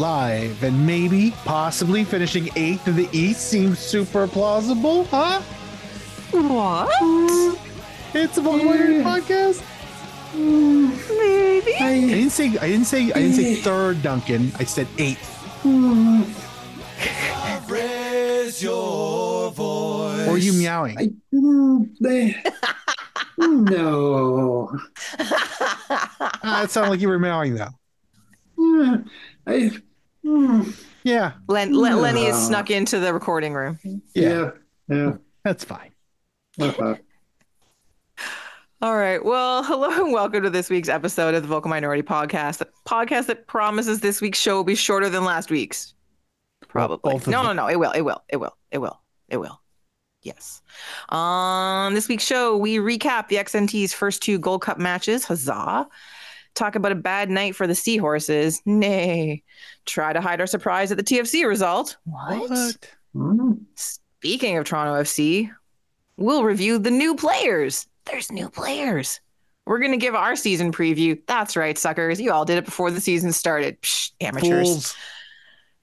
live and maybe, possibly finishing eighth in the East seems super plausible, huh? What? It's a Pokemon podcast. Maybe. I didn't say I didn't say I didn't say third, Duncan. I said eighth. Raise your voice. Or are you meowing? I, mm, no. It sounded like you were meowing though. Mm, I, mm, Yeah, Len, Len, Lenny is snuck into the recording room. yeah, yeah, yeah. that's fine. uh-huh. All right. Well, hello and welcome to this week's episode of the Vocal Minority Podcast, the podcast that promises this week's show will be shorter than last week's. Probably. both of no, no, no. It will. It will. It will. It will. It will. Yes. On this week's show, we recap the XNT's first two Gold Cup matches. Huzzah. Talk about a bad night for the Seahorses. Nay. Try to hide our surprise at the TFC result. What? Mm, Speaking of Toronto FC, we'll review the new players. There's new players. We're going to give our season preview. That's right, suckers. You all did it before the season started. Psh, amateurs. Fools.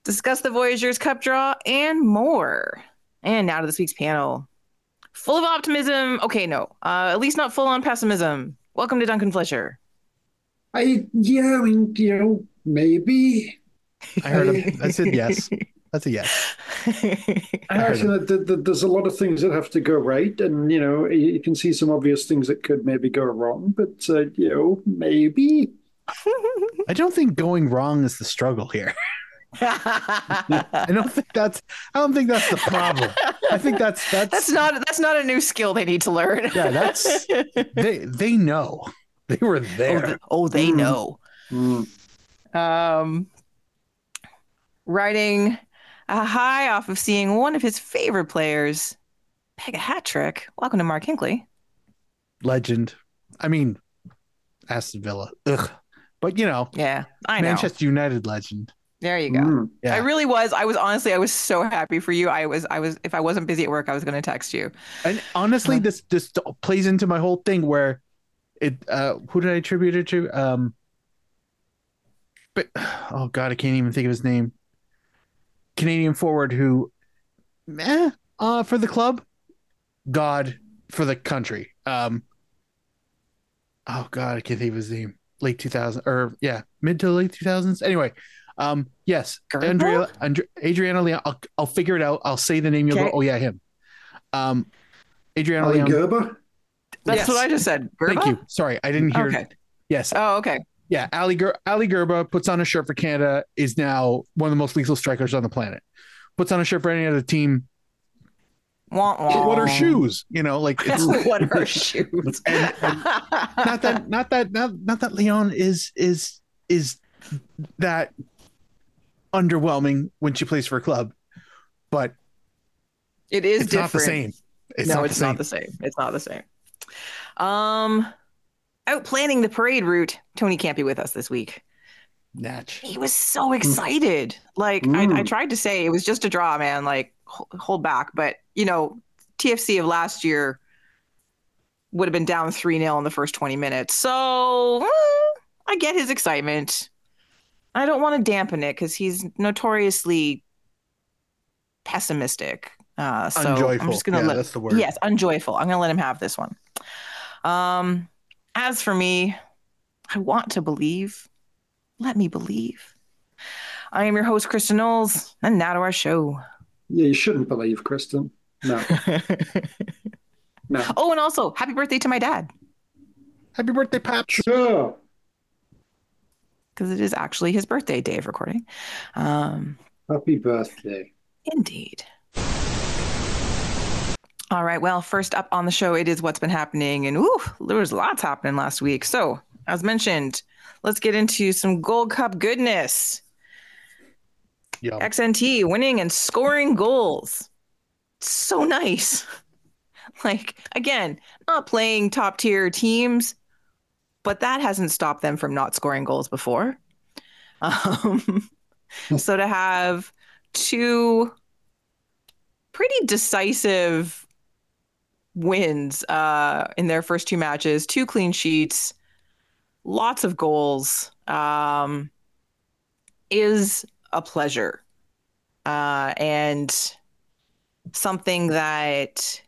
Discuss the Voyageurs Cup draw and more. And now to this week's panel. Full of optimism. Okay, no. Uh, at least not full on pessimism. Welcome to Duncan Fletcher. I, yeah, I mean, you know, maybe. I heard him. I said yes. That's a yes. I heard actually, th- th- there's a lot of things that have to go right, and you know, you you can see some obvious things that could maybe go wrong, but uh, you know, maybe. I don't think going wrong is the struggle here. I don't think that's I don't think that's the problem. I think that's that's, that's not that's not a new skill they need to learn. yeah, that's they they know. They were oh, there. oh, they Mm. know. Mm. um, riding a high off of seeing one of his favorite players peg a hat trick. Welcome to Mark Hinkley. Legend. I mean Aston Villa. Ugh. But you know, Yeah, I know. Manchester United legend. There you go. Mm. Yeah. I really was. I was honestly, I was so happy for you. I was, I was. If I wasn't busy at work, I was going to text you. And honestly, this this plays into my whole thing where it uh who did I attribute it to? Um but oh god, I can't even think of his name. Canadian forward who eh, uh for the club, God for the country. Um oh god, I can't think of his name. Late 2000 or yeah, mid to late 2000s. Anyway, um yes, Gerba? Andrea Andre, Adriana Leon. I'll, I'll figure it out. I'll say the name. You'll Okay. go, oh yeah, him. Um, Adriana Leon. Gerba? That's Yes. what I just said. Thank you. Sorry, I didn't hear. Okay. Yes, Oh, okay. yeah. Ali Ger- Ali Gerba puts on a shirt for Canada. Is now one of the most lethal strikers on the planet. Puts on a shirt for any other team. Wah, wah. What are shoes? You know, like what are shoes? And- not that not that not, not that Leon is is is that underwhelming when she plays for a club, but it is it's different. not the same. It's no, not it's the not the same. It's not the same. Um, out planning the parade route. Tony can't be with us this week. Natch. He was so excited. Like I, I Mm. tried to say, it was just a draw, man. Like hold, back, but you know, TFC of last year would have been down three 0 in the first twenty minutes. So eh, I get his excitement. I don't want to dampen it because he's notoriously pessimistic. Uh, so Unjoyful. I'm just gonna Yeah, let that's the word. Yes, unjoyful. I'm gonna let him have this one. Um, as for me, I want to believe. Let me believe. I am your host, Kristin Knowles, and now to our show. Yeah, you shouldn't believe Kristin. No, no. oh, and also, happy birthday to my dad, Happy birthday, Paps. Sure. because it is actually his birthday day of recording. Um, Happy birthday. Indeed. All right. Well, first up on the show, it is what's been happening. And ooh, there was lots happening last week. So, as mentioned, let's get into some Gold Cup goodness. Yum. XNT winning and scoring goals. So nice. Like, again, not playing top tier teams, but that hasn't stopped them from not scoring goals before. Um, so to have two pretty decisive wins uh, in their first two matches, two clean sheets, lots of goals, um, is a pleasure uh, and something that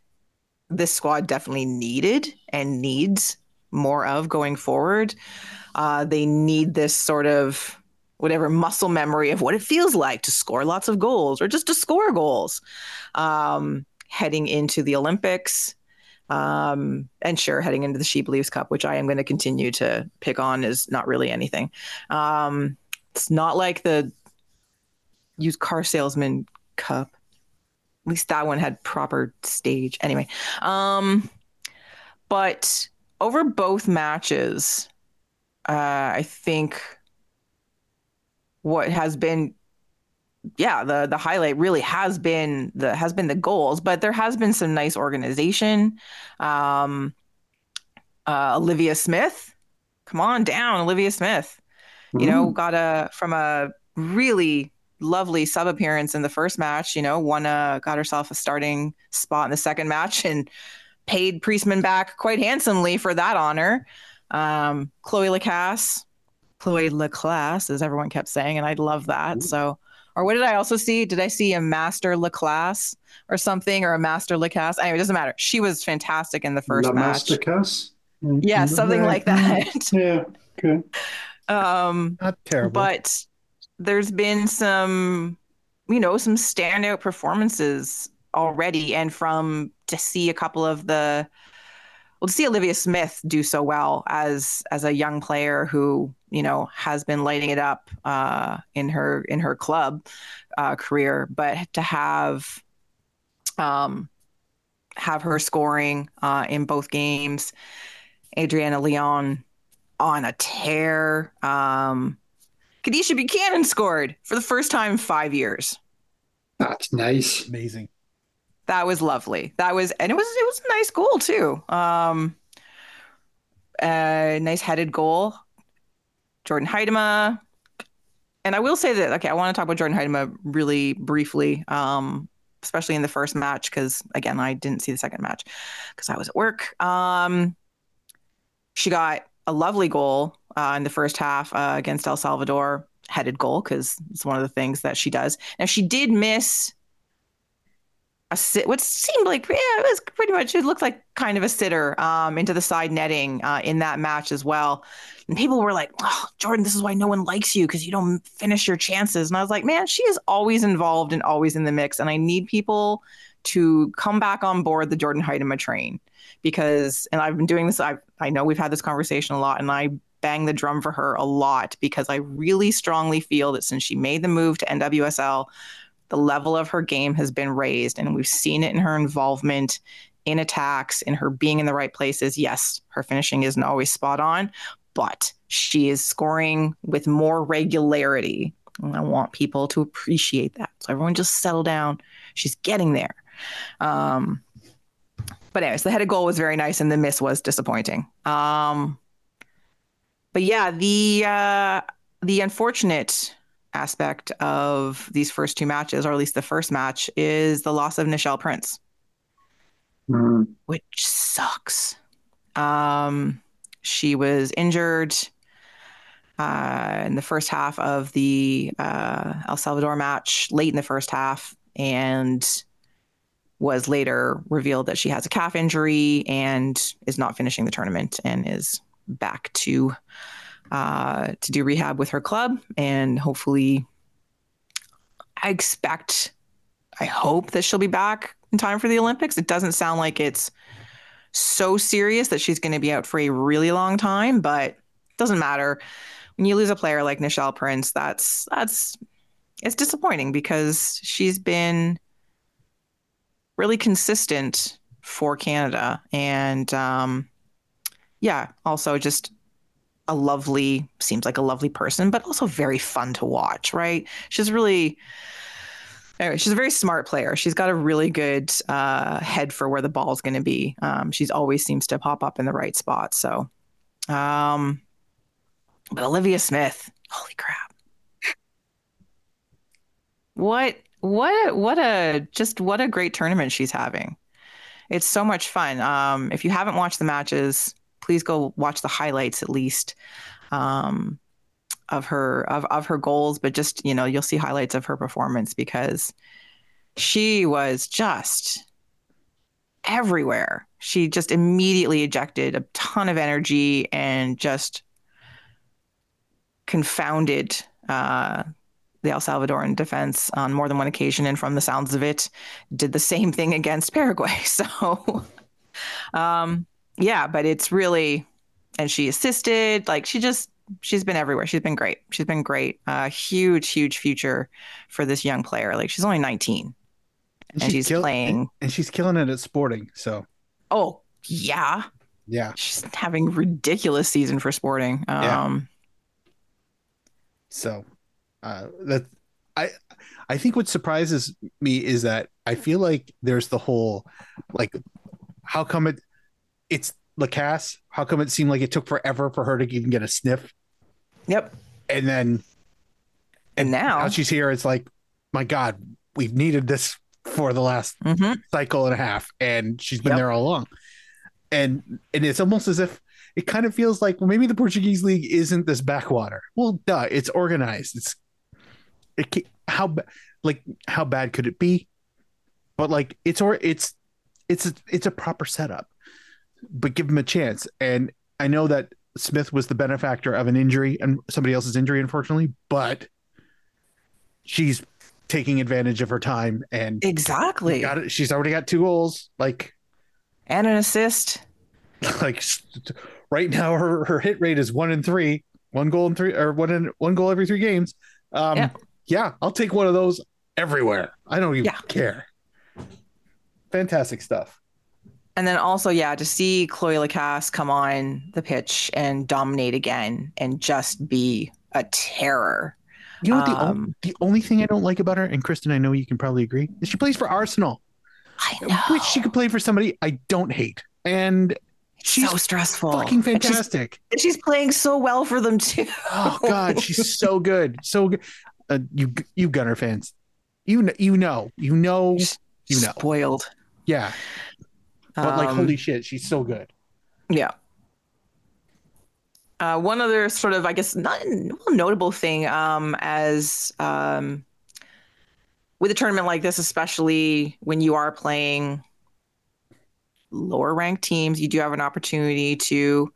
this squad definitely needed and needs more of going forward. Uh, they need this sort of whatever muscle memory of what it feels like to score lots of goals or just to score goals um, heading into the Olympics. Um, and sure, heading into the She Believes Cup, which I am going to continue to pick on, is not really anything. Um, it's not like the used car salesman cup. At least that one had proper stage. Anyway, um, but over both matches, uh, I think what has been yeah the the highlight really has been the has been the goals but there has been some nice organization. Um uh olivia smith come on down olivia smith. You know got a from a really lovely sub appearance in the first match you know won a got herself a starting spot in the second match and paid priestman back quite handsomely for that honor. Um chloe lacasse chloe Lacasse, as everyone kept saying and i love that. So or what did I also see? Did I see a master Laclasse or something or a master Lacasse? Anyway, it doesn't matter. She was fantastic in the first La match. Masterclass? Yeah, something like that. Yeah, okay. um, Not terrible. but there's been some, you know, some standout performances already, and from to see a couple of the, well, to see Olivia Smith do so well as as a young player who you know has been lighting it up uh, in her in her club uh, career, but to have um, have her scoring uh, in both games, Adriana Leon on a tear. Um, Kadeisha Buchanan scored for the first time in five years. That's nice. Amazing. That was lovely. That was, and it was it was a nice goal too. Um, a nice headed goal. Jordyn Huitema. And I will say that okay, I want to talk about Jordyn Huitema really briefly, um, especially in the first match because again, I didn't see the second match because I was at work. Um, she got a lovely goal uh, in the first half uh, against El Salvador, headed goal because it's one of the things that she does. Now she did miss a sit, what seemed like yeah, it was pretty much it looked like kind of a sitter um, into the side netting uh, in that match as well. And people were like, oh, "Jordyn, this is why no one likes you because you don't finish your chances." And I was like, "Man, she is always involved and always in the mix, and I need people to come back on board the Jordyn Huitema train because." And I've been doing this. I I know we've had this conversation a lot, and I bang the drum for her a lot because I really strongly feel that since she made the move to NWSL the level of her game has been raised and we've seen it in her involvement in attacks in her being in the right places. Yes her finishing isn't always spot on but she is scoring with more regularity. And i want people to appreciate that. So everyone just settle down. She's getting there. Um, but anyways the headed goal was very nice and the miss was disappointing. Um, but yeah the uh, the unfortunate aspect of these first two matches, or at least the first match, is the loss of Nichelle Prince, Mm. which sucks. Um, she was injured uh, in the first half of the uh, El Salvador match, late in the first half, and was later revealed that she has a calf injury and is not finishing the tournament and is back to uh, to do rehab with her club and hopefully I expect I hope that she'll be back in time for the Olympics. It doesn't sound like it's so serious that she's going to be out for a really long time, but it doesn't matter. When you lose a player like Nichelle Prince, that's that's it's disappointing because she's been really consistent for Canada and um yeah, also just a lovely, seems like a lovely person, but also very fun to watch, right? She's really, anyway, she's a very smart player. She's got a really good uh, head for where the ball is going to be. Um, she's always seems to pop up in the right spot. So, um, but Olivia Smith, holy crap. What, what, what a, just what a great tournament she's having. It's so much fun. Um, if you haven't watched the matches, please go watch the highlights at least. Um, of her of, of her goals, but just you know you'll see highlights of her performance because she was just everywhere. She just immediately ejected a ton of energy and just confounded uh, the El Salvadoran defense on more than one occasion, and from the sounds of it, did the same thing against Paraguay. So, um, yeah, but it's really, and she assisted. Like she just, she's been everywhere. She's been great. She's been great. Uh, huge, huge future for this young player. Like she's only 19, and, she's kill- playing. and, and she's killing it at Sporting. So Oh yeah, yeah, she's having ridiculous season for Sporting. Yeah. Um, so uh, that I I think what surprises me is that I feel like there's the whole like how come it it's Lacasse? How come it seemed like it took forever for her to even get a sniff? Yep. And then And now, now she's here. It's like, my God, we've needed this for the last Mhm. cycle and a half, and she's been Yep. there all along. And and it's almost as if it kind of feels like well, maybe the Portuguese league isn't this backwater. Well, duh, it's organized. It's it how like how bad could it be? But like it's or it's it's a, it's a proper setup. But give him a chance. And I know that Smith was the benefactor of an injury and somebody else's injury, unfortunately, but she's taking advantage of her time and exactly, got it. She's already got two goals. Like and an assist. like right now her her hit rate is one in three, one goal in three or one in one goal every three games. Um Yeah. yeah, I'll take one of those everywhere. I don't even Yeah. care. Fantastic stuff. And then also, yeah, to see Chloe Lacasse come on the pitch and dominate again and just be a terror. You know what the, Um, the only thing I don't like about her, and Kristin, I know you can probably agree, is she plays for Arsenal, I know. which she could play for somebody I don't hate. And she's so stressful. fucking And she's- fantastic. and she's playing so well for them too. Oh God, she's so good, so good. Uh, you you Gunner fans, you kn- you know, you know, you know, Spoiled. yeah. But like, Um, holy shit, she's so good. Yeah. Uh, one other sort of, I guess, not notable thing um, as um, with a tournament like this, especially when you are playing lower ranked teams, you do have an opportunity to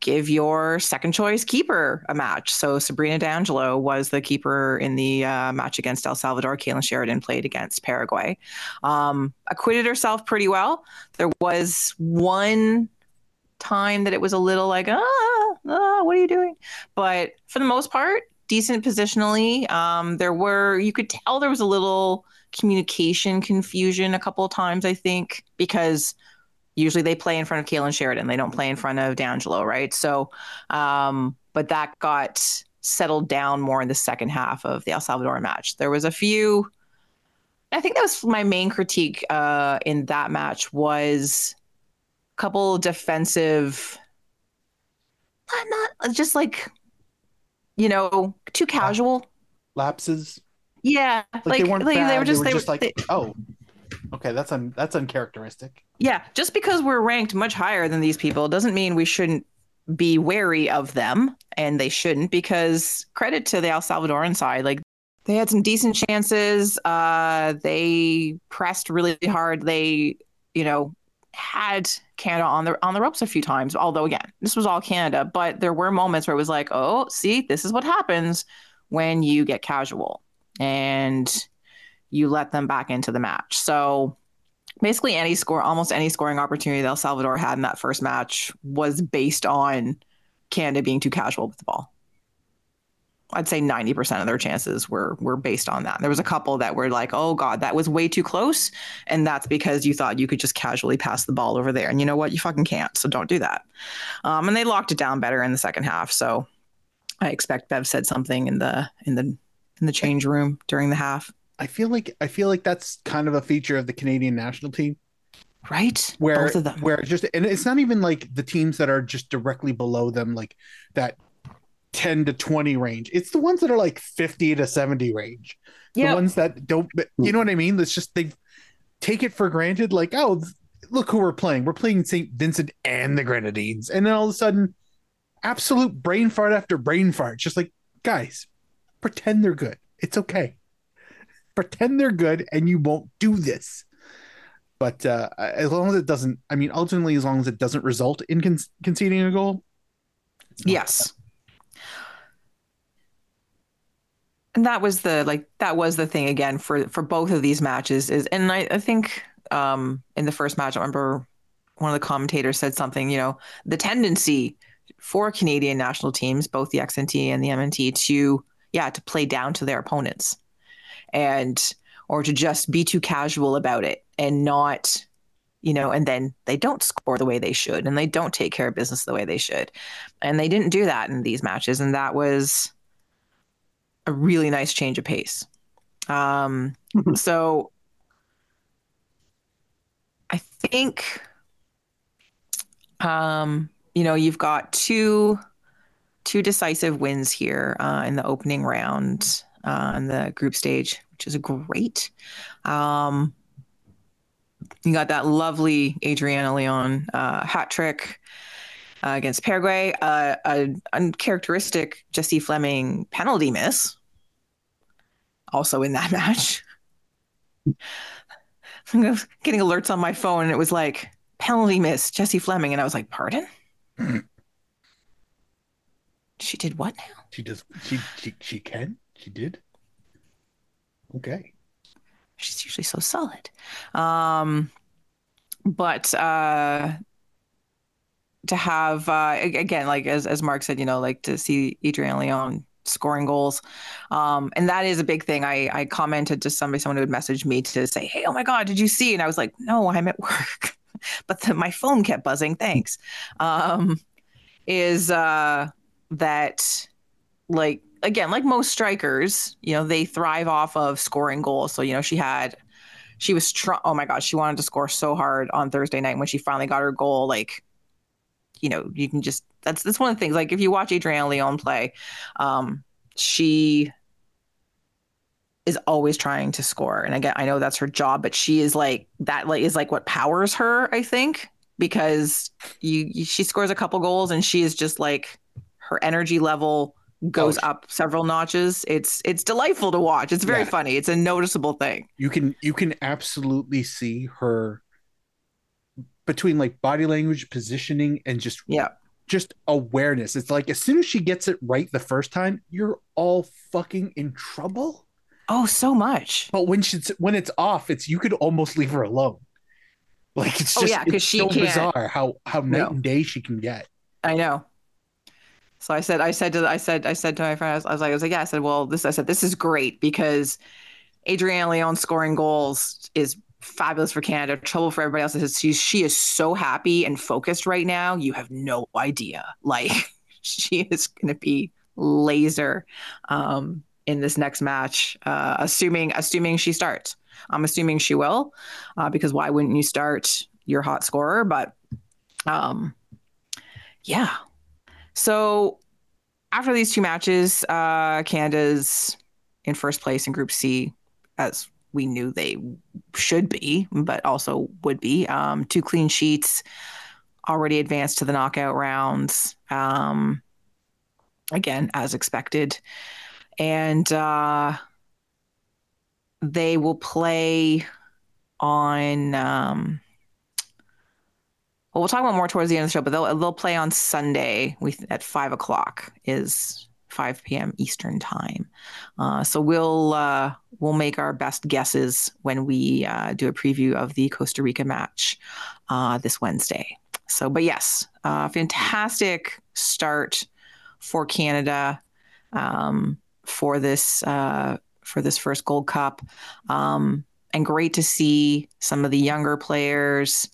give your second choice keeper a match. So Sabrina D'Angelo was the keeper in the uh, match against El Salvador. Kailen Sheridan played against Paraguay. Um, acquitted herself pretty well. There was one time that it was a little like, ah, ah, what are you doing? But for the most part, decent positionally. Um, there were, you could tell there was a little communication confusion a couple of times, I think, because usually they play in front of Kailen Sheridan. They don't play in front of D'Angelo, right? So, um, but that got settled down more in the second half of the El Salvador match. There was a few. I think that was my main critique uh, in that match was a couple defensive, not, not just like, you know, too casual. Lapses, Yeah, like, they weren't like, bad. they were just they, were just were, like, they- oh, okay, that's un that's uncharacteristic. Yeah, just because we're ranked much higher than these people doesn't mean we shouldn't be wary of them, and they shouldn't because credit to the El Salvadoran side, like they had some decent chances. Uh, they pressed really hard. They, you know, had Canada on the on the ropes a few times. Although again, this was all Canada, but there were moments where it was like, oh, see, this is what happens when you get casual and you let them back into the match. So basically any score almost any scoring opportunity that El Salvador had in that first match was based on Canada being too casual with the ball. I'd say 90% of their chances were were based on that. There was a couple that were like, "Oh god, that was way too close." And that's because you thought you could just casually pass the ball over there. And you know what? You fucking can't. So don't do that. Um, and they locked it down better in the second half. So I expect Bev said something in the in the in the change room during the half. I feel like I feel like that's kind of a feature of the Canadian national team Right? where Both of them. where just and it's not even like the teams that are just directly below them like that 10 to 20 range. It's the ones that are like 50 to 70 range. The ones that don't you know what I mean? It's just they take it for granted like oh look who we're playing. We're playing St. Vincent and the Grenadines. And then all of a sudden absolute brain fart after brain fart. Just like guys, pretend they're good. It's okay. Pretend they're good, and you won't do this. But uh, as long as it doesn't, I mean, ultimately, as long as it doesn't result in con- conceding a goal, Yes. And that was the like that was the thing again for for both of these matches is and I, I think um in the first match I remember one of the commentators said something, you know, the tendency for Canadian national teams, both the XNT and the MNT, to yeah, to play down to their opponents. And or to just be too casual about it and not you know, and then they don't score the way they should and they don't take care of business the way they should. And they didn't do that in these matches. And that was a really nice change of pace. Um, so I think, um, you know, you've got two two decisive wins here uh, in the opening round uh, in the group stage, which is great. Um, you got that lovely Adriana Leon uh, hat trick uh, against Paraguay, uh, a uncharacteristic Jessie Fleming penalty miss, also in that match. I'm getting alerts on my phone, and it was like penalty miss Jessie Fleming, and I was like, "Pardon." she did what now? She does. She she she can. She did. Okay. She's usually so solid. Um, but uh, to have uh, again, like as as Mark said, you know, like to see Adrian Leon scoring goals, um, and that is a big thing. I I commented to somebody, someone who had messaged me to say, "Hey, oh my God, did you see?" And I was like, "No, I'm at work," but the, my phone kept buzzing. Thanks. Um, is uh, that like again, like most strikers, you know, they thrive off of scoring goals. So, you know, she had, she was, tr- oh my God, she wanted to score so hard on Thursday night when she finally got her goal. Like, you know, you can just, that's, that's one of the things. Like, if you watch Adriana Leon play, um, she is always trying to score. And again, I know that's her job, but she is like, that like is like what powers her, I think, because you, you she scores a couple goals and she is just like, her energy level goes Oh, up several notches. It's it's delightful to watch. It's very Yeah. funny. It's a noticeable thing. You can you can absolutely see her between like body language, positioning, and just Yeah. just awareness. It's like as soon as she gets it right the first time, you're all fucking in trouble. Oh, so much. But when she's when it's off, it's you could almost leave her alone. Like it's Oh, just yeah, 'cause it's she so can't- bizarre how how night No. and day she can get. I know. So I said, I said to, I said, I said to my friend, I was, I was like, I was like, yeah. I said, well, this, I said, this is great because Adrienne Leon scoring goals is fabulous for Canada. Trouble for everybody else. I said, she's, she is so happy and focused right now. You have no idea. Like she is going to be laser um, in this next match, uh, assuming, assuming she starts. I'm assuming she will, uh, because why wouldn't you start your hot scorer? But um, yeah. So after these two matches, uh, Canada's in first place in Group C, as we knew they should be, but also would be. Um, two clean sheets, already advanced to the knockout rounds. Um, again, as expected. And uh, they will play on. Um, well, we'll talk about more towards the end of the show, but they'll they'll play on Sunday we, at five o'clock is five p.m. Eastern time. Uh, so we'll uh, we'll make our best guesses when we uh, do a preview of the Costa Rica match uh, this Wednesday. So, but yes, uh, fantastic start for Canada um, for this uh, for this first Gold Cup, um, and great to see some of the younger players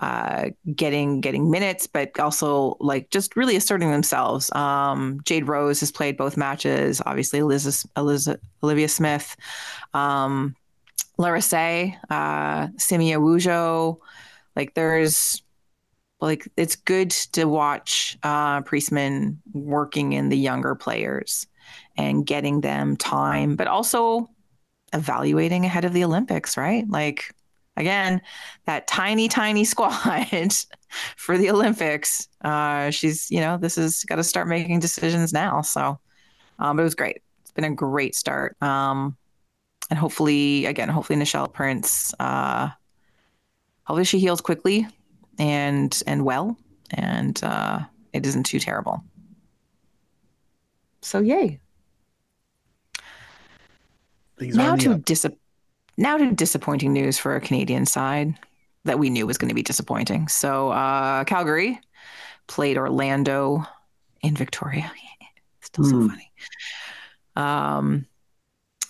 uh, getting getting minutes, but also like just really asserting themselves. Um, Jade Rose has played both matches. Obviously, Eliza, Eliza, Olivia Smith, um, Lara uh, Simi Awujo. Like there's like it's good to watch uh, Priestman working in the younger players and getting them time, but also evaluating ahead of the Olympics, right? Like again, that tiny, tiny squad for the Olympics. Uh, she's, you know, this is got to start making decisions now. So Um, but it was great. It's been a great start. Um, and hopefully, again, hopefully Nichelle Prince, uh, hopefully she heals quickly and and well, and uh, it isn't too terrible. So yay! Things now to up. Now to disappointing news for our Canadian side that we knew was going to be disappointing. So uh, Calgary played Orlando in Victoria. Still so Hmm. funny. Um,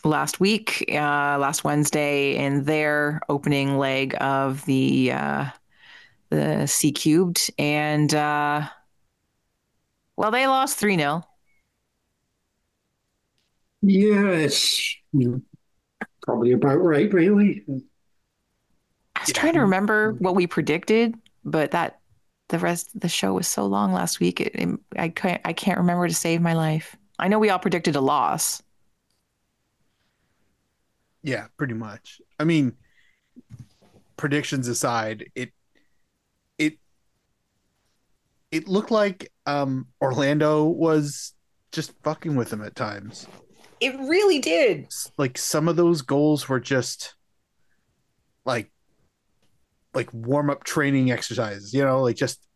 last week, uh, last Wednesday, in their opening leg of the uh, the C cubed, and uh, well, they lost three 0 Yeah, it's you know, probably about right, really. I was Yeah. trying to remember what we predicted, but that the rest of the show was so long last week. It, it- I can't I can't remember to save my life. I know we all predicted a loss. Yeah, pretty much. I mean, predictions aside, it it it looked like um Orlando was just fucking with them at times. It really did. Like some of those goals were just like like warm up training exercises, you know, like just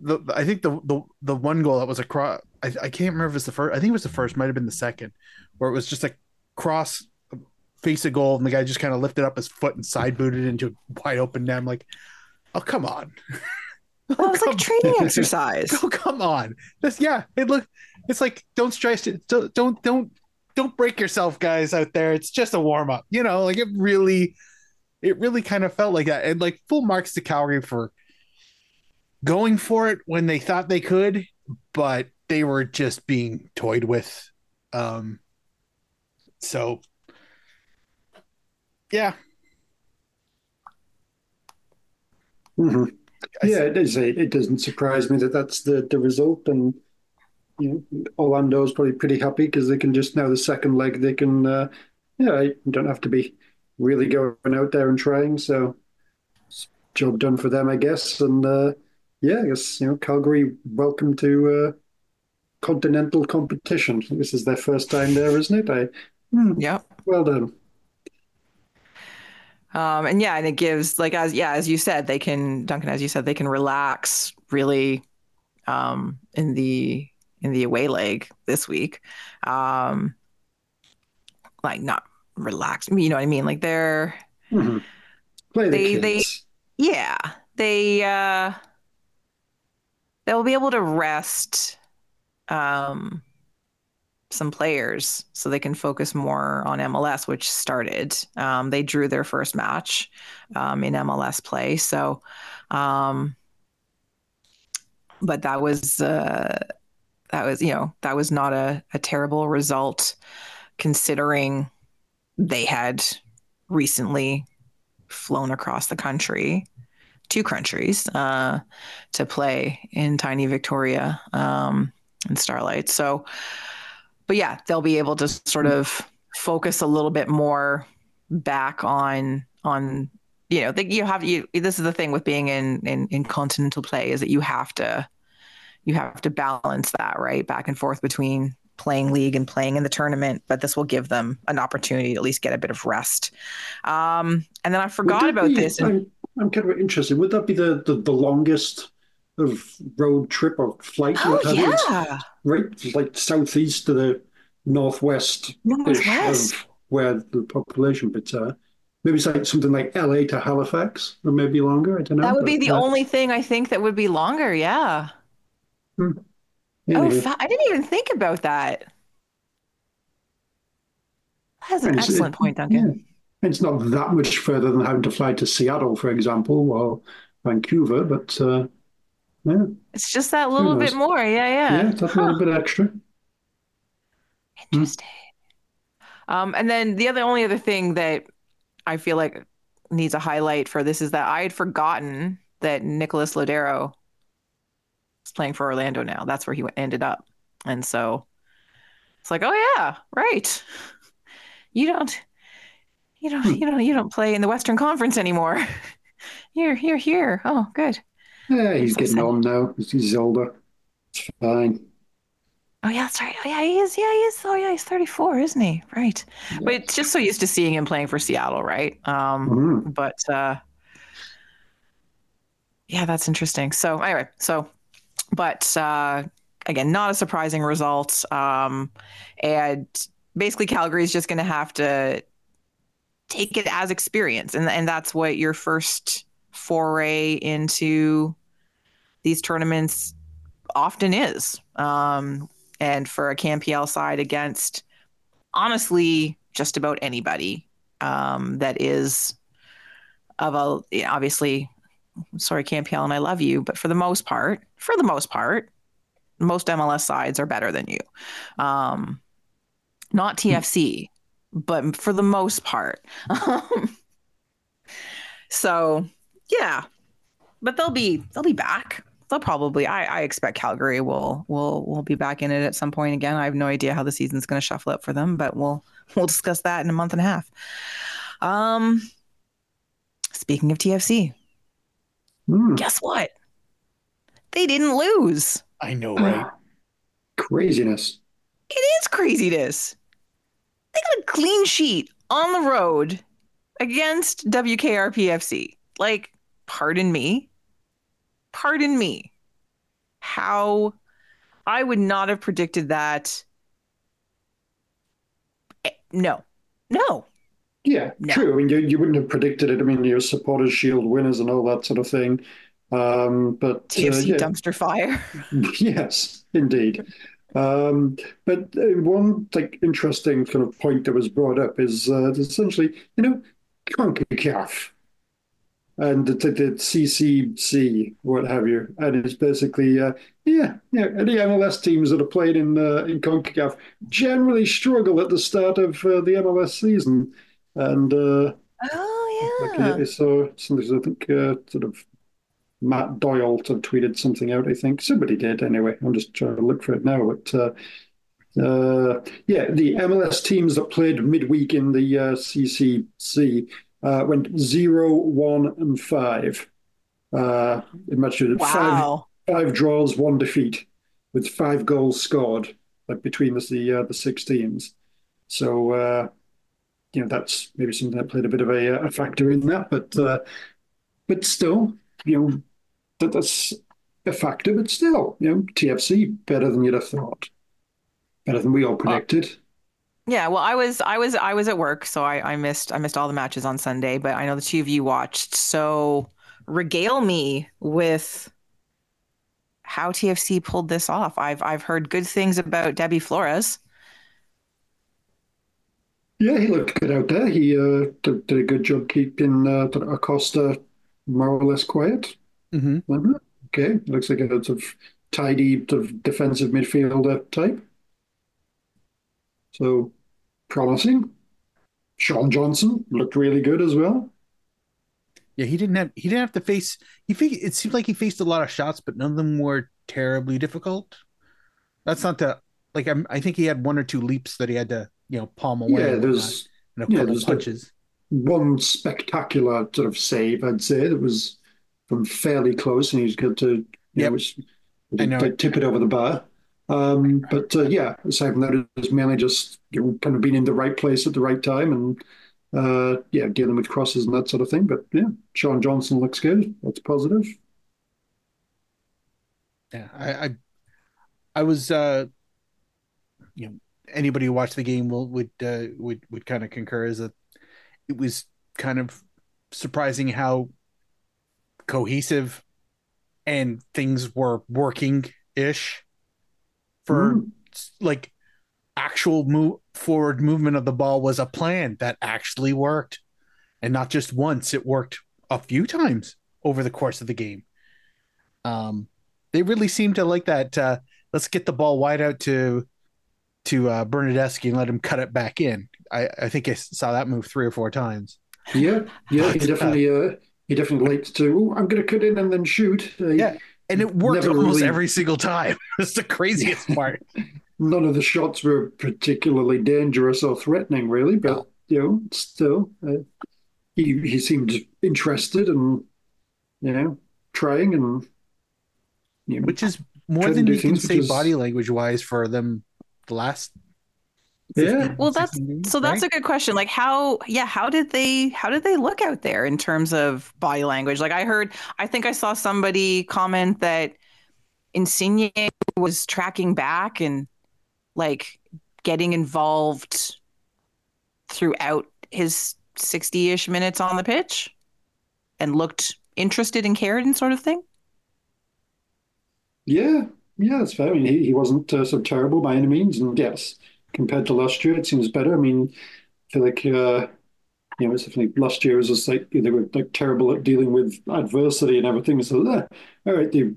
the I think the the the one goal that was a cross I, I can't remember if it's the first I think it was the first might have been the second where it was just a cross face a goal and the guy just kind of lifted up his foot and side booted into a wide open net. I'm like, oh come on. Was like training exercise. Oh come on. This yeah, it look it's like don't stress it. Don't don't don't don't break yourself, guys out there. It's just a warm up. You know, like it really it really kind of felt like that. And like full marks to Calgary for going for it when they thought they could, but they were just being toyed with. Um so yeah. hmm I- Yeah, it is. It doesn't surprise me that that's the, the result. And you know, Orlando's probably pretty happy because they can just now the second leg they can. Uh, yeah, you don't have to be really going out there and trying. So, job done for them, I guess. And uh, yeah, I guess you know Calgary, welcome to uh, continental competition. This is their first time there, isn't it? I hmm, Yep. well done. Um, and yeah, and it gives like as yeah, as you said, they can Duncan, as you said, they can relax really um in the in the away leg this week. Um like not relaxed, You know what I mean? Like they're Mhm. Play the They- they- yeah, they uh they'll be able to rest um some players so they can focus more on MLS, which started. Um, they drew their first match um, in MLS play. So, um, but that was uh, that was you know that was not a, a terrible result considering they had recently flown across the country, two countries, uh, to play in tiny Victoria um, and Starlight. So, but yeah, they'll be able to sort of focus a little bit more back on on you know they, you have you this is the thing with being in, in in continental play is that you have to you have to balance that right back and forth between playing league and playing in the tournament but this will give them an opportunity to at least get a bit of rest um and then i forgot about be- this I'm, I'm kind of interested. Would that be the, the, the longest of road trip or flight? oh yeah Right, like southeast to the northwest northwest of where the population, but uh, maybe it's like something like LA to Halifax, or maybe longer. I don't know. that would be the uh, only thing i think that would be longer yeah oh fa- i didn't even think about that that's an It's- it- excellent point duncan yeah. It's not that much further than having to fly to Seattle, for example, or Vancouver, but uh, yeah, It's just that little bit more. Yeah, yeah. yeah, that's a little bit extra. Interesting. Um, and then the other only other thing that I feel like needs a highlight for this is that I had forgotten that Nicolás Lodeiro playing for Orlando now. That's where he ended up. And so it's like, oh yeah, right. You don't you don't Hmm. you don't you don't play in the Western Conference anymore. You're you're here. Oh, good. Yeah, he's getting sad. on now. He's older. It's fine. Oh yeah, that's right. Oh yeah, he is. Yeah, he is. Oh yeah, he's 34, isn't he? Right. But it's just so used to seeing him playing for Seattle, right? Um, Mhm. but uh, yeah, that's interesting. So anyway, so but uh, again, not a surprising result. Um, and basically, Calgary is just going to have to take it as experience, and and that's what your first foray into these tournaments often is. Um, and for a CanPL side against honestly just about anybody um, that is of a obviously sorry CanPL and I love you, but for the most part, for the most part, most MLS sides are better than you. Um, not TFC, but for the most part. Um, so yeah, but they'll be they'll be back. They'll probably I, I expect Calgary will will will be back in it at some point again. I have no idea how the season's going to shuffle up for them, but we'll we'll discuss that in a month and a half. Um, speaking of TFC, Hmm. guess what? They didn't lose. I know, right? Craziness. It is craziness. They got a clean sheet on the road against WKRPFC. Like, pardon me. Pardon me. How I would not have predicted that. Eh, No. No. Yeah, No. true. I mean, you, you wouldn't have predicted it. I mean, your supporters' shield winners and all that sort of thing. Um, but uh, yeah, dumpster fire. yes, indeed. Um, but uh, one like interesting kind of point that was brought up is uh, essentially, you know, CONCACAF and the, the, the CCC, what have you, and it's basically, uh, yeah, yeah, any MLS teams that are played in uh, in CONCACAF generally struggle at the start of uh, the MLS season, and uh, Oh, yeah. I saw something, I think, uh, sort of Matt Doyle sort of tweeted something out, I think. Somebody did anyway. I'm just trying to look for it now. But uh, uh, yeah, the MLS teams that played midweek in the uh, CCC uh, went zero, one, and 5. Uh, imagine five, Wow. five draws, one defeat, with five goals scored like between the the, uh, the six teams. So uh, you know that's maybe something that played a bit of a, a factor in that, but uh, but still, you know that that's a factor. But still, you know TFC better than you'd have thought, better than we all predicted. Yeah, well, I was I was I was at work, so I, I missed I missed all the matches on Sunday, but I know the two of you watched. So regale me with how TFC pulled this off. I've I've heard good things about Deybi Flores. Yeah, he looked good out there. He uh, did, did a good job keeping uh, Acosta more or less quiet. hmm Mhm. Okay, looks like a sort of tidy sort of defensive midfielder type. So promising. Sean Johnson looked really good as well. Yeah, he didn't have he didn't have to face he it seemed like he faced a lot of shots, but none of them were terribly difficult. That's not the like I'm, I think he had one or two leaps that he had to you know palm away. Yeah, there's and a yeah, couple like- punches. one spectacular sort of save, I'd say, that was from fairly close, and he's got to know, was- I know. to tip it over the bar. Um, but uh, yeah, aside from that, it's mainly just you know, kind of being in the right place at the right time and uh, yeah, dealing with crosses and that sort of thing. But yeah, Sean Johnson looks good. That's positive. Yeah, I, I, I was, uh, you know, anybody who watched the game will would uh, would would kind of concur is that it was kind of surprising how cohesive and things were working ish for Mm. like actual move forward movement of the ball was a plan that actually worked and not just once it worked a few times over the course of the game um they really seem to like that uh let's get the ball wide out to to uh Bernardeschi and let him cut it back in i i think i saw that move three or four times Yeah, yeah, he definitely uh, he definitely liked to. "Oh, I'm going to cut in and then shoot. Uh, Yeah. and it worked almost really- every single time it's the craziest part None of the shots were particularly dangerous or threatening, really, but you know, still, uh, he he seemed interested and you know, trying and you know, which is more than you can say because- body language wise for them the last. Yeah. Well, that's so that's right? a good question. Like how yeah, how did they how did they look out there in terms of body language? Like I heard I think I saw somebody comment that Insigne was tracking back and like getting involved throughout his 60-ish minutes on the pitch and looked interested and cared and sort of thing. Yeah, yeah, that's fair. I mean, he, he wasn't uh, so terrible by any means, and yes, compared to last year, it seems better. I mean, I feel like uh, you know, it's definitely last year was just like they were like terrible at dealing with adversity and everything. So, uh, all right, they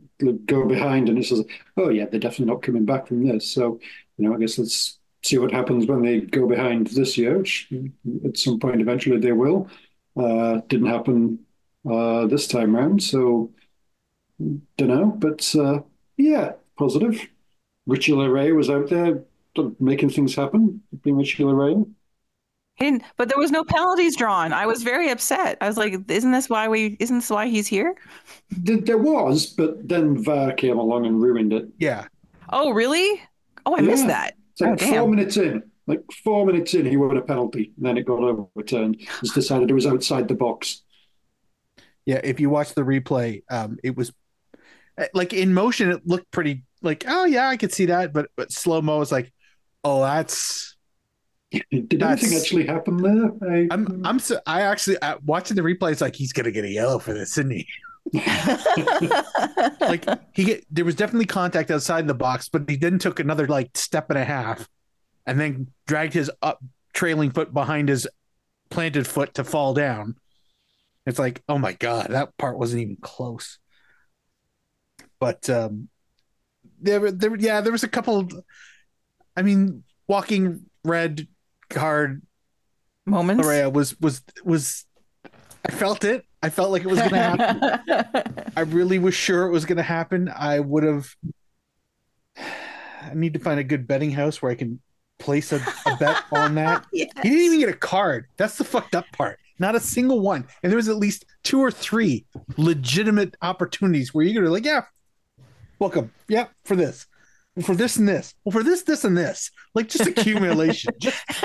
go behind, and it's just, oh yeah, they're definitely not coming back from this. So, you know, I guess let's see what happens when they go behind this year, which at some point eventually they will. Uh, didn't happen uh, this time round, so don't know, but uh, yeah, positive. Richie Laryea was out there making things happen. Being Richie Laryea. He didn't, but there was no penalties drawn. I was very upset. I was like, "Isn't this why we? Isn't this why he's here?" There, there was, but then VAR came along and ruined it. Yeah, Oh, really? Oh, I missed that. It's like Oh, four damn. minutes in, like four minutes in, he won a penalty. And then it got overturned. It was decided it was outside the box. yeah. If you watch the replay, um, it was like in motion. It looked pretty like, oh yeah, I could see that, but but slow mo is like, oh, that's. Did That's- anything actually happen there? I, I'm I'm so I actually uh, watching the replay. It's like he's gonna get a yellow for this, isn't he? like he get there was definitely contact outside the box, but he then took another like step and a half, and then dragged his up trailing foot behind his planted foot to fall down. It's like, oh my god, that part wasn't even close. But um, there, there, yeah, there was a couple. I mean, walking red card Moments. Laryea was was was. I felt it. I felt like it was going to happen. I really was sure it was going to happen. I would have. I need to find a good betting house where I can place a, a bet on that. Yes. He didn't even get a card. That's the fucked up part. Not a single one. And there was at least two or three legitimate opportunities where you're like, yeah, welcome. Yeah, for this. For this and this. Well, for this, this, and this. Like just accumulation. just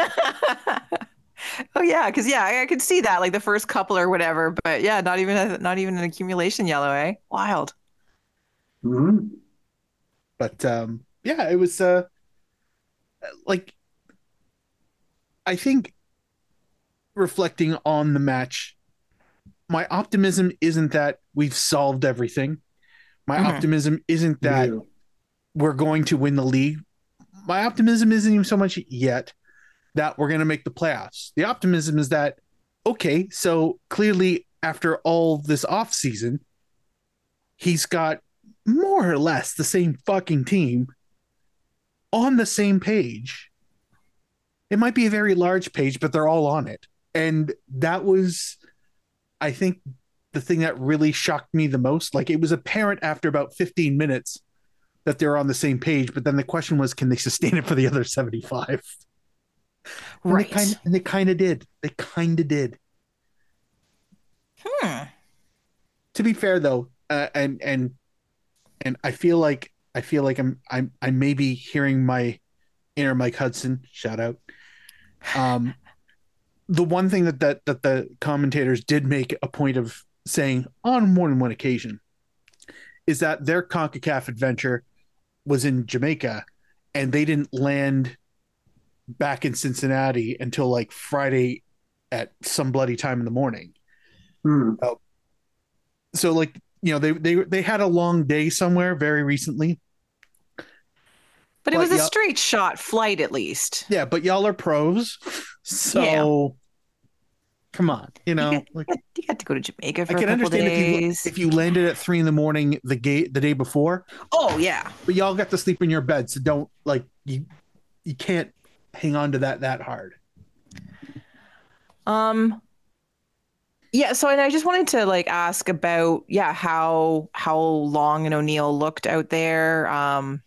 oh yeah, because yeah, I, I could see that like the first couple or whatever, but yeah, not even a, not even an accumulation yellow, eh? Wild. Mm-hmm. but um yeah it was uh like i think reflecting on the match my optimism isn't that we've solved everything my Mhm. optimism isn't that Yeah. we're going to win the league my optimism isn't even so much yet that we're going to make the playoffs the optimism is that okay so clearly after all this off season he's got more or less the same fucking team on the same page. It might be a very large page, but they're all on it. And that was, I think, the thing that really shocked me the most. Like it was apparent after about 15 minutes that they're on the same page, but then the question was, can they sustain it for the other 75? And Right. They kind and they kind of did. They kind of did. Hmm. to be fair though, uh, and and and I feel like I feel like I'm I'm I may be hearing my inner Mike Hudson shout out. Um, the one thing that that that the commentators did make a point of saying on more than one occasion is that their Concacaf adventure was in Jamaica, and they didn't land back in Cincinnati until like Friday at some bloody time in the morning Hmm. so like you know they they they had a long day somewhere very recently But it was a straight shot flight at least. yeah but y'all are pros so Yeah. Come on you know like You had to go to Jamaica i can understand if you if you landed at three in the morning the gate the day before oh yeah. but y'all got to sleep in your bed so don't like you you can't hang on to that that hard Um yeah, so and I just wanted to like ask about yeah, how how long and O'Neill looked out there. Um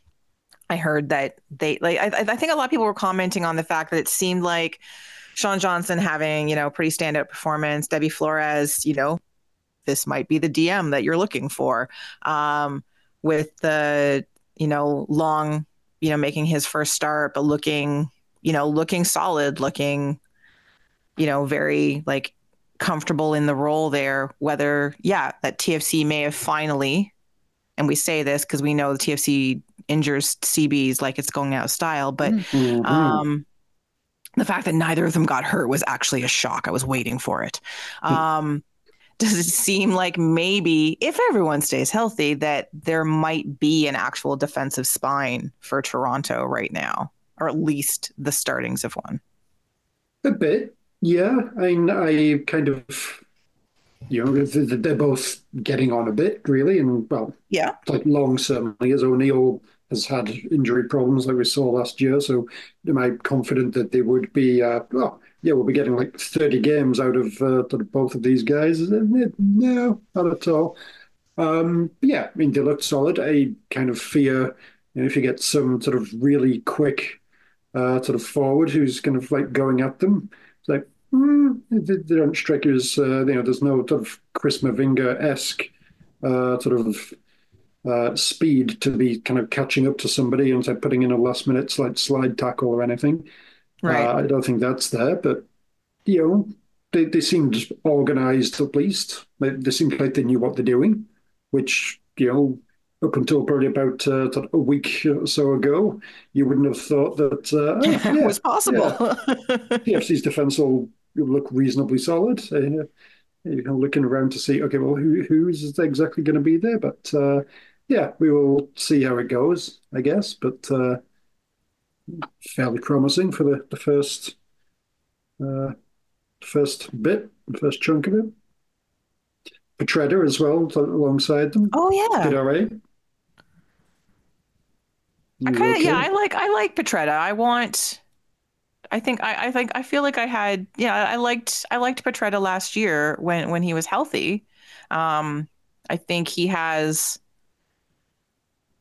I heard that they like I, I think a lot of people were commenting on the fact that it seemed like Sean Johnson having, you know, pretty standout performance, Deybi Flores, you know, this might be the DM that you're looking for. Um with the you know, long, you know, making his first start, but looking, you know, looking solid, looking, you know, very like comfortable in the role there. Whether, yeah, that TFC may have finally, and we say this because we know the TFC injures CBs like it's going out of style, but Mhm. um, the fact that neither of them got hurt was actually a shock. I was waiting for it. Um, does it seem like maybe if everyone stays healthy, that there might be an actual defensive spine for Toronto right now, or at least the startings of one? A bit, yeah. I mean, I kind of, you know, th- th- they're both getting on a bit, really. And, well, Yeah. like Long certainly, as O'Neill has had injury problems like we saw last year. So am I confident that they would be, uh, well, yeah, we'll be getting like 30 games out of, uh, both of these guys? No, not at all. Um, yeah, I mean, they looked solid. I kind of fear, you know, if you get some sort of really quick uh, sort of forward who's kind of like going at them, it's like, mm, they, they don't strike you as, uh, you know, there's no sort of Chris Mavinga esque uh, sort of uh, speed to be kind of catching up to somebody and say, putting in a last minute slide, slide tackle or anything. Right. Uh, I don't think that's there, but you know, they, they seemed organized at least. They, they seemed like they knew what they're doing, which, you know, up until probably about uh, a week or so ago, you wouldn't have thought that uh, oh, it yeah, was possible. TFC's defense will look reasonably solid. Uh, you know, looking around to see, okay, well, who who is exactly going to be there? But uh, yeah, we will see how it goes, I guess. But uh, fairly promising for the the first uh, first bit, the first chunk of it. Petretta as well alongside them. oh Did yeah. all right. I kind of okay? yeah. I like I like Petretta. I want. I think I, I think I feel like I had yeah I liked I liked Petretta last year when when he was healthy. Um, I think he has.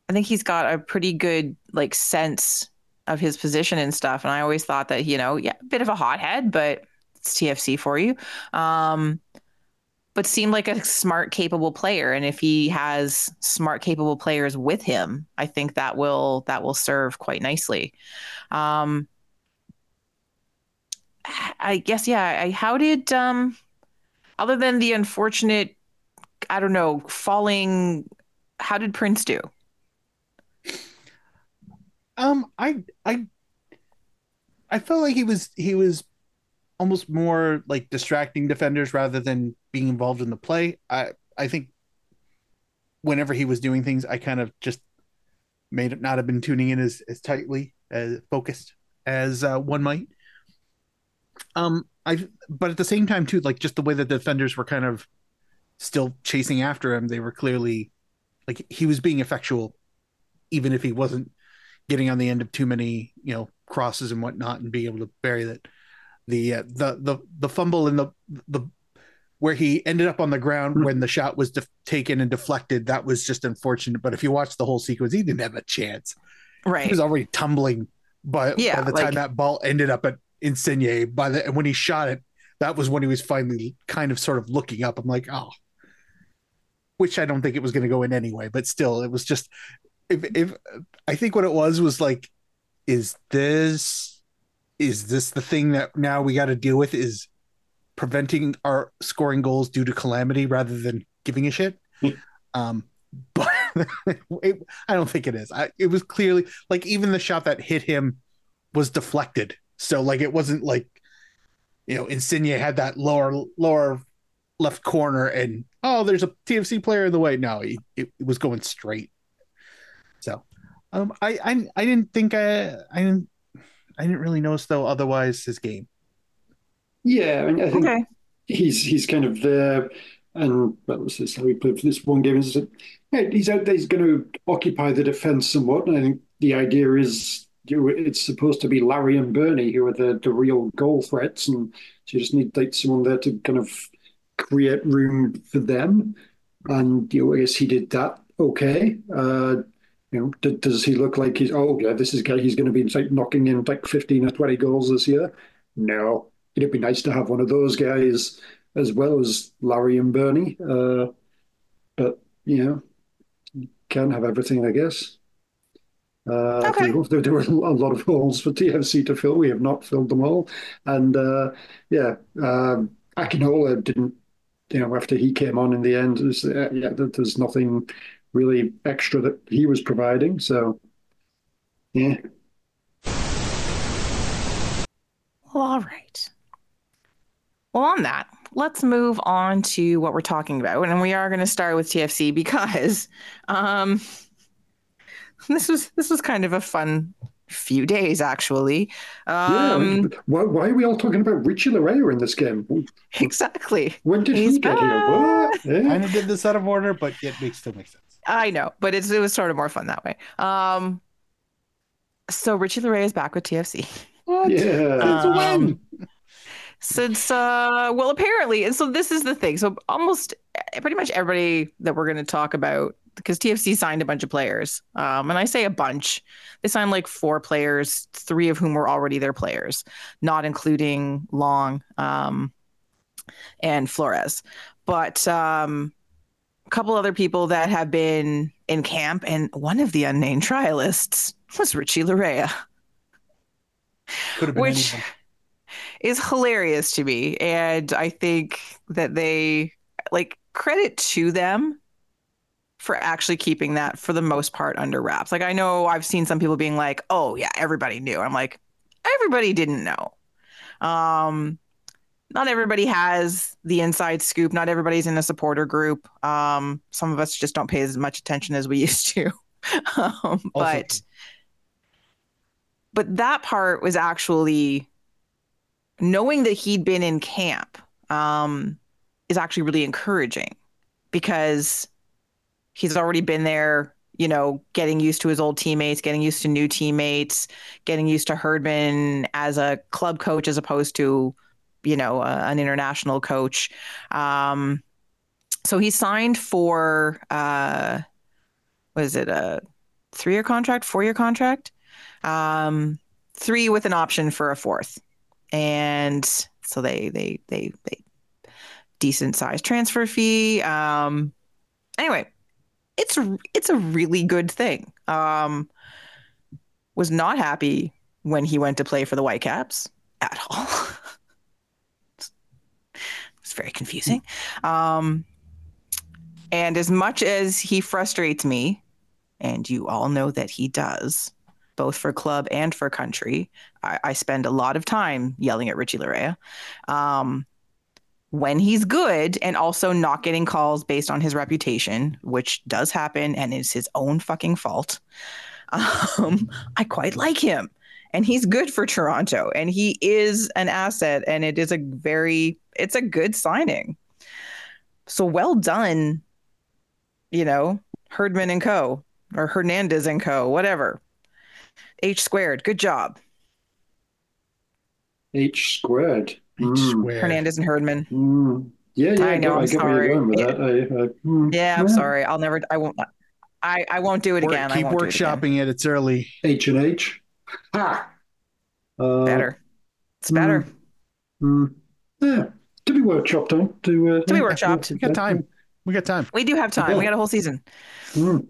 I think he's got a pretty good like sense of his position and stuff. And I always thought that you know yeah a bit of a hothead, but it's TFC for you. Um, but seemed like a smart, capable player. And if he has smart, capable players with him, I think that will that will serve quite nicely. Um, I guess yeah. I, how did um, other than the unfortunate, I don't know, falling? How did Prince do? Um, I I I felt like he was he was almost more like distracting defenders rather than being involved in the play. I I think whenever he was doing things, I kind of just may not have been tuning in as as tightly as focused as uh, one might. Um, I but at the same time too, like just the way that the defenders were kind of still chasing after him, they were clearly like he was being effectual, even if he wasn't getting on the end of too many, you know, crosses and whatnot, and being able to bury that. The uh, the the the fumble and the the where he ended up on the ground when the shot was def- taken and deflected, that was just unfortunate. But if you watch the whole sequence, he didn't have a chance. Right, he was already tumbling by, Yeah, by the like- time that ball ended up at Insigne. By the and when he shot it, that was when he was finally kind of sort of looking up. I'm like, oh, which I don't think it was going to go in anyway, but still, it was just if if I think what it was was like, is this is this the thing that now we got to deal with is preventing our scoring goals due to calamity rather than giving a shit. Hmm. Um, but it, I don't think it is. I, it was clearly like even the shot that hit him was deflected. So like it wasn't like you know Insigne had that lower lower left corner and oh there's a TFC player in the way. No, he, it, it was going straight. So um, I, I I didn't think I I didn't I didn't really notice though otherwise his game. Yeah, I mean, I think Okay. he's he's kind of there, and well, this is how he played for this one game. Is that yeah, he's out there. He's going to occupy the defense somewhat, and I think the idea is you, it's supposed to be Larry and Bernie who are the the real goal threats, and so you just need like someone there to kind of create room for them. And you know, I guess he did that okay. Uh, you know, d- does he look like he's? Oh yeah, this is guy. He's going to be like knocking in like fifteen or twenty goals this year. No, it'd be nice to have one of those guys as well as Larry and Bernie. Uh, but you know, can't have everything, I guess. Uh, Okay. there, there were a lot of holes for TFC to fill. We have not filled them all, and uh, yeah, um, Akinola didn't. You know, after he came on in the end, there's, uh, yeah, there- there's nothing really extra that he was providing. So, yeah, Well, all right. Well, on that, let's move on to what we're talking about. And we are going to start with TFC because um, this was this was kind of a fun few days actually. Um, yeah. Why, why are we all talking about Richie Laryea in this game? exactly. When did He's he get here? back. What? Yeah. Kind of did this out of order, but it makes still makes sense. I know, but it's, it was sort of more fun that way. Um, so Richie Laryea is back with TFC. What? Yeah. It's a Um, win. since uh well apparently and so this is the thing so almost pretty much everybody that we're going to talk about because TFC signed a bunch of players um and I say a bunch they signed like four players three of whom were already their players not including Long um and Flores but um a couple other people that have been in camp and one of the unnamed trialists was Richie Laryea Could have been which is hilarious to me. And I think that they like credit to them for actually keeping that for the most part under wraps. Like I know I've seen some people being like, "Oh yeah, everybody knew." I'm like, everybody didn't know. Um not everybody has the inside scoop. Not everybody's in a supporter group. Um some of us just don't pay as much attention as we used to. um, but but that part was actually knowing that he'd been in camp um, is actually really encouraging because he's already been there, you know, getting used to his old teammates, getting used to new teammates, getting used to Herdman as a club coach as opposed to, you know, uh, an international coach. Um, so he signed for, uh, was it a three year contract, four year contract? Um, three with an option for a fourth and so they they they they decent sized transfer fee. Um, anyway, it's it's a really good thing. Um, was not happy when he went to play for the Whitecaps at all. it's very confusing. Um, and as much as he frustrates me, and you all know that he does, both for club and for country. I, I spend a lot of time yelling at Richie Laryea. Um, when he's good and also not getting calls based on his reputation, which does happen and is his own fucking fault, um, I quite like him. And he's good for Toronto and he is an asset and it is a very, it's a good signing. So well done, you know, Herdman and Co. or Hernandez and Co. Whatever. H squared. Good job. H squared. H Mm. squared. Hernandez and Herdman. Mm. Yeah, yeah, I know, I I'm get where you're sorry. going. I, I, mm, Yeah, I'm sorry. I'll never I won't I, I won't do it Work- again. I keep won't do it again. workshopping it. It's early. H and H. Ha. Uh, Better. It's better. Mm, yeah, to be workshopped time to uh, To be yeah, workshopped. We got time. We got time. We do have time. We got a whole season. Mm.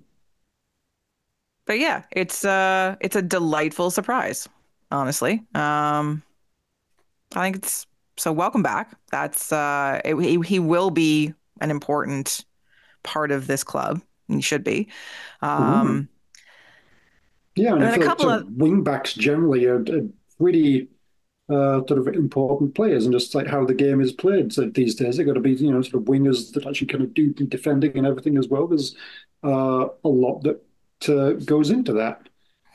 But yeah, it's uh it's a delightful surprise, honestly. Um I think it's so welcome back. That's uh it, he, he will be an important part of this club. He should be. Um Yeah, and, And a couple like of wing backs generally are, are pretty uh, sort of important players, and just like how the game is played so these days, they've got to be you know sort of wingers that actually kind of do the defending and everything as well. There's uh, a lot that uh, goes into that.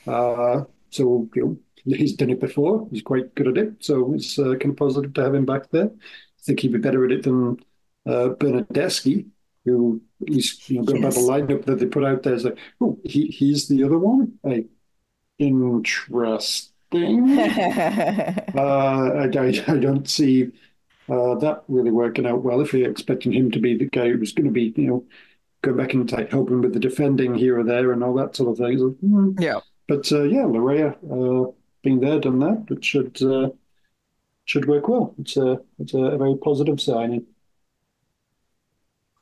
Uh, so you know, he's done it before. He's quite good at it. So it's uh, kind of positive to have him back there. I think he'd be better at it than uh, Bernardeschi, who at least you know going by the lineup that they put out there is like, oh, he he's the other one. Like, interesting. uh, I, I, I don't see uh, that really working out well if you're expecting him to be the guy who's going to be, you know, go back and like, helping with the defending here or there and all that sort of thing. So, hmm. yeah. But uh, yeah, Laryea uh, being there, done that, it should uh, should work well. It's a it's a very positive signing.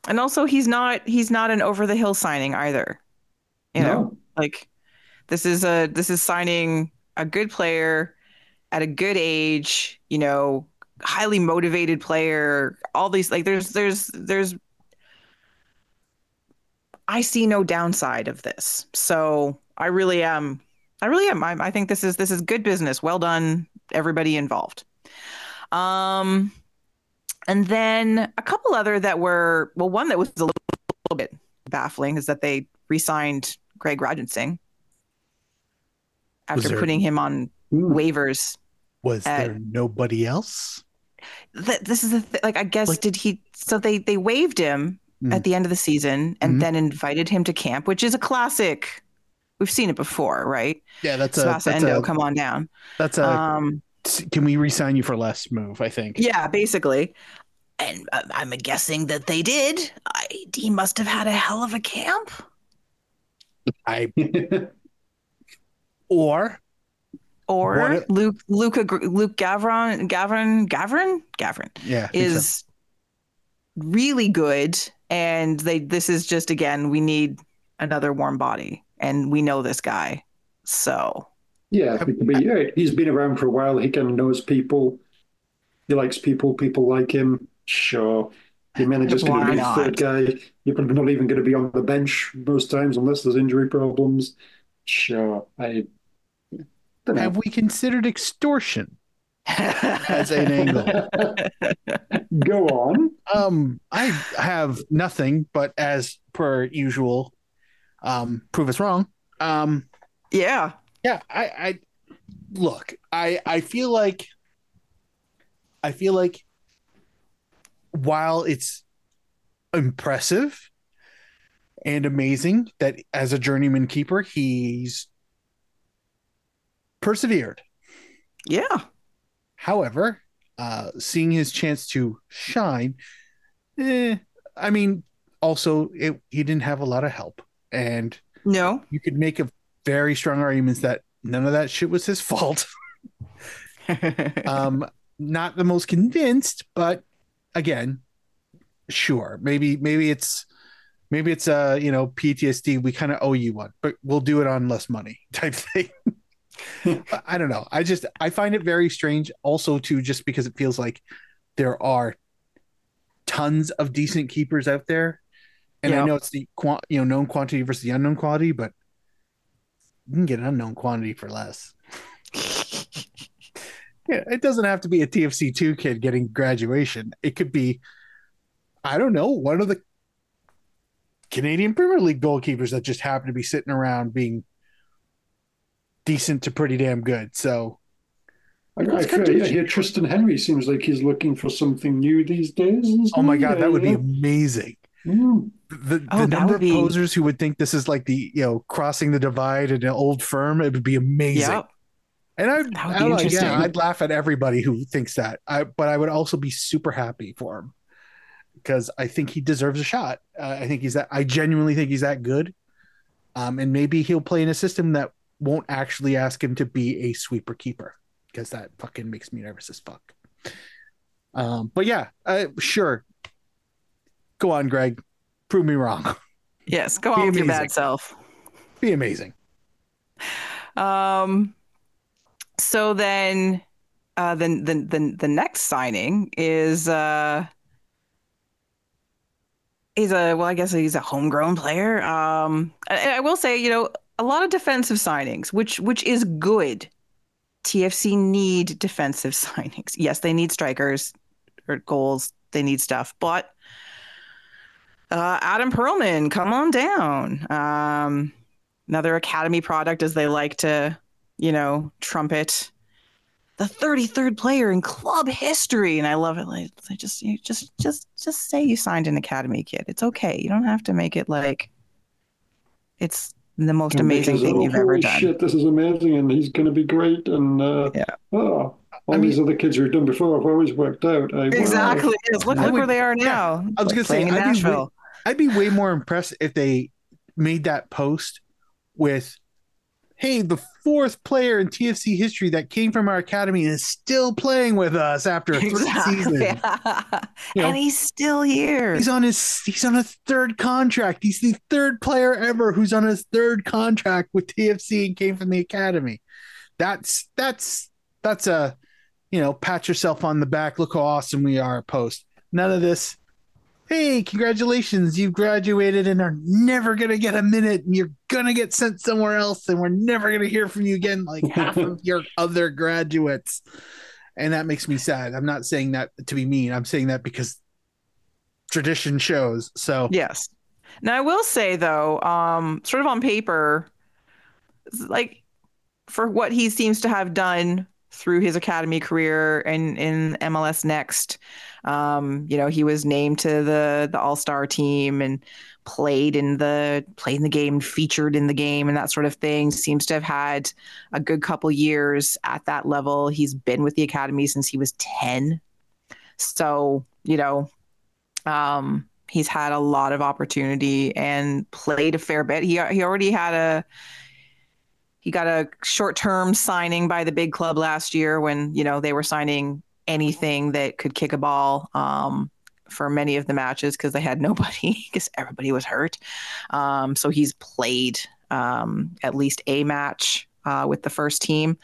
And also he's not he's not an over the hill signing either. You know, like This is a this is signing a good player at a good age, you know, highly motivated player, all these like there's there's there's I see no downside of this. So I really am I really am. I, I think this is this is good business. Well done, everybody involved. Um and then a couple other that were well, one that was a little, little bit baffling is that they re-signed Greg Ranjitsingh after there- putting him on Hmm. waivers. Was Uh, there nobody else? Th- this is the th- like I guess Like- did he? So they they waived him Mm. at the end of the season and Mhm. then invited him to camp, which is a classic. We've seen it before, right? Yeah, that's a that's Endo, a, come on down. that's a Um, can we resign you for less move, I think. yeah, basically. And uh, I'm guessing that they did. I, he must have had a hell of a camp. I or Or What if- Luke Luka Luke Gavran Gavran Gavran Gavran yeah, I think so. is really good and they this is just again we need another warm body and we know this guy so Yeah, he could be, yeah, he's been around for a while. He kind of knows people. He likes people. People like him. Sure. Your manager's going to be the not? third guy. You're probably not even going to be on the bench most times unless there's injury problems. Sure. I don't have we considered extortion as an angle? Go on. Um, I have nothing, but as per usual, um, prove us wrong. Um, yeah yeah, I, I look, I, I feel like, I feel like, while it's impressive and amazing that as a journeyman keeper he's persevered. yeah. However, uh, seeing his chance to shine, eh, I mean, also it, he didn't have a lot of help, and no. you could make a very strong arguments that none of that shit was his fault. um, not the most convinced, but again, sure, maybe maybe it's maybe it's uh you know PTSD. We kind of owe you one, but we'll do it on less money type thing. I don't know. I just I find it very strange. Also, too, just because it feels like there are tons of decent keepers out there, and I know it's the you know known quantity versus the unknown quality, but you can get an unknown quantity for less. Yeah, it doesn't have to be a TFC two kid getting graduation. It could be, I don't know, one of the Canadian Premier League goalkeepers that just happen to be sitting around being decent to pretty damn good. So I, I, hear, yeah, Triston Henry seems like he's looking for something new these days. oh my god, that would be amazing. Mm. The, the Oh, number of be- posers who would think this is like the you know crossing the divide in an old firm, it would be amazing. yep And I, That would I be like, interesting. yeah, I'd laugh at everybody who thinks that. I, but I would also be super happy for him because I think he deserves a shot. Uh, I think he's that. I genuinely think he's that good. Um, and maybe he'll play in a system that won't actually ask him to be a sweeper keeper because that fucking makes me nervous as fuck. Um, but yeah, uh, sure. Go on, Greg. Prove me wrong. yes go Be on with your bad self be amazing. Um, so then, uh, then the, the the next signing is uh, he's a well, I guess he's a homegrown player. Um, I, I will say, you know, a lot of defensive signings, which which is good. TFC need defensive signings. Yes, they need strikers or goals. They need stuff, but uh, Adam Pearlman, come on down. Um, another academy product as they like to you know trumpet the 33rd player in club history and i love it like I just you just just just say you signed an academy kid it's okay you don't have to make it like it's the most amazing thing you've ever holy done Shit, this is amazing, and he's going to be great. And uh, Yeah. oh, all I these other kids who've done before have always worked out. I, wow. exactly yes. look I look where they are yeah, now I was gonna say, playing in I'd be way- nashville I'd be way more impressed if they made that post with hey, the fourth player in TFC history that came from our academy is still playing with us after three seasons. You know, and he's still here. He's on his he's on a third contract. He's the third player ever who's on his third contract with TFC and came from the academy. That's that's that's a you know, pat yourself on the back, look how awesome we are post. None of this. Hey, congratulations, you've graduated and are never gonna get a minute and you're gonna get sent somewhere else and we're never gonna hear from you again like half of your other graduates. And that makes me sad. I'm not saying that to be mean. I'm saying that because tradition shows. So Yes. Now I will say though, um, sort of on paper, like for what he seems to have done through his academy career and in MLS Next, um, you know, he was named to the the All Star team and played in the played in the game, featured in the game, and that sort of thing. Seems to have had a good couple years at that level. He's been with the academy since he was ten, so you know, um, he's had a lot of opportunity and played a fair bit. He he already had a he got a short term signing by the big club last year when you know they were signing anything that could kick a ball um, for many of the matches because they had nobody because everybody was hurt. Um, so he's played um, at least a match uh, with the first team.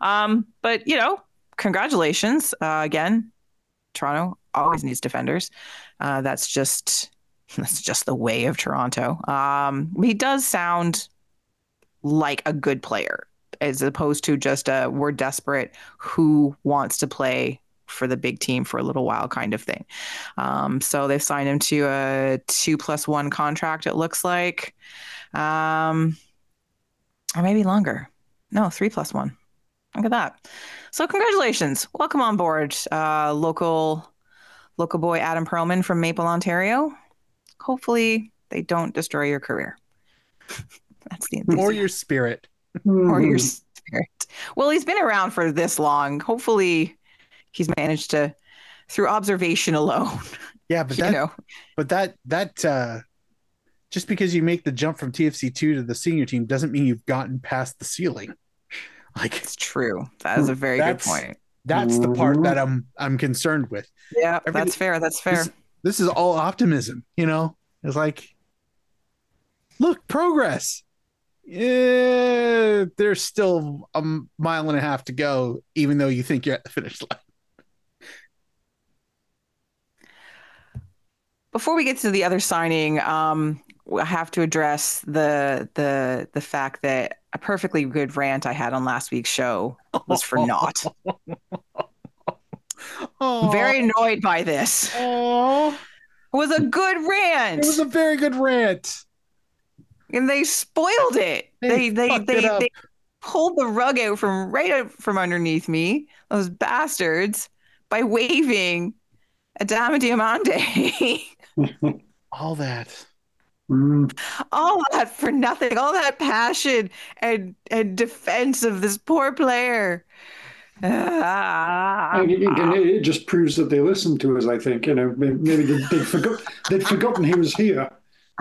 Um, but you know, congratulations uh, again. Toronto always needs defenders. Uh, that's just that's just the way of Toronto. Um, he does sound like a good player as opposed to just a we're desperate who wants to play for the big team for a little while kind of thing. Um, so they've signed him to a two plus one contract, it looks like. Um, or maybe longer. No, three plus one. Look at that. So congratulations. Welcome on board, uh, local local boy Adam Pearlman from Maple, Ontario. Hopefully they don't destroy your career. That's the or your spirit. or your Mhm. spirit. Well, he's been around for this long. Hopefully, he's managed to, through observation alone, Yeah, but you that know, but that that uh just because you make the jump from TFC two to the senior team doesn't mean you've gotten past the ceiling. Like it's true. That is a very good point. that's the part that I'm I'm concerned with. Yeah, every- that's fair. That's fair. This, this is all optimism, you know? It's like look, progress. Yeah, there's still a mile and a half to go, even though you think you're at the finish line. Before we get to the other signing, um, I have to address the the the fact that a perfectly good rant I had on last week's show was for naught. Oh, Very annoyed by this. It Oh, was a good rant. it was a very good rant. And they spoiled it. They They they they, it they pulled the rug out from right out from underneath me, those bastards, by waving Adama Diomande. All that. Mm. all that for nothing. All that passion and and defense of this poor player. Ah. And it, it- it just proves that they listened to us. I think you know maybe they, they'd forgot they'd forgotten he was here.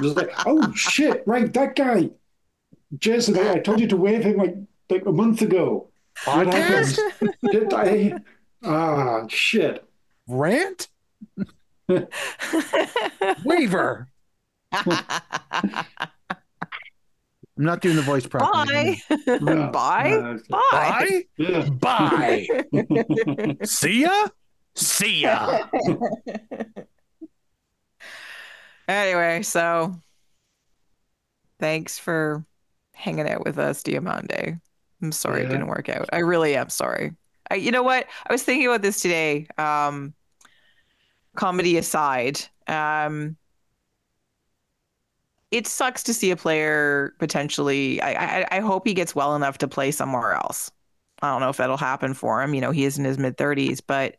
Just like oh shit, right that guy, Jason. I, I told you to wave him like like a month ago. What happened? Did I? Ah shit. Rant? Waiver. I'm not doing the voice properly. Bye. No, Bye. uh, Bye. Bye. Yeah. Bye. See ya. See ya. Anyway, so thanks for hanging out with us, Diomande. I'm sorry it didn't work out. I really am sorry. I, you know what? I was thinking about this today. Um, comedy aside, um, it sucks to see a player potentially. I, I I hope he gets well enough to play somewhere else. I don't know if that'll happen for him. You know, he is in his mid 30s, but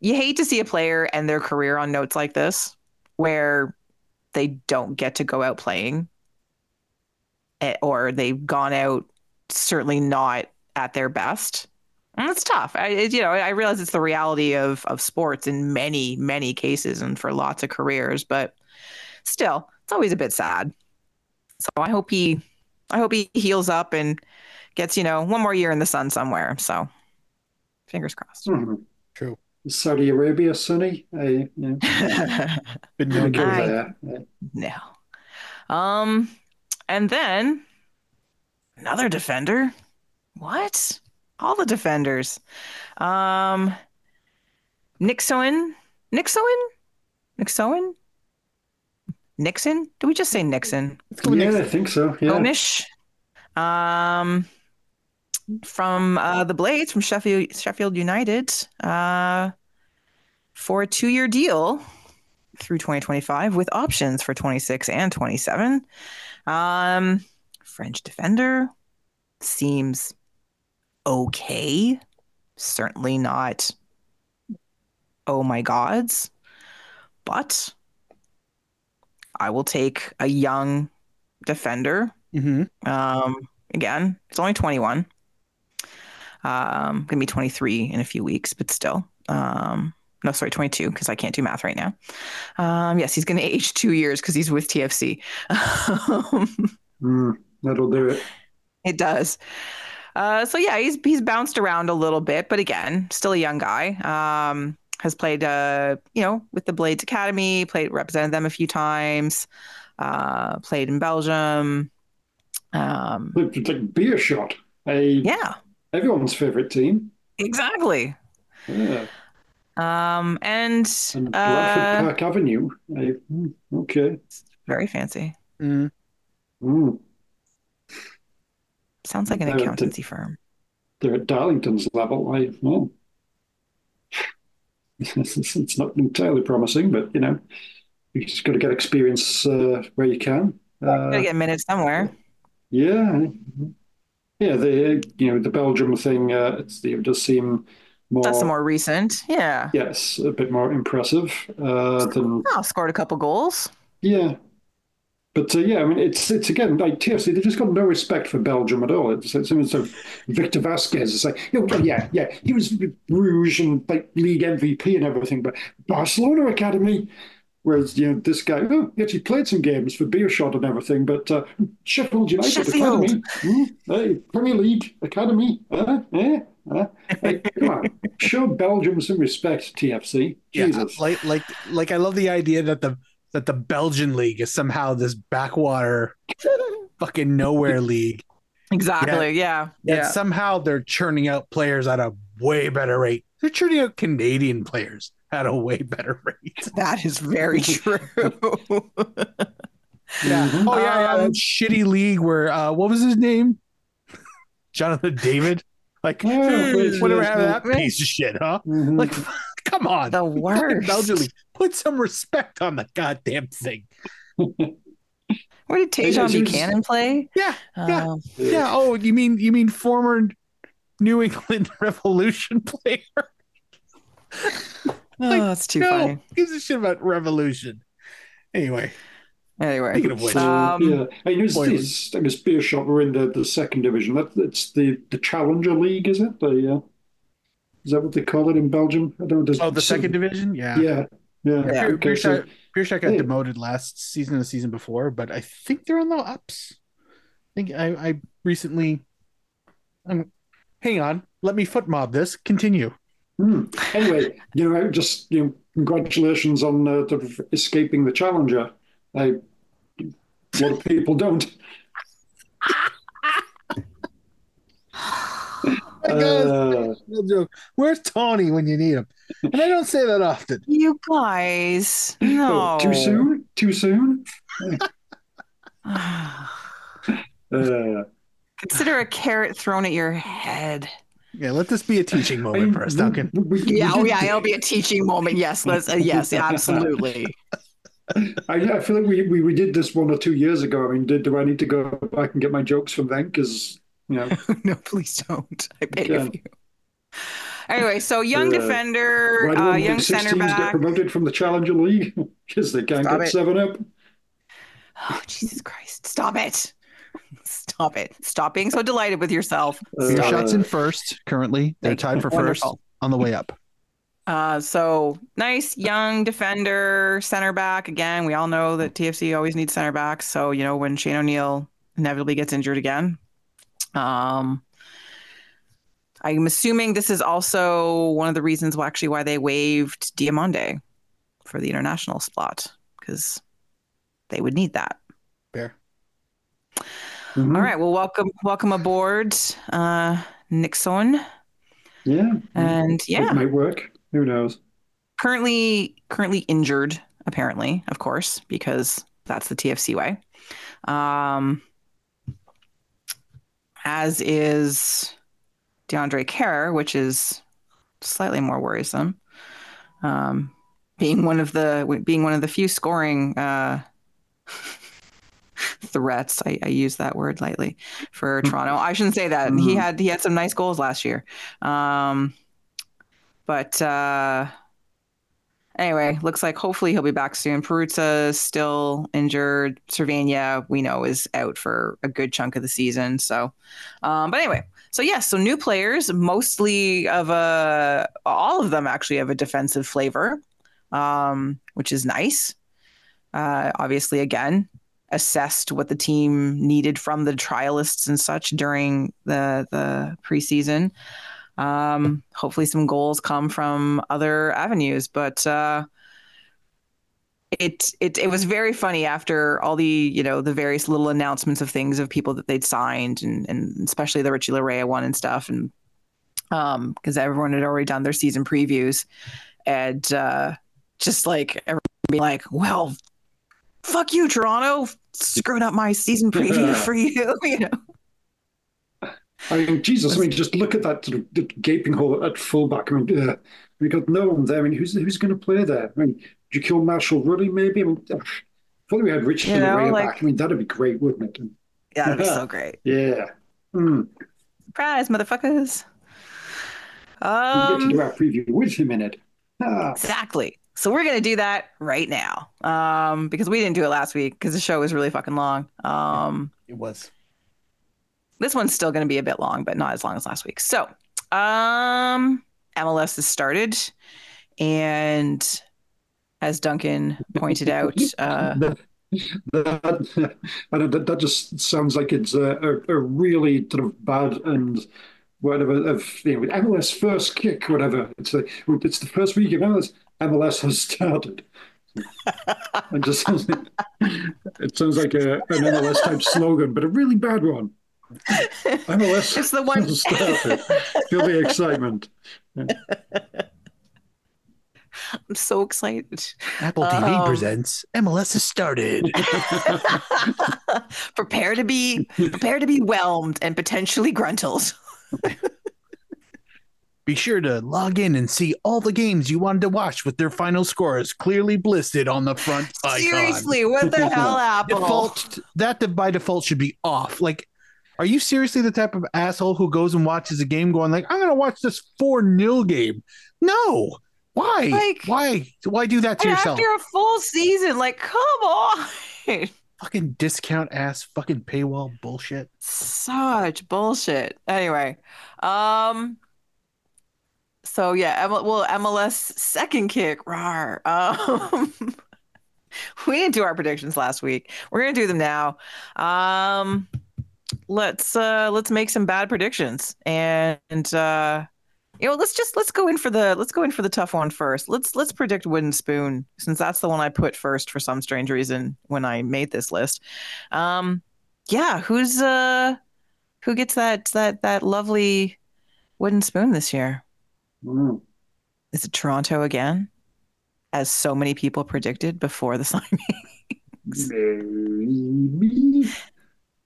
you hate to see a player end their career on notes like this where they don't get to go out playing eh, or they've gone out certainly not at their best. And it's tough. I, it- you know, I realize it's the reality of of sports in many, many cases and for lots of careers, but still, it's always a bit sad. So I hope he, I hope he heals up and gets, you know, one more year in the sun somewhere. So fingers crossed. Hmm. True. Saudi Arabia, Sunny. I, Been doing go. I- there. Yeah. no. Um, and then another defender. What? All the defenders. Um, Nixon. Nixon? Nixon? Nixon? Did we just say Nixon? Yeah, I think so. Yeah. Omish. Um, from uh, the Blades from Sheffield Sheffield United uh, for a two year deal through 2025 with options for 26 and 27. Um, French defender seems okay. Certainly not. Oh my gods. But I will take a young defender hmm um, again, it's only 21. Um, gonna be 23 in a few weeks, but still. Um, no, sorry, 22 because I can't do math right now. Um, yes, he's gonna age two years because he's with TFC. Mm, that'll do it. it does. Uh, so yeah, he's he's bounced around a little bit, but again, still a young guy. Um, has played, uh, you know, with the Blades Academy, played represented them a few times. Uh, played in Belgium. Um, It's like Beerschot. A yeah, everyone's favorite team. exactly. Yeah. Um, and And Bradford uh, Park Avenue. I, mm, okay. very fancy. mm Mm, Sounds like an Uh, the- accountancy firm. they're at Darlington's level. I well, it's, it's not entirely promising, but you know, you just got to get experience uh, where you can. Uh, Gotta get minutes somewhere. yeah, yeah. The you know the Belgium thing. Uh, it's, it does seem more. That's the more recent. Yeah. Yes, a bit more impressive uh, than Oh, scored a couple goals. Yeah. But uh, yeah, I mean, it's it's again like TFC. They just got no respect for Belgium at all. It's, it's, it's sort of Victor Vazquez. It's like, yeah, yeah, he was Bruges and like league MVP and everything, but Barcelona academy. Whereas you know this guy, oh, he actually played some games for Beerschot and everything, but uh, Sheffield United Sheffield. academy, hmm, hey, Premier League academy, uh, eh, uh, hey, come on, show Belgium some respect, TFC. Yeah, Jesus, like like like I love the idea that the that the Belgian league is somehow this backwater fucking nowhere league. Exactly. Yeah. Yet Yeah. somehow they're churning out players at a way better rate. They're churning out Canadian players at a way better rate. That is very true. Yeah. Mhm. Oh yeah, yeah. Um, shitty league where uh what was his name? Jonathan David. Like Hmm. whatever happened to that piece of shit, huh? Mhm. Like come on. the worst. Belgian league. Put some respect on the goddamn thing. Where did Yeah, Tejan she was- Buchanan play? Yeah. Yeah. Um, Yeah. Oh, you mean you mean former New England Revolution player? Oh, that's too no, funny. gives a shit about Revolution. Anyway, Anyway, Speaking of which, Um, yeah, I mean, it's, Boy, it's, I guess Beershot were in the, the second division. That, that's the, the Challenger League, is it? The, uh, is that what they call it in Belgium? I don't know. oh, the some- second division, yeah. Yeah, yeah. Yeah. Pier- Okay, so, Piershak, Piershak got Hey. demoted last season, and the season before, but I think they're on the ups. I think I, I recently. I'm, hang on, let me FotMob this. Continue. Hmm. Anyway, you know, just you know, congratulations on uh, sort of escaping the Challenger. I, a lot of people don't. My God, Uh, no joke. Where's Tawny when you need him? And I don't say that often. you guys, no. oh, too soon? Too soon? Uh, Consider a carrot thrown at your head. Yeah, let this be a teaching moment for us, Duncan. Yeah, oh yeah, it'll be a teaching moment. Yes, let's. Uh, yes, absolutely. I, I feel like we, we, we did this one or two years ago. I mean, did, do I need to go back and get my jokes from then? Because, you know, no, please don't. I beg Yeah. of you. Anyway, so young Uh, defender, why do uh, only young six center teams get promoted from the Challenger League? Because they can't Stop get it. seven up. Oh, Jesus Christ! Stop it! Stop it! Stop being so delighted with yourself. Your Stop shots it. in first currently. They're tied for Wonderful. first on the way up. Uh, so nice young defender, center back. Again, we all know that TFC always needs center backs. So you know when Shane O'Neill inevitably gets injured again. Um, I'm assuming this is also one of the reasons why actually why they waived Diomande for the international slot because they would need that. Fair. Mhm. All right. Well, welcome, welcome aboard, uh, Nixon. Yeah. And yeah, It might work. Who knows? currently currently injured, apparently, of course, because that's the TFC way. Um, as is DeAndre Kerr, which is slightly more worrisome. Um, being one of the being one of the few scoring uh, threats. I, I use that word lightly for Toronto. I shouldn't say that. He Mhm. had he had some nice goals last year. Um, but uh, anyway, looks like hopefully he'll be back soon. Perruzza is still injured. Servania, we know, is out for a good chunk of the season. So, um, but anyway, so yes, so new players, mostly of a, all of them actually have a defensive flavor, um, which is nice. Uh, obviously, again, assessed what the team needed from the trialists and such during the the preseason. Um, hopefully, some goals come from other avenues, but uh, it it it was very funny after all the you know the various little announcements of things of people that they'd signed and and especially the Richie Laryea one and stuff and um because everyone had already done their season previews and uh just like everyone being like well fuck you Toronto screwing up my season preview for you you know I mean, Jesus, I mean, just look at that sort of the gaping hole at fullback. I mean, uh, we got no one there. I mean, who's who's going to play there? I mean, do you kill Marshall-Rutty maybe? I mean, if only we had Richardson You know, like- back. I mean, that'd be great, wouldn't it? yeah that'd be so great Yeah. Mm. surprise motherfuckers We um get to do our preview with him in it. Ah, Exactly. So we're gonna do that right now, um, because we didn't do it last week because the show was really fucking long. Um, It was. this one's still gonna be a bit long, but not as long as last week. So, um, MLS has started, and as Duncan pointed out, uh, that, that, that, that just sounds like it's a, a, a really sort of bad and whatever of you know MLS first kick, whatever. It's the it's the first week of MLS. MLS has started. It just sounds like, it sounds like a, an MLS type slogan, but a really bad one. MLS It's the one- has started. Feel the excitement. I'm so excited. Apple TV Um, presents MLS has started. prepare to be prepare to be whelmed and potentially gruntled. Be sure to log in and see all the games you wanted to watch with their final scores clearly listed on the front icon. Seriously, what the hell, Apple? Default that by default should be off. Like, are you seriously the type of asshole who goes and watches a game going like, I'm gonna watch this 4 0 game? No. Why? Like- why? Why do that to yourself? after a full season, like, come on. Fucking discount ass fucking paywall bullshit. Such bullshit. Anyway, um, so yeah, well, MLS second kick, rar. Um, we didn't do our predictions last week. We're gonna do them now. Um, let's uh let's make some bad predictions and uh you know let's just let's go in for the let's go in for the tough one first let's let's predict wooden spoon since that's the one i put first for some strange reason when i made this list um yeah who's uh who gets that that that lovely wooden spoon this year Mm. is it toronto again as so many people predicted before the signing Maybe.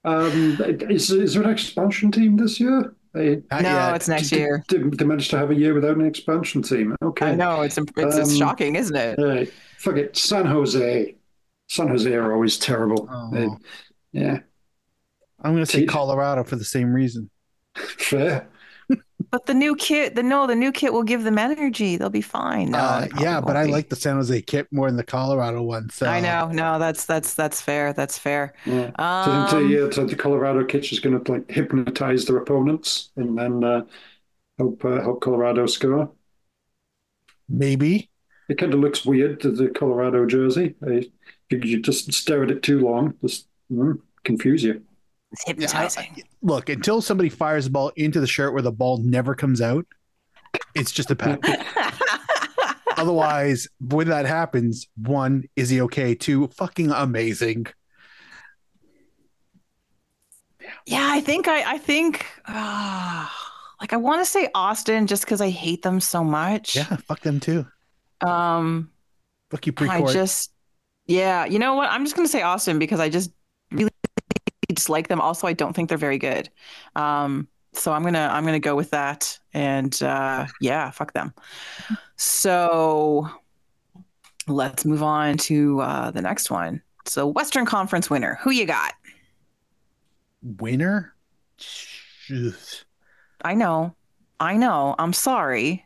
Um, is, is there an expansion team this year? They, no yet. it's next did- year Did, they managed to have a year without an expansion team. Okay. i know it's it's, it's Um, shocking isn't it Right. Fuck it. San Jose. San Jose are always terrible. Oh. They- yeah. I'm gonna say Te- Colorado for the same reason. Fair. But the new kit, the no, the new kit will give them energy. They'll be fine. No, Uh, yeah, but won't I be. like the San Jose kit more than the Colorado one. So I know. No, that's that's that's fair. That's fair. Yeah. Um, so the, uh, so the Colorado kitch is going to like hypnotize their opponents and then uh, help uh, help Colorado score. maybe. It kind of looks weird to the Colorado jersey. I, if you just stare at it too long, just mm, confuse you. It's hypnotizing. Look, until somebody fires the ball into the shirt where the ball never comes out, it's just a pass. Otherwise, when that happens, one, is he okay? Two, fucking amazing. yeah, I think I I think uh, like I want to say Austin just because I hate them so much. Yeah, fuck them too. Um, Fuck you, I pre-court. just yeah, you know what? I'm just gonna say Austin because I just dislike them. Also, I don't think they're very good. Um, so I'm gonna I'm gonna go with that. And uh, yeah, fuck them. So let's move on to uh, the next one. So Western Conference winner, who you got? Winner? Jeez. I know, I know. I'm sorry,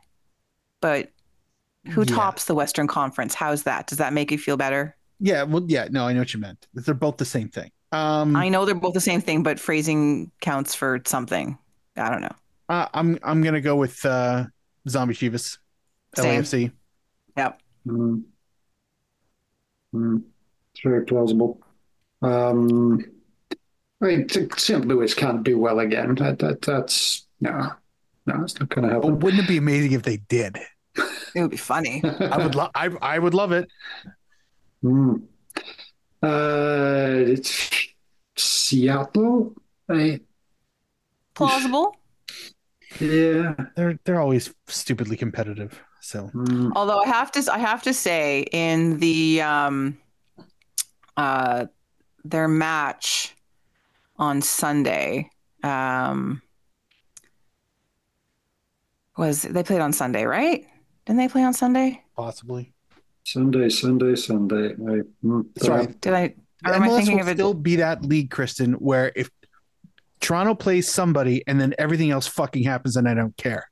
but who Yeah. tops the Western Conference? How's that? Does that make you feel better? Yeah, well, yeah, no, I know what you meant. They're both the same thing. Um, I know they're both the same thing, but phrasing counts for something. I don't know. uh, I'm I'm gonna go with uh, Zombie Chivas, Same. LAFC. Yep. Mm. Mm. It's very plausible. Um, I mean, St. Louis can't do well again. That, that that's no, no, it's not going to happen. But happen. wouldn't it be amazing if they did? It would be funny. I would love. I I would love it. Mm. Uh, it's Seattle. I, Plausible. yeah. They're they're always stupidly competitive. So Mm. Although I have to I have to say in the um uh their match on Sunday um was they played on Sunday, right? Didn't they play on Sunday? possibly. Sunday, Sunday, Sunday. I, mm, That's. Did I I MLS will still be that league, Kristin, where if Toronto plays somebody and then everything else fucking happens and I don't care.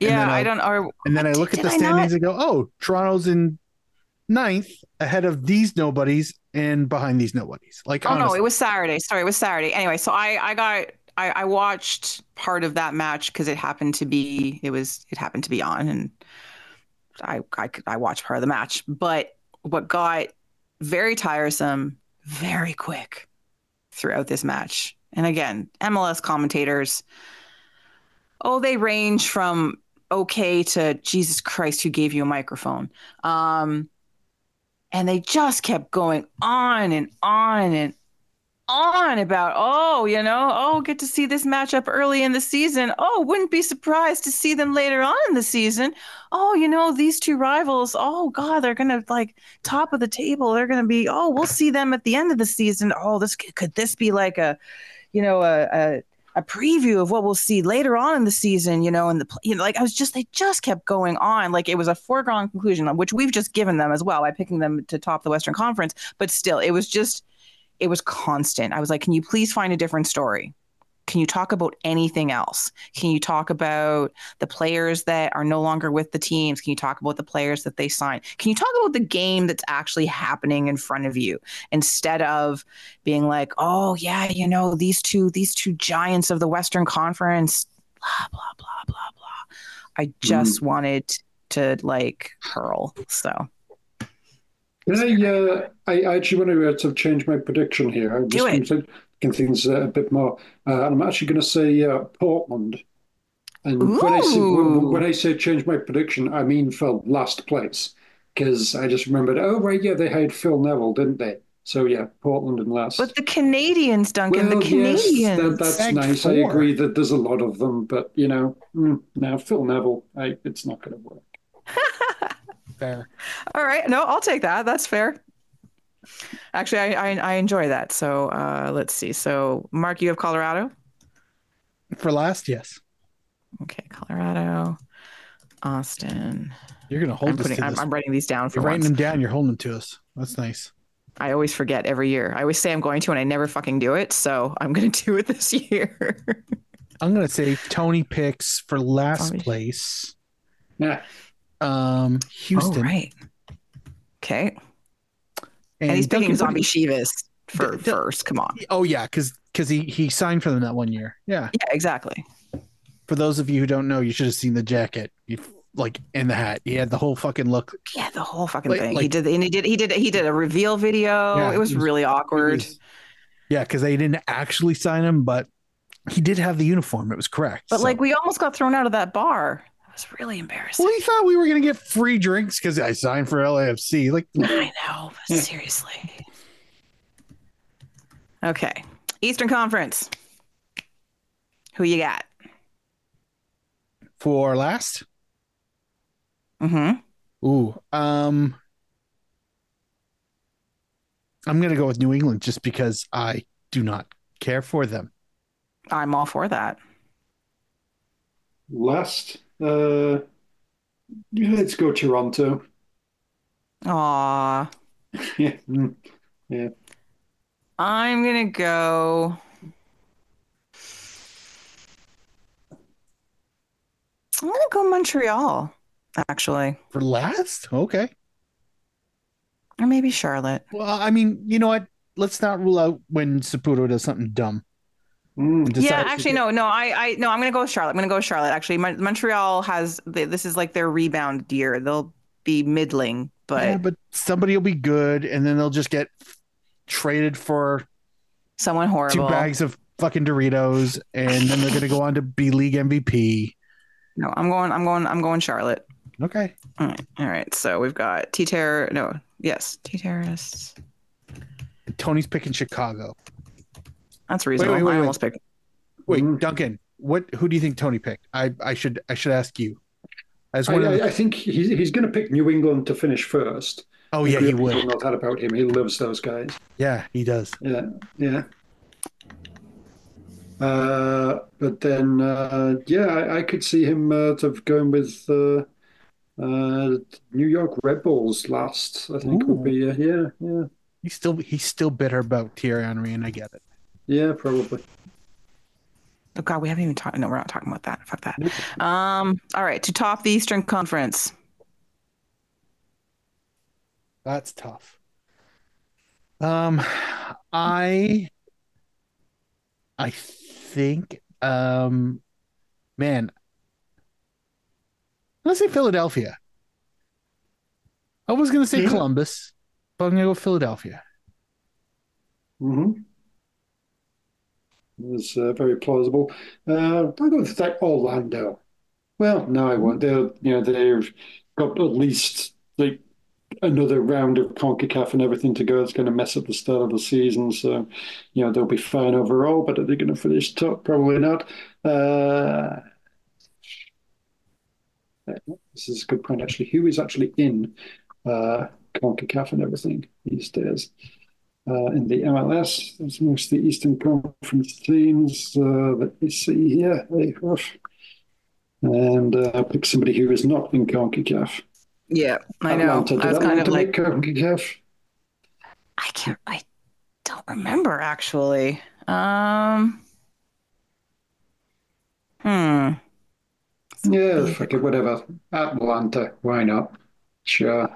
yeah, I I'll- don't or And then I look at the I standings and go, oh, Toronto's in ninth ahead of these nobodies and behind these nobodies. Like, Oh no, it was Saturday. Sorry, it was Saturday. Anyway, so I I got I, I watched part of that match because it happened to be it was it happened to be on and I I could- I watched part of the match. But what got very tiresome very quick throughout this match. And again, MLS commentators oh they range from okay to Jesus Christ who gave you a microphone. Um and they just kept going on and on and on about oh you know oh get to see this matchup early in the season. Oh wouldn't be surprised to see them later on in the season. Oh you know these two rivals oh god they're gonna like top of the table. They're gonna be oh we'll see them at the end of the season. Oh this could this be like a you know a, a a preview of what we'll see later on in the season, you know, and the you know, like I was just they just kept going on, like it was a foregone conclusion, which we've just given them as well by picking them to top the Western Conference. But still, it was just it was constant. I was like, can you please find a different story? Can you talk about anything else? Can you talk about the players that are no longer with the teams? Can you talk about the players that they signed? Can you talk about the game that's actually happening in front of you instead of being like, oh yeah, you know, these two, these two giants of the Western Conference, blah, blah, blah, blah, blah. I mm-hmm. just wanted to like hurl. So Can I, uh, I, I actually want to uh, sort of change my prediction here. I'm Do just it. going things uh, a bit more. Uh, and I'm actually going to say uh, Portland. And when I say when, when I say change my prediction, I mean for last place because I just remembered. Oh right, yeah, they hired Phil Neville, didn't they? So yeah, Portland and last. but the Canadians, Duncan, the Well, yes, Canadians. that, that's Big nice. I agree that there's a lot of them, but you know, mm, now Phil Neville, I, it's not going to work. Fair. All right. No, I'll take that. That's fair. Actually, I, I, I enjoy that. So uh, let's see. So, Mark, you have Colorado? For last, yes. Okay, Colorado, Austin. You're going to hold I'm, putting, to I'm, this. I'm writing these down for You're writing them down. You're holding them to us. That's nice. I always forget every year. I always say I'm going to, and I never fucking do it. So I'm going to do it this year. I'm going to say Tony picks for last Tony. place. Yeah, Um, Houston. Oh, right. Okay. And, And, he's Duncan, picking Zombie Chivas for first. Come on. Oh yeah, because because he he signed for them that one year. Yeah. Yeah, exactly. For those of you who don't know, you should have seen the jacket. You like in the hat. He had the whole fucking look. Yeah, the whole fucking Like- thing. he did, and he did, he did, he did a reveal video. Yeah, it was it was- really awkward. was, Yeah, because they didn't actually sign him, but he did have the uniform. It was correct. But So- like, we almost got thrown out of that bar. It was really embarrassing. well, he thought we were gonna get free drinks because I signed for LAFC. Like, I know, but seriously. Okay, Eastern Conference. Who you got? for last, Mm-hmm. ooh, um, I'm gonna go with New England just because I do not care for them. I'm all for that. Last, uh, let's go Toronto. Aw, Yeah, mm, yeah. I'm gonna go. I'm gonna go Montreal, actually, For last, okay. or maybe Charlotte. Well, I mean, you know what? Let's not rule out when Saputo does something dumb. Mm. yeah, actually, no, no, I, I, no, I'm gonna go with Charlotte. I'm gonna go with Charlotte. Actually, Mon- Montreal has th- this is like their rebound year. They'll be middling, but yeah, but somebody will be good, and then they'll just get traded for someone horrible. two bags of fucking Doritos, and then they're going to go on to be league MVP. No, I'm going. I'm going. I'm going Charlotte. Okay. All right. All right. So we've got T Terror. No. Yes. T Terrorists. Tony's picking Chicago. That's reasonable. wait, wait, I wait. almost picked. Wait, Mhm. Duncan, what? Who do you think Tony picked? I, I should I should ask you. As I, one of the- I, I think he's, he's going to pick New England to finish first. oh yeah, he People will. know that about him. He loves those guys. Yeah, he does. Yeah, yeah. Uh, but then, uh, yeah, I, I could see him uh, sort of going with uh, uh, New York Red Bulls last. I think would be uh, yeah, yeah, He's still he's still bitter about Thierry Henry, and I get it. Yeah, probably. Oh God, we haven't even talked. No, we're not talking about that. Fuck that. Um. All right. To top the Eastern Conference. That's tough. Um, I, I think, um, man, let's say Philadelphia. I was gonna say Yeah. Columbus, but I'm gonna go Philadelphia. hmm It's uh, very plausible. Uh, I'll go with that Orlando. Well, no, I won't. They're, you know, they've got at least like another round of CONCACAF and everything to go. It's going to mess up the start of the season. So, you know, they'll be fine overall, but are they going to finish top? Probably not. Uh, this is a good point, actually. Who is actually in uh, CONCACAF and everything these days? Uh, in the MLS, there's most of the Eastern Conference teams. Uh, let me see here. Oof. And uh, pick somebody who is not in CONCACAF. Yeah, I know. Atlanta. Did I was kind of like, CONCACAF? I can't. I don't remember actually. Um. Hmm. Yeah, fuck it, whatever. Atlanta, why not? Sure.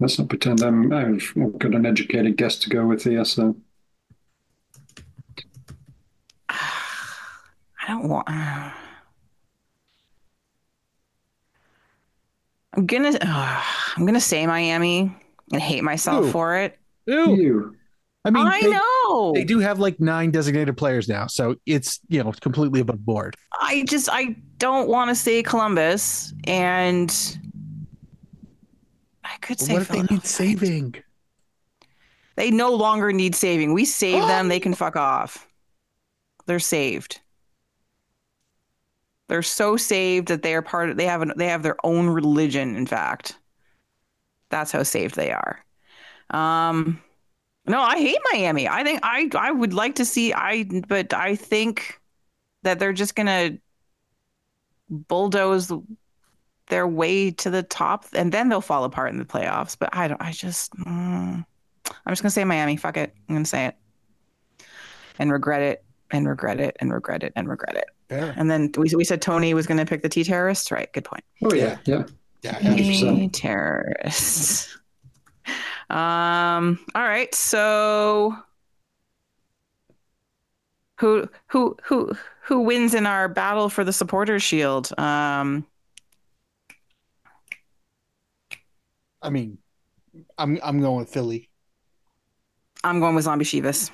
Let's not pretend I'm, I've I've got an educated guess to go with here. So, I don't want. I'm gonna. uh, I'm gonna say Miami and hate myself Ooh. for it. Ew. you. I mean, I they, know. they do have like nine designated players now, so it's you know completely above board. I just. I don't want to say Columbus, and I could say. what if they need saving? They no longer need saving. We save them. They can fuck off. They're saved. They're so saved that they are part of. They have an, They have their own religion. In fact, that's how saved they are. Um, no, I hate Miami. I think I I would like to see. I but I think that they're just gonna bulldoze their way to the top, and then they'll fall apart in the playoffs. But I don't. I just. mm, I'm just gonna say Miami. Fuck it. I'm gonna say it. And regret it. And regret it. And regret it. And regret it. Fair. And then we we said Tony was gonna pick the T terrorists. Right. Good point. Oh yeah, yeah. Yeah, Hundred percent. T terrorists. Um. All right. So. Who who who who wins in our battle for the supporters shield? Um. I mean, I'm I'm going with Philly. I'm going with Zombie Chivas.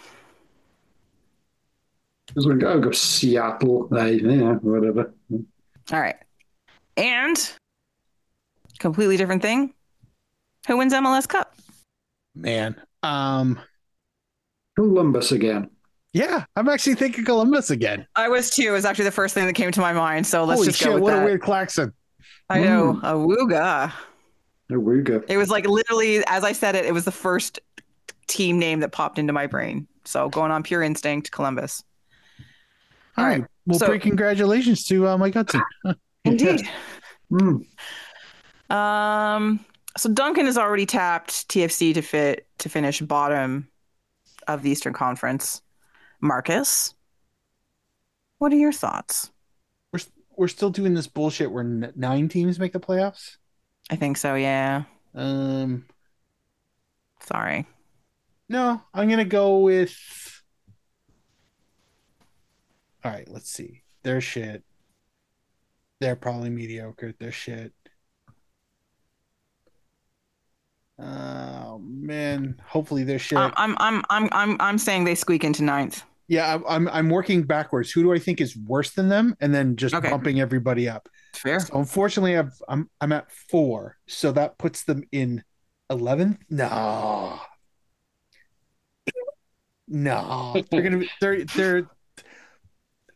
I'll go, I'll go Seattle. Like, yeah, whatever. All right. And completely different thing. Who wins MLS Cup? Man. Um Columbus again. yeah, I'm actually thinking Columbus again. I was too. It was actually the first thing that came to my mind. So let's Holy just shit, go with what that. a weird klaxon. I know. Awooga. Awooga. It was like literally, as I said it, it was the first team name that popped into my brain. So going on pure instinct, Columbus. All right. Well, So- big congratulations to uh, Mike Hudson. Indeed. Mm. Um. So Duncan has already tapped TFC to fit to finish bottom of the Eastern Conference. Marcus, what are your thoughts? We're we're still doing this bullshit where n- nine teams make the playoffs. I think so. Yeah. Um, Sorry. no, I'm gonna go with. All right, let's see. They're shit. They're probably mediocre. They're shit. Oh man, hopefully they're shit. I'm I'm I'm I'm I'm saying they squeak into ninth. Yeah, I'm, I'm I'm working backwards. Who do I think is worse than them, and then just Okay. bumping everybody up. Fair. So unfortunately, I've, I'm I'm at four, so that puts them in eleventh. No, no, they're gonna be they're they're.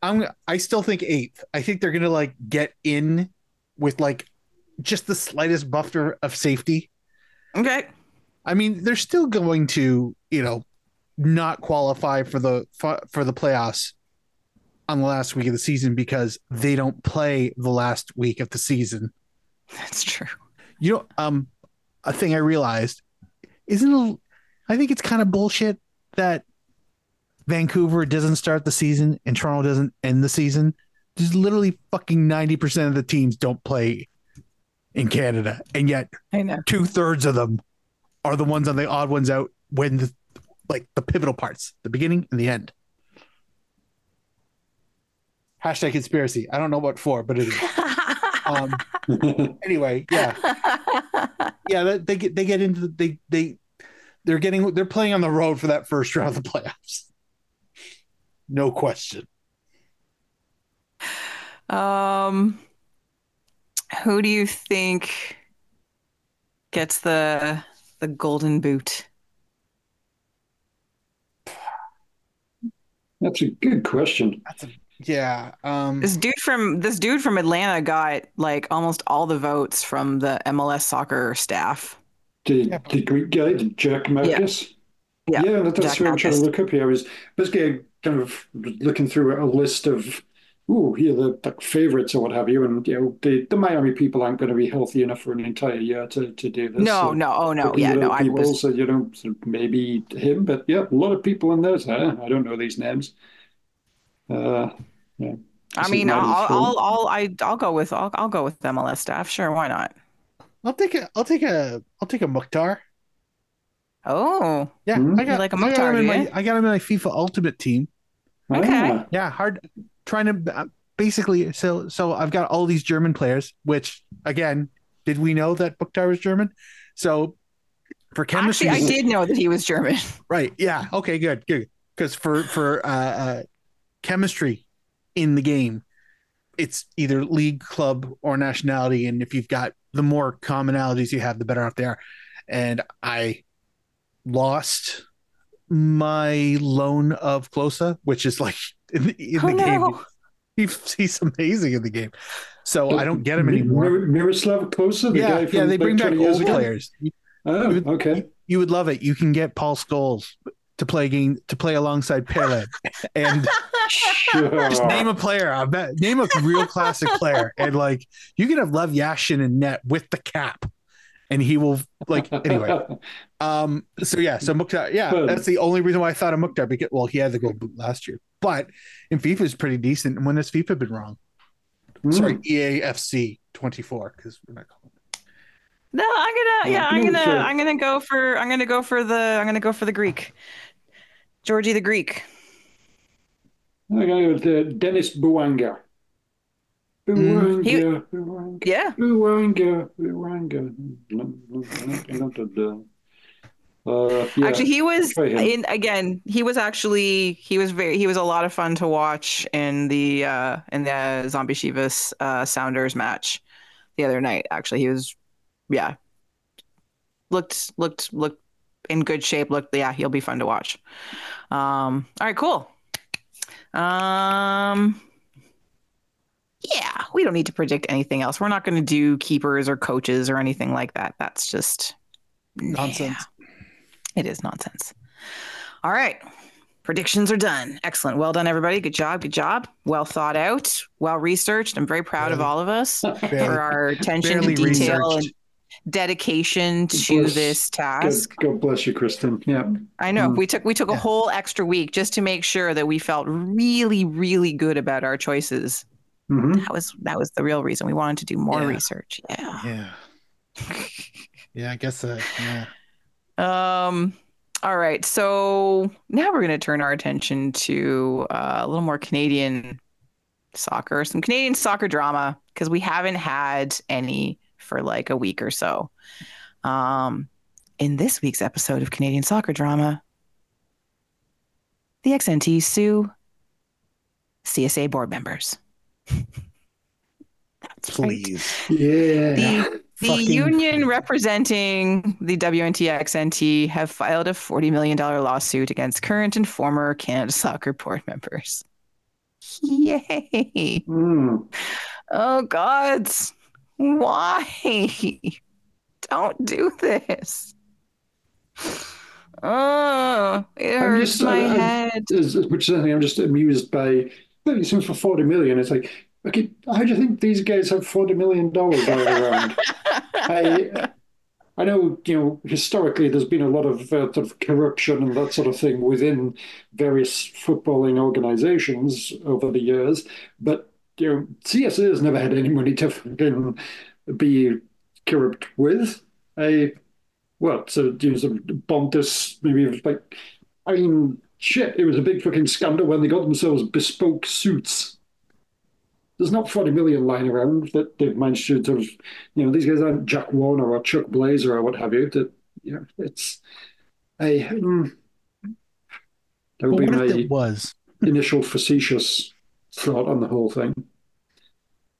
I'm I still think eighth. I think they're gonna like get in with like just the slightest buffer of safety. Okay. I mean, they're still going to you know not qualify for the for the playoffs on the last week of the season because they don't play the last week of the season. That's true. You know, um, a thing I realized isn't. it- I think it's kind of bullshit that Vancouver doesn't start the season and Toronto doesn't end the season. Just literally fucking ninety percent of the teams don't play in Canada, and yet two thirds of them are the ones on the odd ones out when the like the pivotal parts, the beginning and the end. Hashtag conspiracy. I don't know what for, but it is. Um, anyway, yeah, yeah. They, they get they get into the, they they they're getting they're playing on the road for that first round of the playoffs. No question. um, who do you think gets the the golden boot? That's a good question. That's a yeah. Um, This dude from this dude from Atlanta got like almost all the votes from the MLS soccer staff. The, Yeah. the Greek guy, the Giakoumakis. Yeah. Yeah, that- that's Jack what I'm trying to look up here. I was basically kind of looking through a list of, ooh, here the, the favorites or what have you, and you know, the, the Miami people aren't going to be healthy enough for an entire year to, to do this. No, So no, oh no, yeah, no. I people, was so you know, so maybe him, but yeah, a lot of people in there. So I don't know these names. Uh, yeah. I This mean, I'll, Mighty's I'll. I'll, I, I'll go with, I'll, I'll go with MLS staff. Sure, why not? I'll take a I'll take a I'll take a Mukhtar. Oh, Yeah, Hmm? I got You like a I got Mukhtar, him in my? I got him in my FIFA Ultimate team. Okay. Ah, Yeah, hard trying to uh, basically so so I've got all these German players, which again, did we know that Mukhtar was German? So for chemistry, actually, I did know that he was German. right? Yeah, okay, good, good. Because for for uh, uh, chemistry in the game, it's either league, club, or nationality, and if you've got the more commonalities you have, the better off they are. And I lost my loan of Klose, which is like in, the- in Oh, the game. no. He's, he's amazing in the game. So I don't get him anymore. Miroslav Klose, the yeah, guy from yeah, they bring back 20 old ago. players. Oh, You- okay. you would love it. You can get Paul Scholes to play game to play alongside Pele, and Sure. just name a player. I bet name a real classic player, and like you can have Lev Yashin in net with the cap, and he will like anyway. Um. So yeah. So Mukhtar. Yeah, Good. that's the only reason why I thought of Mukhtar because well, he had the gold boot last year, but in FIFA is pretty decent. And when has FIFA been wrong? Hmm. Sorry, E EAFC twenty four because we're not calling. No, I'm gonna, yeah, I'm gonna, sure. I'm gonna go for, I'm gonna go for the, I'm gonna go for the Greek, Georgie the Greek. I'm gonna go with uh, Denis Bouanga. Mm. Bouanga, Bouanga, Yeah, Bouanga, Bouanga. Uh, yeah. Actually, he was try in again. He was actually he was very he was a lot of fun to watch in the uh in the Zombie Chivas uh Sounders match the other night. Actually, he was yeah looked looked looked in good shape. Looked yeah he'll be fun to watch. Um, all right, cool. Um, yeah, we don't need to predict anything else. We're not going to do keepers or coaches or anything like that. That's just Nonsense. yeah. It is nonsense. All right. Predictions are done. Excellent. Well done, everybody. Good job. Good job. Well thought out. Well researched. I'm very proud of all of us for our attention to barely detail and researched. dedication to Bless- this task. God bless you, Kristin. Yeah. I know Mm. we took we took a whole extra week just to make sure that we felt really, really good about our choices. hmm That was that was the real reason we wanted to do more Yeah. research. Yeah. Yeah. Yeah, I guess uh, yeah. Um. All right. So now we're going to turn our attention to uh, a little more Canadian soccer, some Canadian soccer drama, because we haven't had any for like a week or so. Um, in this week's episode of Canadian soccer drama, the XNT sue CSA board members. That's right. Please. Yeah. The, the Fucking- union representing the WNTXNT have filed a $40 million lawsuit against current and former Canada Soccer board members. Yay. Mm. Oh, God. Why? Don't do this. Oh, it I'm hurts just- my I- I- head. As much as anything, I'm just amused by for forty million. It's like, okay, how do you think these guys have forty million dollars going around? I, I know, you know, historically there's been a lot of uh, sort of corruption and that sort of thing within various footballing organizations over the years, but you know, CSA has never had any money to fucking be corrupt with. I, what? So, you know, sort of Bontus, maybe like, I mean, shit, it was a big fucking scandal when they got themselves bespoke suits. There's not 40 million lying around that they've managed to sort of, you know, these guys aren't Jack Warner or Chuck Blazer or what have you. That, you know, it's a, mm, that But be what my it was? initial facetious thought on the whole thing.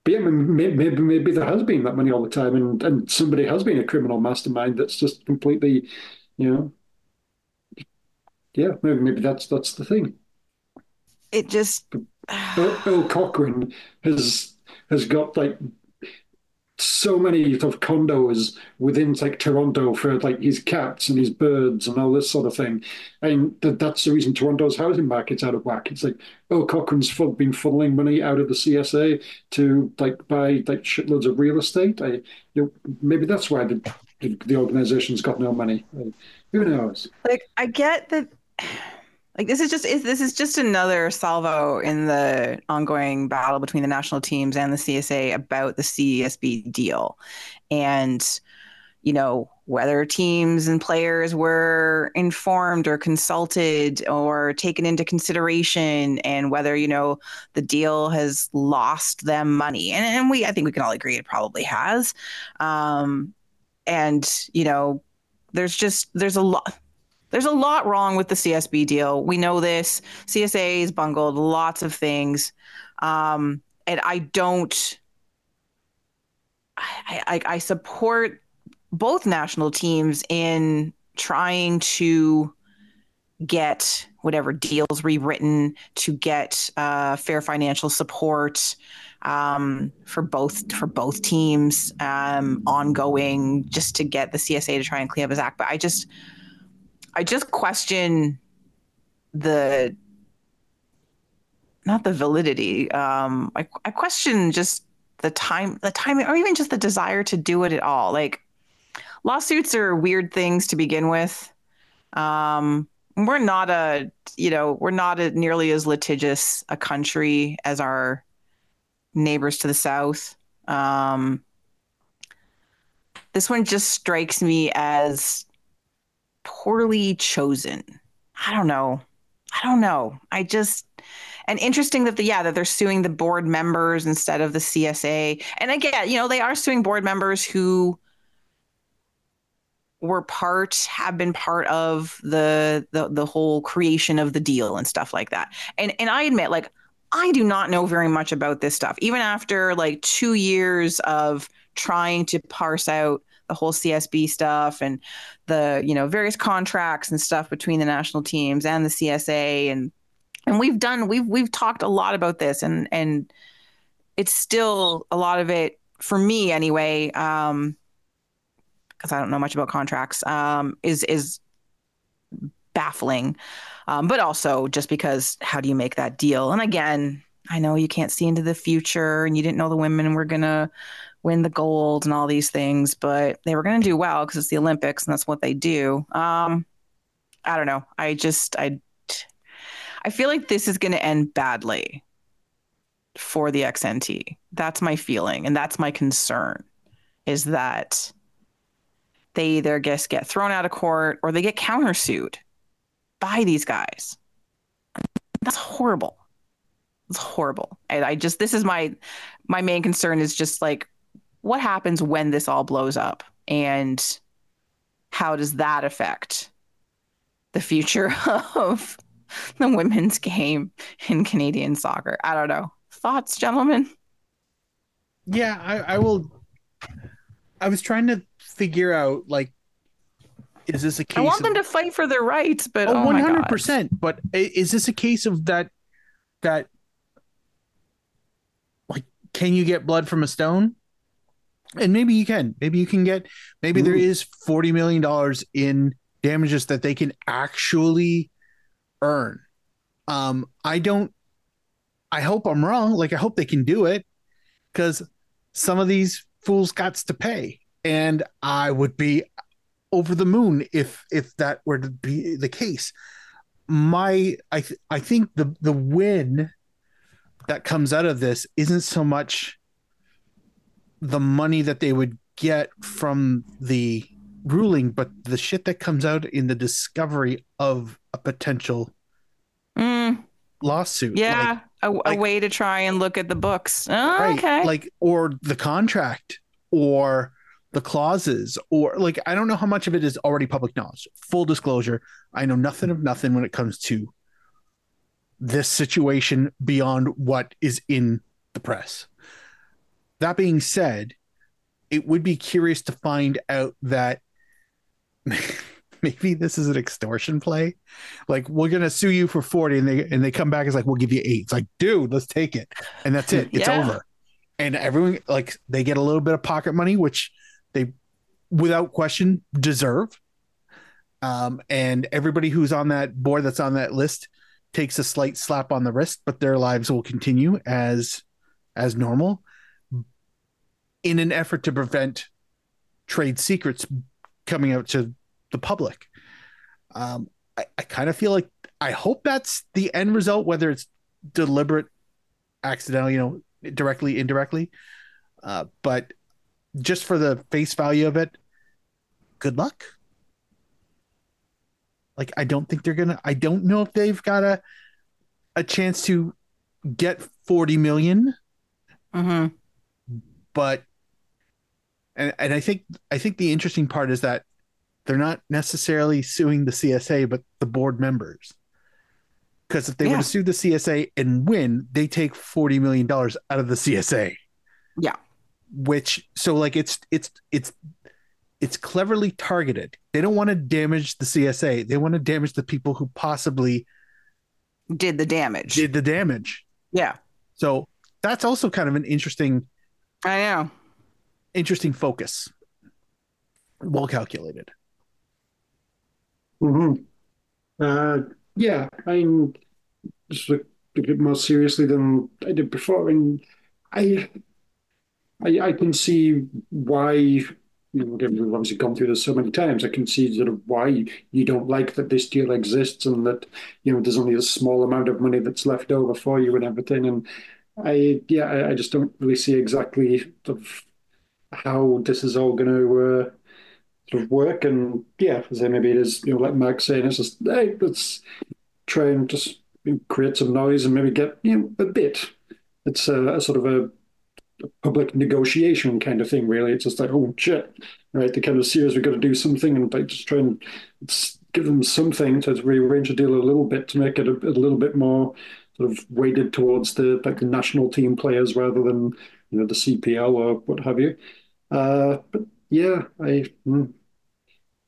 But yeah, maybe, maybe maybe there has been that money all the time, and, and somebody has been a criminal mastermind that's just completely, you know, yeah, maybe maybe that's that's the thing. It just. Earl, Earl Cochrane has has got like so many sort of condos within like Toronto for like his cats and his birds and all this sort of thing, and that, that's the reason Toronto's housing market's out of whack. It's like Earl Cochrane's fu- been funneling money out of the CSA to like buy like shitloads of real estate. I, you know, maybe that's why the the, the organization's got no money. Like, who knows? like I get that like this is just is this is just another salvo in the ongoing battle between the national teams and the CSA about the CSB deal. And you know, whether teams and players were informed or consulted or taken into consideration and whether, you know, the deal has lost them money. And, and we I think we can all agree it probably has. Um and you know, there's just there's a lot there's a lot wrong with the CSB deal. We know this. CSA is bungled lots of things. Um, and I don't, I, I, I support both national teams in trying to get whatever deals rewritten to get uh, fair financial support um, for both for both teams um, ongoing just to get the CSA to try and clean up his act. But I just I just question the not the validity. Um, I, I question just the time, the timing, or even just the desire to do it at all. Like lawsuits are weird things to begin with. Um, we're not a, you know, we're not a nearly as litigious a country as our neighbors to the south. Um, this one just strikes me as poorly chosen. I don't know. I don't know. I just and interesting that the yeah that they're suing the board members instead of the CSA. And again, you know, they are suing board members who were part have been part of the the the whole creation of the deal and stuff like that. And and I admit like I do not know very much about this stuff. Even after like 2 years of trying to parse out the whole CSB stuff and the, you know, various contracts and stuff between the national teams and the CSA and and we've done we've we've talked a lot about this and and it's still a lot of it for me anyway um because I don't know much about contracts, um, is is baffling. Um, but also just because how do you make that deal? And again, I know you can't see into the future, and you didn't know the women were gonna win the gold and all these things, but they were gonna do well because it's the Olympics and that's what they do. Um, I don't know. I just I I feel like this is gonna end badly for the XNT. That's my feeling, and that's my concern. Is that they either just get thrown out of court or they get countersued by these guys. That's horrible. It's horrible. And I just this is my my main concern is just like what happens when this all blows up and how does that affect the future of the women's game in Canadian soccer? I don't know. Thoughts, gentlemen? Yeah, I, I will. I was trying to figure out like is this a case I want of, them to fight for their rights, but oh, oh, 100% but is this a case of that that like can you get blood from a stone and maybe you can maybe you can get maybe Ooh. there is 40 million dollars in damages that they can actually earn um i don't i hope i'm wrong like i hope they can do it because some of these fools got to pay and I would be over the moon if if that were to be the case. My I th- I think the the win that comes out of this isn't so much the money that they would get from the ruling, but the shit that comes out in the discovery of a potential mm. lawsuit. Yeah, like, a, a like, way to try and look at the books. Oh, right, okay, like or the contract or the clauses or like I don't know how much of it is already public knowledge. Full disclosure, I know nothing of nothing when it comes to this situation beyond what is in the press. That being said, it would be curious to find out that maybe this is an extortion play. Like we're gonna sue you for 40 and they and they come back as like we'll give you eight. It's like, dude, let's take it. And that's it. It's yeah. over. And everyone like they get a little bit of pocket money, which they without question deserve. Um, and everybody who's on that board that's on that list takes a slight slap on the wrist, but their lives will continue as as normal in an effort to prevent trade secrets coming out to the public. Um, I, I kind of feel like I hope that's the end result, whether it's deliberate, accidental, you know, directly, indirectly. Uh, but just for the face value of it, good luck. Like I don't think they're gonna. I don't know if they've got a a chance to get forty million. Mm-hmm. But and and I think I think the interesting part is that they're not necessarily suing the CSA, but the board members. Because if they yeah. were to sue the CSA and win, they take forty million dollars out of the CSA. Yeah which so like it's it's it's it's cleverly targeted. They don't want to damage the CSA. They want to damage the people who possibly did the damage. Did the damage. Yeah. So that's also kind of an interesting I know. Interesting focus. Well calculated. Hmm. Uh, yeah. I'm just a bit more seriously than I did before, and I I, I can see why you know, we've obviously gone through this so many times. I can see sort of why you don't like that this deal exists and that you know there's only a small amount of money that's left over for you and everything. And I, yeah, I, I just don't really see exactly of how this is all going to uh, sort of work. And yeah, I maybe it is, you know, like Mark saying, it's just hey, let's try and just create some noise and maybe get you know a bit. It's a, a sort of a public negotiation kind of thing. Really, it's just like, oh shit, right? The kind of series we've got to do something and like just try and give them something to rearrange the deal a little bit to make it a, a little bit more sort of weighted towards the like the national team players rather than you know the CPL or what have you. Uh, but yeah, I mm,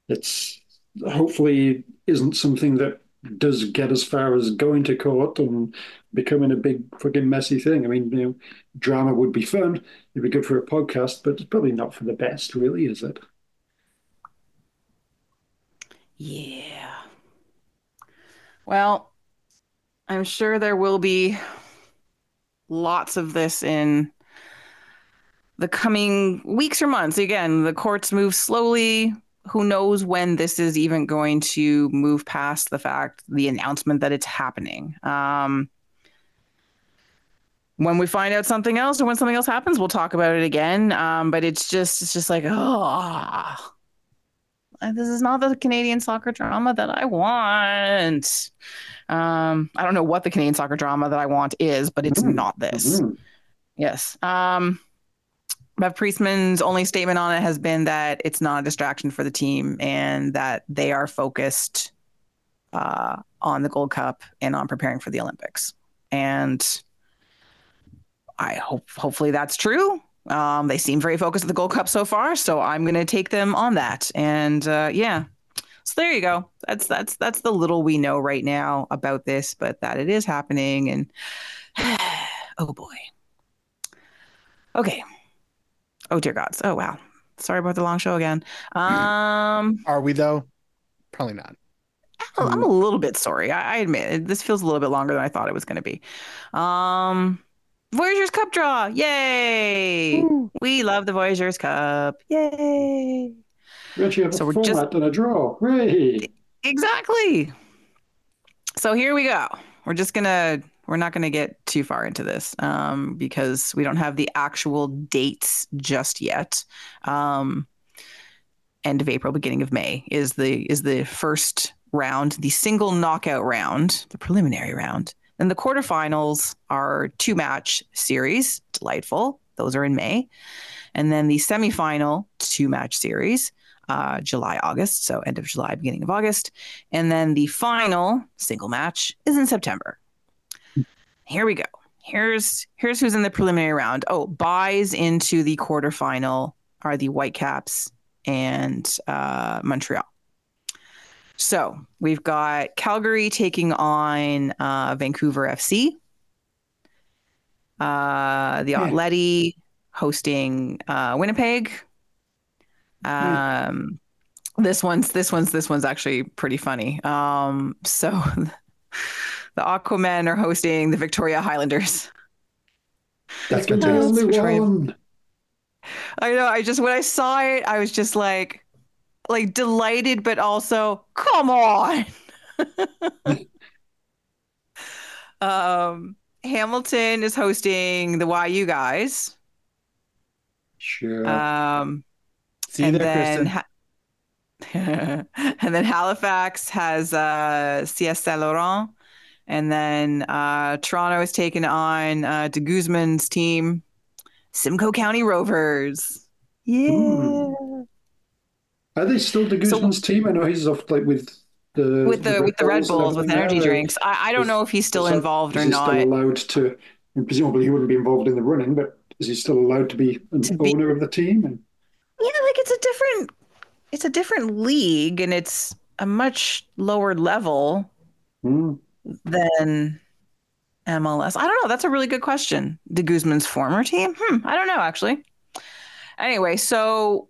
it's hopefully isn't something that does get as far as going to court and becoming a big fucking messy thing. I mean, you know, drama would be fun. It'd be good for a podcast, but it's probably not for the best, really, is it? Yeah. Well, I'm sure there will be lots of this in the coming weeks or months. Again, the courts move slowly. Who knows when this is even going to move past the fact, the announcement that it's happening. Um, when we find out something else or when something else happens, we'll talk about it again. Um, but it's just, it's just like, oh, this is not the Canadian soccer drama that I want. Um, I don't know what the Canadian soccer drama that I want is, but it's mm. not this. Mm. Yes. Um, Bev Priestman's only statement on it has been that it's not a distraction for the team and that they are focused uh, on the Gold Cup and on preparing for the Olympics. And I hope, hopefully, that's true. Um, they seem very focused at the Gold Cup so far, so I'm going to take them on that. And uh, yeah, so there you go. That's that's that's the little we know right now about this, but that it is happening. And oh boy. Okay. Oh dear gods. Oh wow. Sorry about the long show again. Um, are we though? Probably not. I'm a little bit sorry. I, I admit this feels a little bit longer than I thought it was going to be. Um, Voyageurs Cup draw. Yay. Ooh. We love the Voyageurs Cup. Yay. We actually have so a we're format just... and a draw. Hooray. Exactly. So here we go. We're just gonna we're not gonna get too far into this um, because we don't have the actual dates just yet. Um, end of April, beginning of May is the is the first round, the single knockout round, the preliminary round. And the quarterfinals are two match series, delightful. Those are in May. And then the semifinal two match series, uh, July, August. So end of July, beginning of August. And then the final single match is in September. Here we go. Here's here's who's in the preliminary round. Oh, byes into the quarterfinal are the Whitecaps and uh, Montreal. So we've got Calgary taking on uh, Vancouver FC. Uh, the Atleti hosting uh, Winnipeg. Um, this one's this one's this one's actually pretty funny. Um, so the Aquamen are hosting the Victoria Highlanders. That's the only one. I know. I just when I saw it, I was just like, like delighted, but also, come on. um, Hamilton is hosting the YU guys. Sure. Um, See you there, ha- and then Halifax has uh, CS Saint Laurent. And then uh, Toronto is taking on uh, de Guzman's team, Simcoe County Rovers. Yeah. Ooh. Are they still de Guzman's so, team? I know he's off like with the with the, the with the Red Bulls with energy drinks. I, I don't know if he's still is involved that, or not. Still allowed to, presumably he wouldn't be involved in the running, but is he still allowed to be an to owner be, of the team? And yeah, like it's a different, it's a different league, and it's a much lower level mm. Than MLS. I don't know. That's a really good question. De Guzman's former team? Hmm, I don't know actually. Anyway, so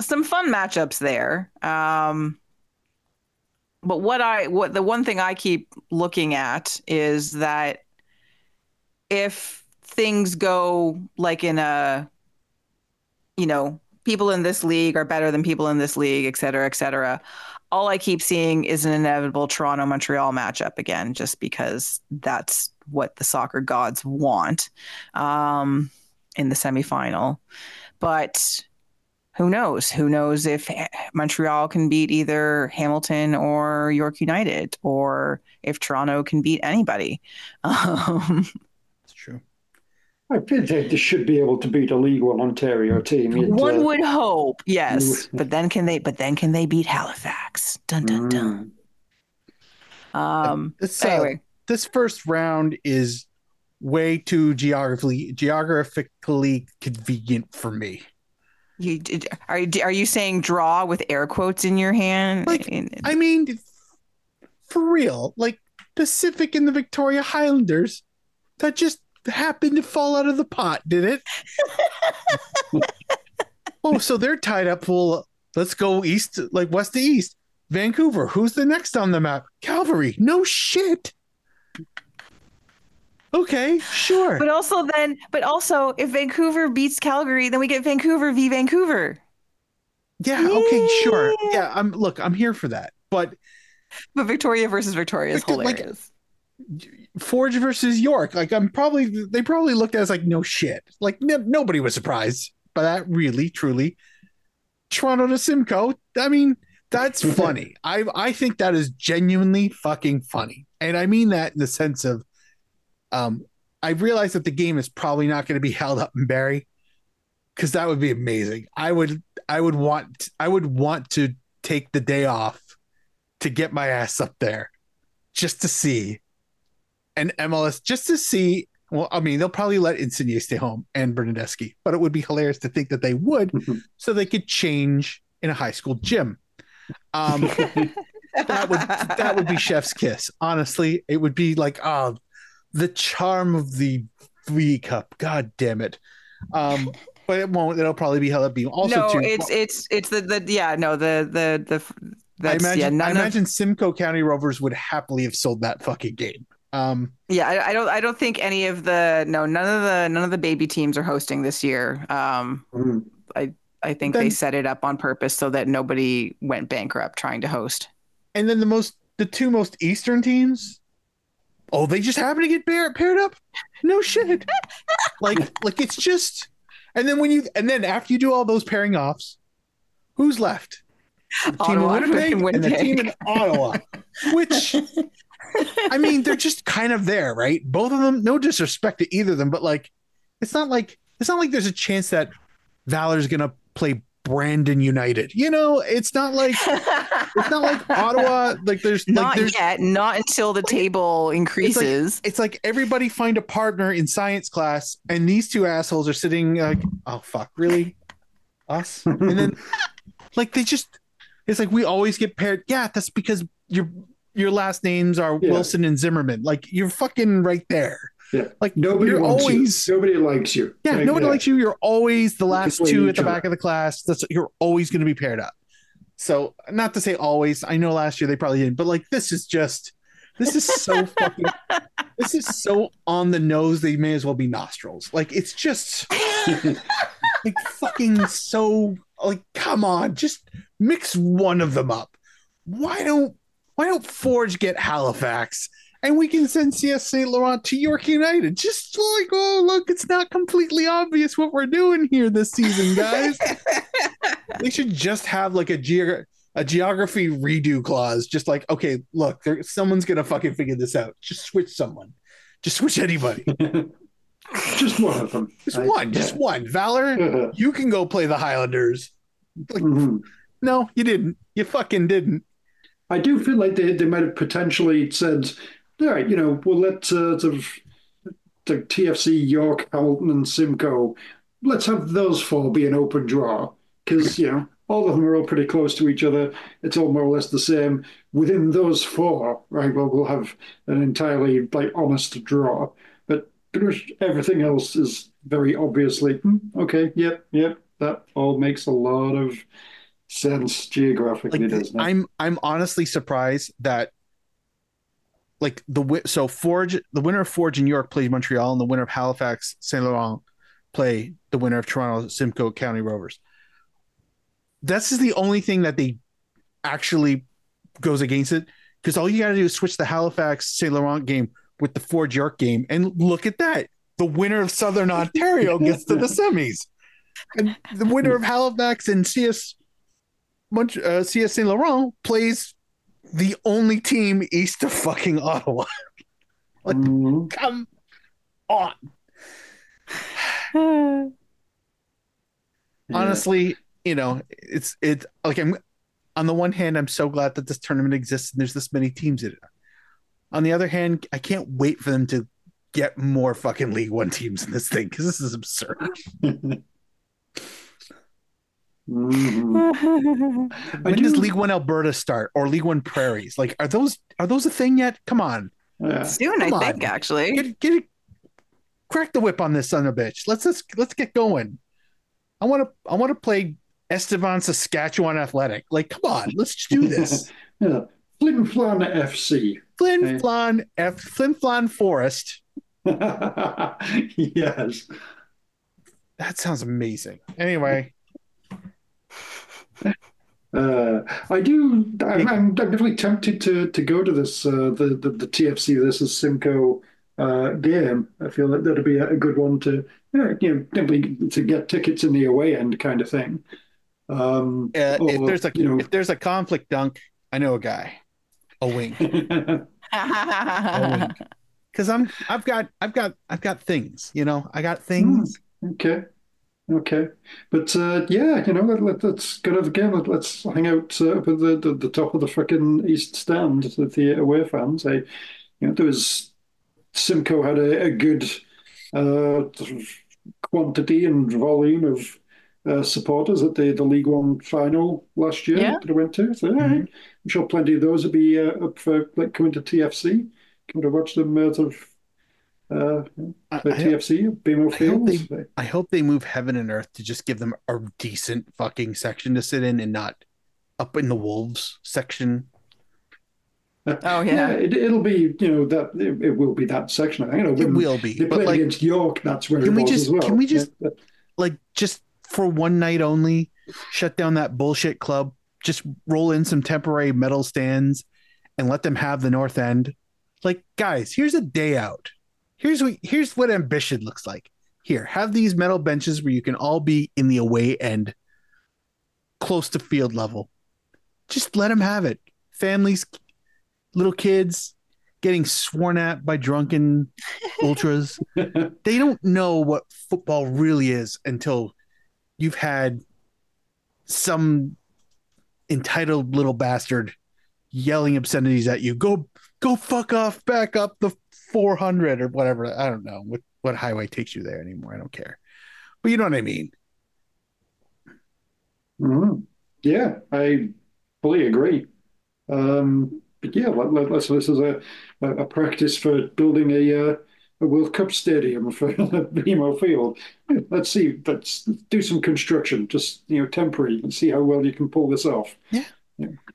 some fun matchups there. Um, but what I what the one thing I keep looking at is that if things go like in a you know people in this league are better than people in this league et cetera et cetera all i keep seeing is an inevitable toronto montreal matchup again just because that's what the soccer gods want um, in the semifinal but who knows? Who knows if Montreal can beat either Hamilton or York United, or if Toronto can beat anybody? Um. I think they, they should be able to beat a League One Ontario team. It, One uh, would hope, yes. Oof. But then can they? But then can they beat Halifax? Dun dun dun. mm. Um. This, uh, Anyway, this first round is way too geographically geographically convenient for me. you are you are you saying draw with air quotes in your hand? Like, In- I mean, for real, like Pacific and the Victoria Highlanders, that just happened to fall out of the pot, did it? oh, so they're tied up full. Let's go east, like west to east. Vancouver. Who's the next on the map? Cavalry. No shit. Okay, sure. But also then, but also if Vancouver beats Calgary, then we get Vancouver v Vancouver. yeah, okay, sure. Yeah, I'm look, I'm here for that. But But Victoria versus Victoria is Like, like- hilarious. Forge versus York, like I'm probably they probably looked at us like no shit. Like n- nobody was surprised by that, really, truly. Toronto to Simcoe. I mean, that's funny. I I think that is genuinely fucking funny, and I mean that in the sense of, um, I realize that the game is probably not going to be held up in Barrie, because that would be amazing. I would I would want I would want to take the day off to get my ass up there, just to see an MLS just to see. Well, I mean, they'll probably let Insigne stay home and Bernardeschi, but it would be hilarious to think that they would, so they could change in a high school gym. Um, that would that would be Chef's kiss. Honestly, it would be like oh, the charm of the V Cup. God damn it! Um, but it won't. It'll probably be held up. Beam. Also, no, too, it's it's it's the the yeah no the the the I imagine, yeah I none of imagine Simcoe County Rovers would happily have sold that fucking game. Um, yeah I, I don't I don't think any of the no none of the none of the baby teams are hosting this year. Um, Mm. I think Then- they set it up on purpose so that nobody went bankrupt trying to host. and then the most the two most eastern teams oh they just happen to get pair, paired up no shit like like it's just and then when you and then after you do all those pairing offs who's left the team in Ottawa winnipeg, and the team in Winnipeg. ottawa which i mean they're just kind of there right both of them no disrespect to either of them but like it's not like it's not like there's a chance that valour's gonna play brandon united you know it's not like it's not like Ottawa. Like there's like not there's yet, not until the table increases. it's like everybody find a partner in science class, and these two assholes are sitting like, oh fuck, really, us? And then like they just, it's like we always get paired. Yeah, that's because your your last names are Yeah. Wilson and Zimmerman. Like you're fucking right there. Yeah. Like Nobody you're wants always you. Nobody likes you. yeah, Like, nobody likes you. You're always the last two at the other. back of the class. That's you're always going to be paired up. So not to say always. I know last year they probably didn't, but like this is just this is so fucking this is so on the nose. They may as well be nostrils. Like it's just like fucking so like come on, just mix one of them up. Why don't why don't Forge get Halifax? And we can send CS St. Laurent to York United. Just like, oh, look, it's not completely obvious what we're doing here this season, guys. they should just have like a geog- a geography redo clause. Just like, okay, look, there, someone's gonna fucking figure this out. Just switch someone. Just switch anybody. just one of them. Just I- one. Just one. Valour, you can go play the Highlanders. Like, mhm. no, you didn't. You fucking didn't. I do feel like they they might have potentially said, all right, you know, we'll let uh, sort of the TFC York, Hamilton, and Simcoe. Let's have those four be an open draw because you know all of them are all pretty close to each other. It's all more or less the same. Within those four, right? Well, we'll have an entirely like honest draw, but pretty much everything else is very obviously hmm, okay. Yep, yep. That all makes a lot of sense geographically, Like doesn't it? I'm I'm honestly surprised that like the so Forge the winner of Forge in New York plays Montreal and the winner of Halifax Saint Laurent play the winner of Toronto Simcoe County Rovers. This is the only thing that they actually goes against it because all you got to do is switch the Halifax Saint Laurent game with the Forge York game and look at that. The winner of Southern Ontario gets to the semis. And the winner of Halifax and CS Mont- uh, CS Saint Laurent plays the only team east of fucking Ottawa. Like, Mhm. come on. honestly, you know, it's it's like I'm on the one hand, I'm so glad that this tournament exists and there's this many teams in it. On the other hand, I can't wait for them to get more fucking League One teams in this thing because this is absurd. Mhm. When do- does League One Alberta start or League One Prairies? Like, are those are those a thing yet? Come on, Yeah. Soon, I Come think, actually. get get it, crack the whip on this son of a bitch. Let's let's let's get going. I want to I want to play Estevan Saskatchewan Athletic. Like, come on, let's do this. Yeah. Flim Flan FC. Flin Okay. Flon F Flin Flon Forest. yes. That sounds amazing. Anyway, Uh, I do. I'm, I'm, I'm definitely tempted to to go to this uh, the, the the TFC versus Simcoe uh, game. I feel like that'd be a, a good one to yeah, you know definitely to get tickets in the away end kind of thing. Um, uh, if there's a you know, if there's a conflict dunk, I know a guy. A wing. Because I'm I've got I've got I've got things. You know, I got things. Okay. Okay. But uh, yeah, you know, let, let, let's go to the game. Let, let's hang out uh, up at the, the, the top of the fucking east stand with the away fans. I, you know, there was Simcoe had a, a good uh, quantity and volume of uh, supporters at the, the League One final last year Yeah. that I went to. So yeah, Mhm. I'm sure plenty of those would be uh, up for like coming to TFC, coming to watch them uh, sort of uh, I, play I, TFC at BMO I hope they- I hope they move heaven and earth to just give them a decent fucking section to sit in and not up in the wolves section. Oh, Yeah, yeah. it, it'll be, you know, that it, it will be that section. I think. You know, It when will be, they but played like against York, that's where Can it we just- as well. can we just- Yeah. like just for one night only, shut down that bullshit club. Just roll in some temporary metal stands and let them have the north end. Like, guys, here's a day out. Here's what here's what ambition looks like. Here, have these metal benches where you can all be in the away end, close to field level. Just let them have it. Families, little kids, getting sworn at by drunken ultras they don't know what football really is until you've had some entitled little bastard yelling obscenities at you. Go go fuck off back up the 400 or whatever. I don't know what what highway takes you there anymore. I don't care. But you know what I mean. Mhm. Yeah, I fully agree. Um, but yeah, let, let, let's this is a, a a practice for building a uh, a World Cup stadium for BMO Field. Let's see, let's do some construction, just you know, temporary, and see how well you can pull this off.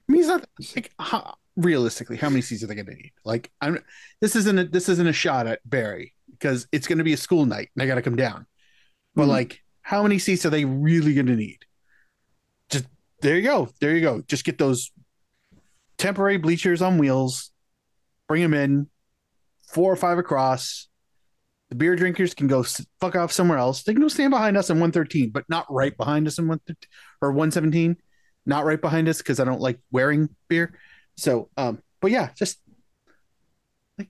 I mean, it's not like how, realistically how many seats are they going to need? Like, I'm this isn't a, this isn't a shot at Barrie because it's going to be a school night and I got to come down. But Mhm. like, how many seats are they really going to need? Just there you go, there you go. Just get those temporary bleachers on wheels, bring them in, four or five across. The beer drinkers can go fuck off somewhere else. They can go stand behind us in 113, but not right behind us in 113 or 117 not right behind us because I don't like wearing beer. So, um, but yeah, just like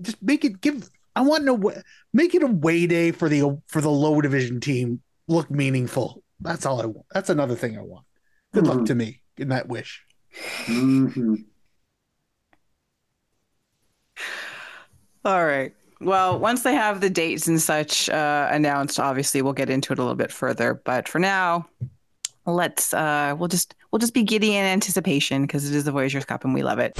just make it give. I want no way. Make it a way day for the for the low division team. Look meaningful. That's all I want. That's another thing I want. Good luck Mhm. to me in that wish. Mhm. All right. Well, once they have the dates and such uh, announced, obviously we'll get into it a little bit further. But for now, let's uh, we'll just we'll just be giddy in anticipation because it is the Voyageurs Cup and we love it.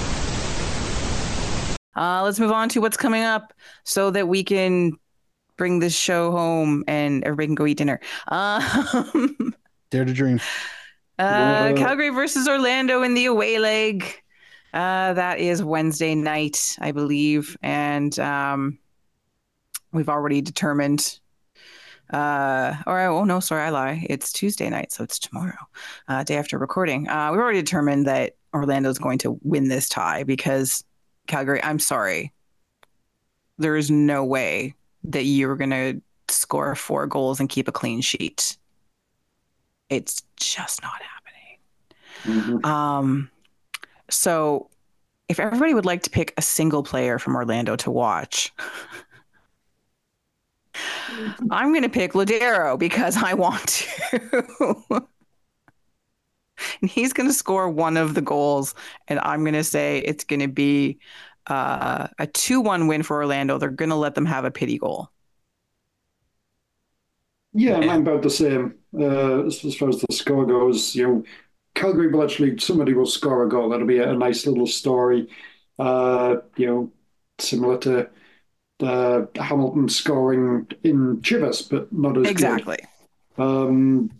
Uh, let's move on to what's coming up so that we can bring this show home and everybody can go eat dinner. Um, Dare to dream. uh, Whoa. Calgary versus Orlando in the away leg. Uh, that is Wednesday night, I believe, and um, we've already determined. Uh, or oh no, sorry, I lie. It's Tuesday night, so it's tomorrow, uh, day after recording. Uh, we've already determined that Orlando's going to win this tie because Calgary. I'm sorry, there is no way that you're going to score four goals and keep a clean sheet. It's just not happening. Mhm. Um, so if everybody would like to pick a single player from Orlando to watch, I'm going to pick Lodeiro because I want to. and he's going to score one of the goals, and I'm going to say it's going to be uh, a 2 1 win for Orlando. They're going to let them have a pity goal. Yeah, I'm about the same uh, as, as far as the score goes. You know, Calgary will actually somebody will score a goal. That'll be a, a nice little story. Uh, you know, similar to uh, Hamilton scoring in Chivas, but not as Exactly. Good. Um,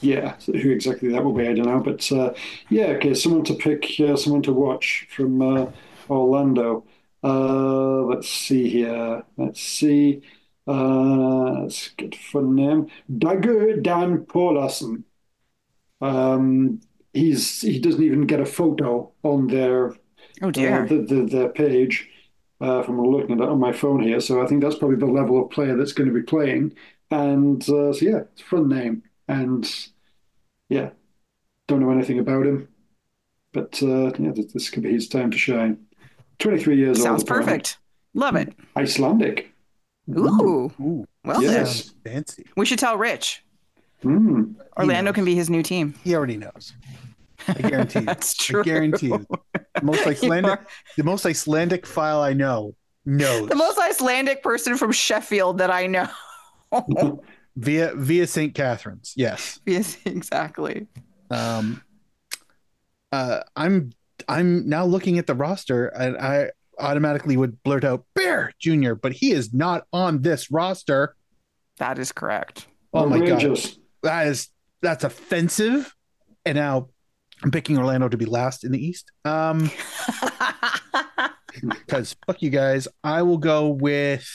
yeah, who exactly that will be, I don't know. But uh, yeah, okay, someone to pick, uh, someone to watch from uh, Orlando. Uh, let's see here. Let's see. Uh, let's get a fun name. Dagur Dan Paulassen. Um, he's he doesn't even get a photo on their Oh, uh, dear. the, the their page uh, from looking at it on my phone here. So I think that's probably the level of player that's going to be playing. And uh, so yeah, it's a fun name. And yeah, don't know anything about him, but uh, yeah, this, this could be his time to shine. Twenty three years Sounds old. Sounds perfect. Love it. Icelandic. Ooh. Ooh, Well, Yes. fancy. We should tell Rich. Mm. Orlando can be his new team. He already knows. I guarantee you. That's true. I guarantee you. The most Icelandic, the most Icelandic file I know knows The most Icelandic person from Sheffield that I know. via via St. Catharines. Yes. yes, exactly. Um, uh, I'm I'm now looking at the roster, and I automatically would blurt out Bear Junior, but he is not on this roster. That is correct. Oh my god, Outrageous. that is that's offensive. And now I'm picking Orlando to be last in the East. Um, because fuck you guys. I will go with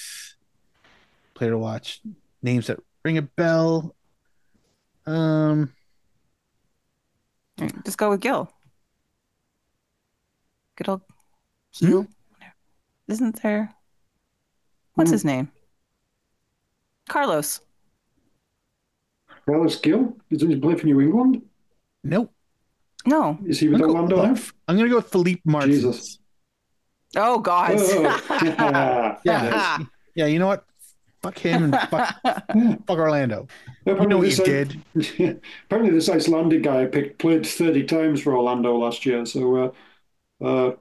player to watch names that ring a bell. Um, Just go with Gil. Good old Gil. Isn't there? What's Hmm. his name? Carlos. Carlos Gil. Does he play for New England? nope. No. Is he with I'm gonna, Orlando go, now? I'm gonna go with Felipe Martins. Jesus. Oh God. Oh, yeah. Yeah. Yeah, you know what? Fuck him and fuck, fuck Orlando. You Apparently know what you this, uh, did. Apparently, this Icelandic guy I picked played 30 times for Orlando last year. So, uh, uh,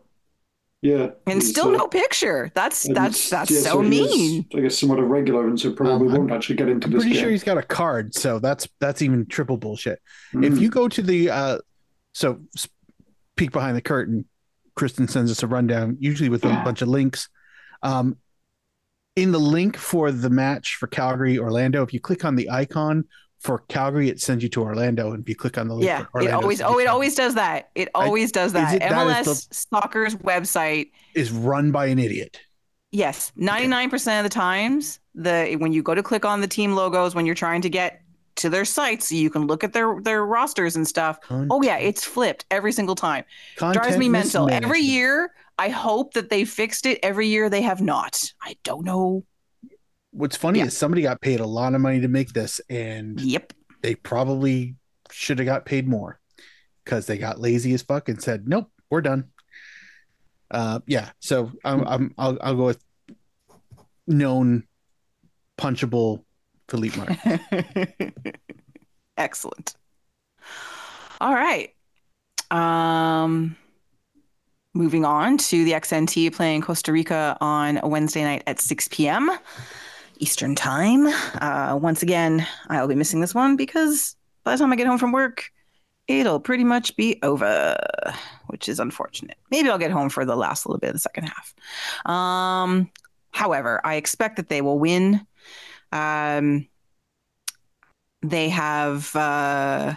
yeah. and still uh, no picture. That's that's that's yeah, so he is, mean. I guess somewhat a regular, and so probably Um, I'm- won't actually get into I'm this pretty game. sure he's got a card, so that's that's even triple bullshit. Mm. If you go to the uh so peek behind the curtain, Kristin sends us a rundown, usually with a bunch of links. Um in the link for the match for Calgary Orlando, if you click on the icon for Calgary, it sends you to Orlando. And if you click on the link Yeah, for it always oh it always does that. It always does that. it- that MLS is Soccer's website is run by an idiot. Yes, ninety nine percent of the times, the when you go to click on the team logos when you're trying to get to their sites, so you can look at their their rosters and stuff. Oh yeah, it's flipped every single time. Drives me mental. Every year, I hope that they fixed it. Every year, they have not. I don't know. What's funny Yeah. is somebody got paid a lot of money to make this, and Yep. they probably should have got paid more because they got lazy as fuck and said, "Nope, we're done." Uh, yeah. So I'm, I'm I'll I'll go with known punchable Felipe Martin. Excellent. All right. Um, moving on to the XNT playing Costa Rica on Wednesday night at 6 p.m. Eastern Time. Uh, once again, I'll be missing this one because by the time I get home from work, it'll pretty much be over, which is unfortunate. Maybe I'll get home for the last little bit of the second half. Um, however, I expect that they will win. Um, they have uh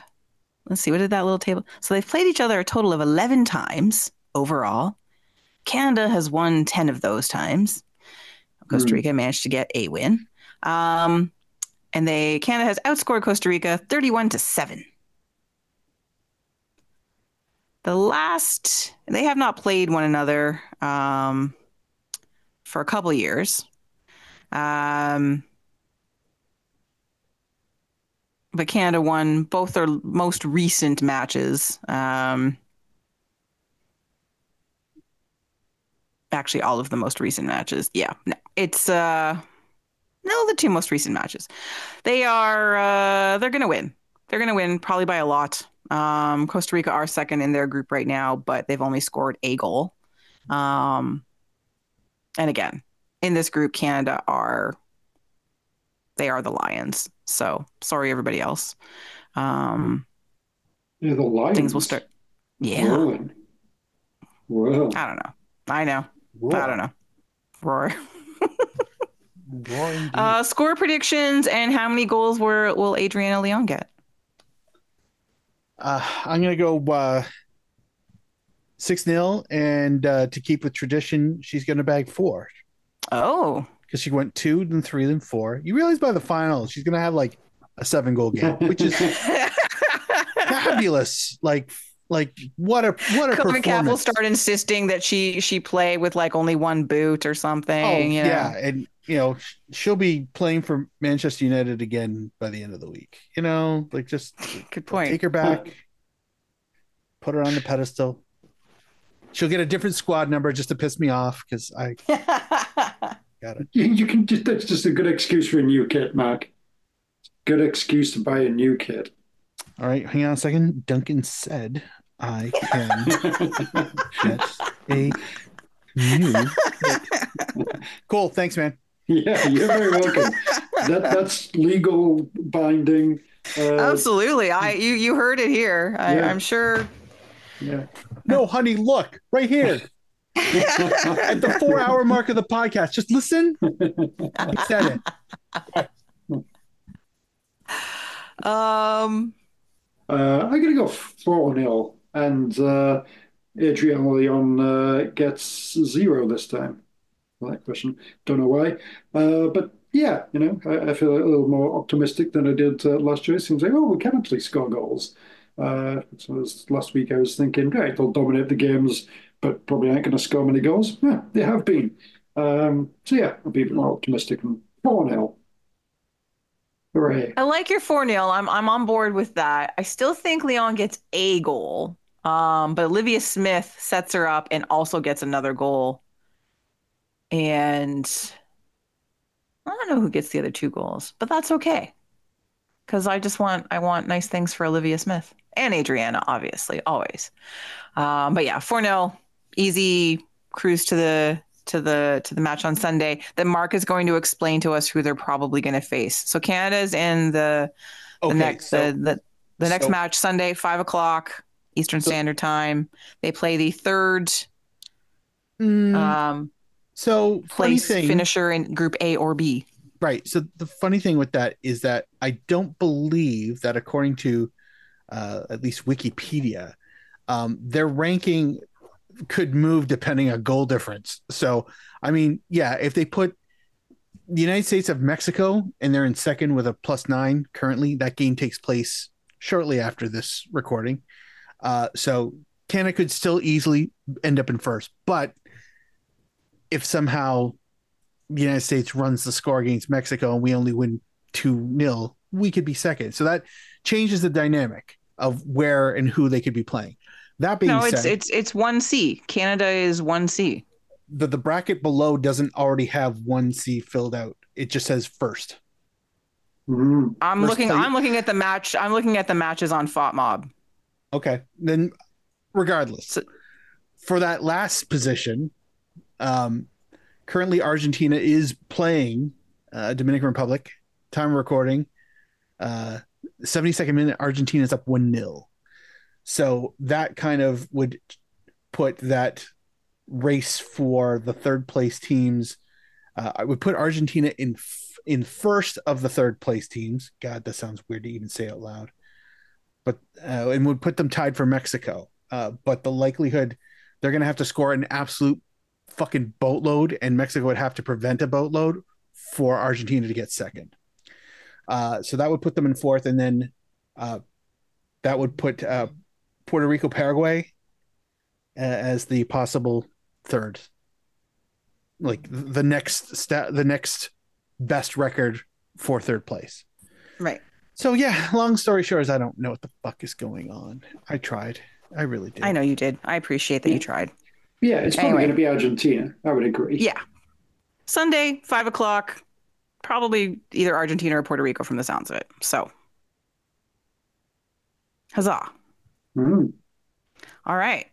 let's see what did that little table so they've played each other a total of 11 times overall. Canada has won 10 of those times. Costa Hmm. rica managed to get a win. Um and they canada has outscored costa rica 31 to 7 the last they have not played one another um for a couple years. Um but Canada won both their most recent matches. Um, actually, all of the most recent matches. Yeah, no, it's uh, no, the two most recent matches. They are uh, they're gonna win. They're gonna win probably by a lot. Um, Costa Rica are second in their group right now, but they've only scored a goal. Um, and again, in this group, Canada are they are the Lions. So sorry, everybody else. Um, Yeah, the Lions. things will start. Yeah, rolling. Wow. I don't know. I know. I don't know. Roar. Roar. Uh, score predictions and how many goals were will Adriana Leon get? Uh, I'm gonna go uh, six 0 and uh, to keep with tradition, she's gonna bag four Oh, because she went two, then three, then four. You realize by the final, she's gonna have like a seven goal game, which is fabulous. Like, like what a what a Coven Cap will performance. start insisting that she she play with like only one boot or something. Oh you know? yeah, and you know she'll be playing for Manchester United again by the end of the week. You know, like just Good point. take her back, put her on the pedestal. She'll get a different squad number just to piss me off because I got it. You, you can just, that's just a good excuse for a new kit, Mark. Good excuse to buy a new kit. All right, hang on a second. Duncan said I can get a new. cool, thanks, man. yeah, you're very welcome. That that's legal binding. Uh, Absolutely. I you you heard it here. I, Yeah. I'm sure. yeah. No, honey, look right here at the four-hour mark of the podcast. Just listen. I said it. Um. Uh, I'm gonna go four 0 and uh, Adriana Leon uh, gets zero this time. Well, that question, don't know why, uh, but yeah, you know, I, I feel a little more optimistic than I did uh, last year. It seems like oh, we can actually score goals. Uh, so last week I was thinking, right, they'll dominate the games, but probably aren't going to score many goals. Yeah, they have been. Um, so yeah, I'll be a bit more optimistic and four 0 Hooray! I like your 4 0. I'm I'm on board with that. I still think Leon gets a goal. Um, but Olivia Smith sets her up and also gets another goal. And I don't know who gets the other two goals, but that's okay. Cause I just want I want nice things for Olivia Smith and Adriana, obviously, always. Um, but yeah, 4 0, easy cruise to the to the to the match on Sunday. Then Mark is going to explain to us who they're probably going to face. So Canada's in the the Okay, next so the, the the next so- match Sunday, five o'clock Eastern So- Standard Time. They play the third mm, um, so place thing, finisher in Group A or B. right? So the funny thing with that is that I don't believe that according to uh, at least Wikipedia, um, their ranking could move depending on goal difference. So I mean, yeah, if they put the United States of Mexico and they're in second with a plus nine currently, that game takes place shortly after this recording. Uh, so Canada could still easily end up in first, but if somehow the United States runs the score against Mexico and we only win 2 0, we could be second. So that changes the dynamic of where and who they could be playing. That being No, said, it's it's it's one C. Canada is one C. the, the bracket below doesn't already have 1C filled out. It just says first. Mm. I'm First looking. play- I'm looking at the match. I'm looking at the matches on FotMob. Okay. Then, regardless, So- for that last position, um, currently Argentina is playing uh, Dominican Republic. Time of recording, uh, 72nd minute, Argentina is up 1 0. So that kind of would put that race for the third place teams. Uh, I would put Argentina in f- in first of the third place teams. God, that sounds weird to even say out loud but uh, and would put them tied for Mexico. Uh, but the likelihood they're going to have to score an absolute fucking boatload, and Mexico would have to prevent a boatload for Argentina to get second. Uh, so that would put them in fourth, and then uh, that would put uh, Puerto Rico, Paraguay as the possible third, like the next sta- the next best record for third place. Right. So yeah, long story short is I don't know what the fuck is going on. I tried. I really did. I know you did. I appreciate that you tried. Yeah, it's probably Anyway. going to be Argentina. I would agree. Yeah. Sunday, five o'clock. probably either Argentina or Puerto Rico from the sounds of it. So, huzzah! Mm. All right.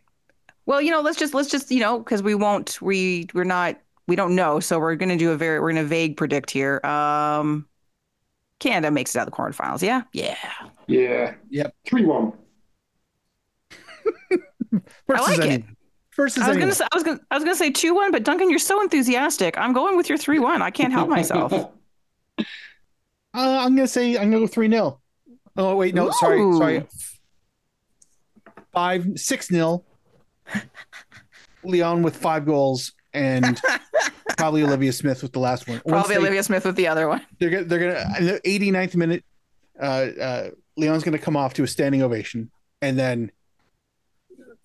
Well, you know, let's just let's just you know because we won't we we're not we don't know, so we're gonna do a very we're gonna vague predict here. Um, Canada makes it out of the quarterfinals. Yeah, yeah. Yeah. Yep. 3 1. I like it. anyone. Versus I was anyone. gonna say I was gonna I was gonna say two one, but Duncan, you're so enthusiastic. I'm going with your three one. I can't help myself. Uh, I'm gonna say I'm gonna go three 0 Oh wait, no, sorry, sorry. Five six nil. Leon with five goals and probably Olivia Smith with the last one. Once Probably they- Olivia Smith with the other one. They're gonna they're gonna in the 89th minute. Uh, uh, Leon's gonna come off to a standing ovation, and then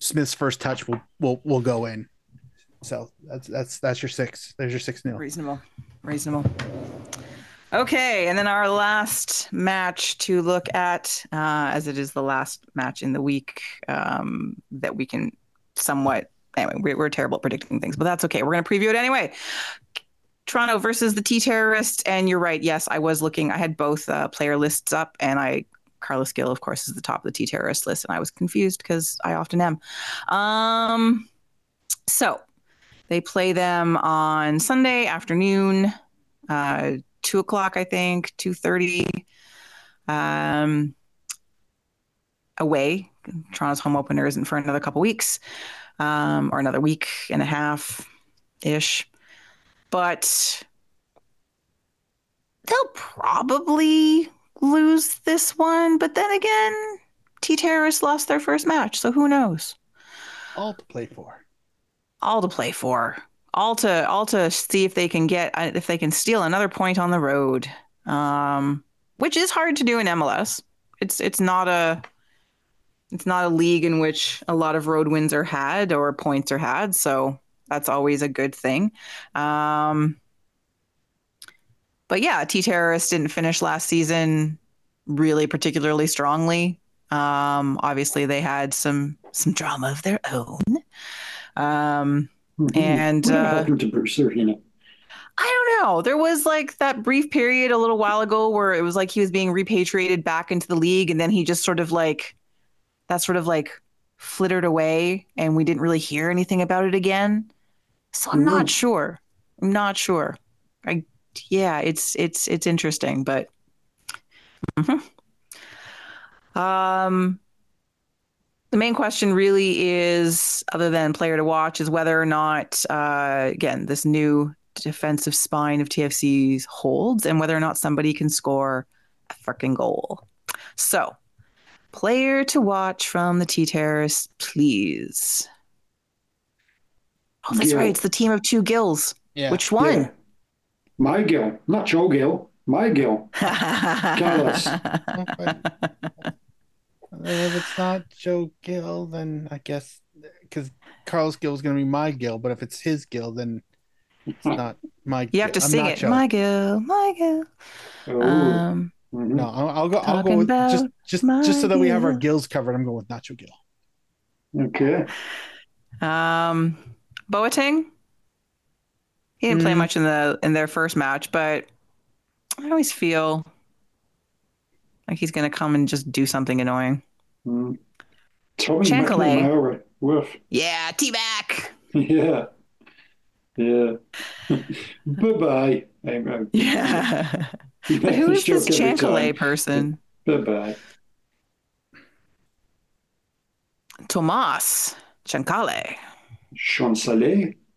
Smith's first touch will will will go in. So that's that's that's your six. There's your six nil. Reasonable. Reasonable. Okay, and then our last match to look at, uh, as it is the last match in the week um, that we can somewhat. Anyway, we're, we're terrible at predicting things, but that's okay. We're going to preview it anyway. Toronto versus the T terrorists, and you're right. Yes, I was looking. I had both uh, player lists up, and I Carlos Gil, of course, is the top of the T terrorist list, and I was confused because I often am. Um, so they play them on Sunday afternoon, uh, two o'clock, I think, two thirty. Um, away. Toronto's home opener isn't for another couple weeks, um, or another week and a half ish. But they'll probably lose this one. But then again, T Terrorists lost their first match, so who knows? All to play for. all to play for all to all to see if they can get uh, if they can steal another point on the road um which is hard to do in MLS it's it's not a it's not a league in which a lot of road wins are had or points are had so that's always a good thing. Um but yeah T terrorists didn't finish last season really particularly strongly. Um obviously they had some some drama of their own. Um And, what uh, happened to? I don't know. There was like that brief period a little while ago where it was like he was being repatriated back into the league, and then he just sort of like that sort of like flittered away, and we didn't really hear anything about it again. So I'm not Mm. sure. I'm not sure. I yeah, it's it's it's interesting, but Mhm. um the main question really is other than player to watch is whether or not uh again this new defensive spine of TFC's holds and whether or not somebody can score a freaking goal. So, player to watch from the T Terrorists, please. Oh, that's Gil. right. It's the team of two gills. Yeah. Which one? Yeah. My Gill, not Joe Gill. My Gill. Carlos. If it's not Joe Gill, then I guess because Carlos Gil is going to be my Gill, but if it's his Gill, then it's not my. You have to I'm sing it. Joe. My Gill, my Gill. Oh. Um, mhm. No, I'll, I'll go. I'll go with just just just so that we have our gills covered. I'm going with Nacho Gil. Okay. Um, Boateng. He didn't play Mm. much in the in their first match, but I always feel like he's going to come and just do something annoying. Mm. Tommy. McNamara. Woof. Yeah, T back. Yeah. Yeah. bye bye. Yeah. but who is this Chancalay person? Bye bye. Tomas. Chancalay.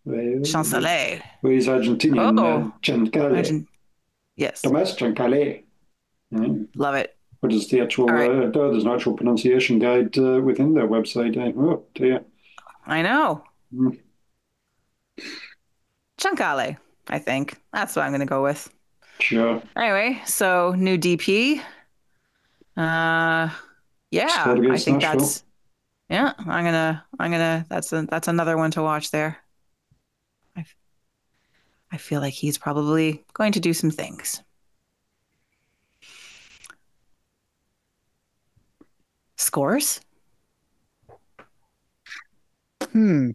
Well, Chancalay. Well, he's Argentinian. Oh. Uh, Chancalay. Imagine- Yes, Thomas Chancalay. Mm. love it. What is the actual? Right. Uh, there's an actual pronunciation guide uh, within their website. eh? Oh dear. I know. Mm. I think. That's what I'm going to go with. Sure. Anyway, so new DP. Uh, yeah, I think Nashville. that's. Yeah, I'm gonna, I'm gonna. That's a, that's another one to watch there. I, I feel like he's probably going to do some things. Scores? Hmm.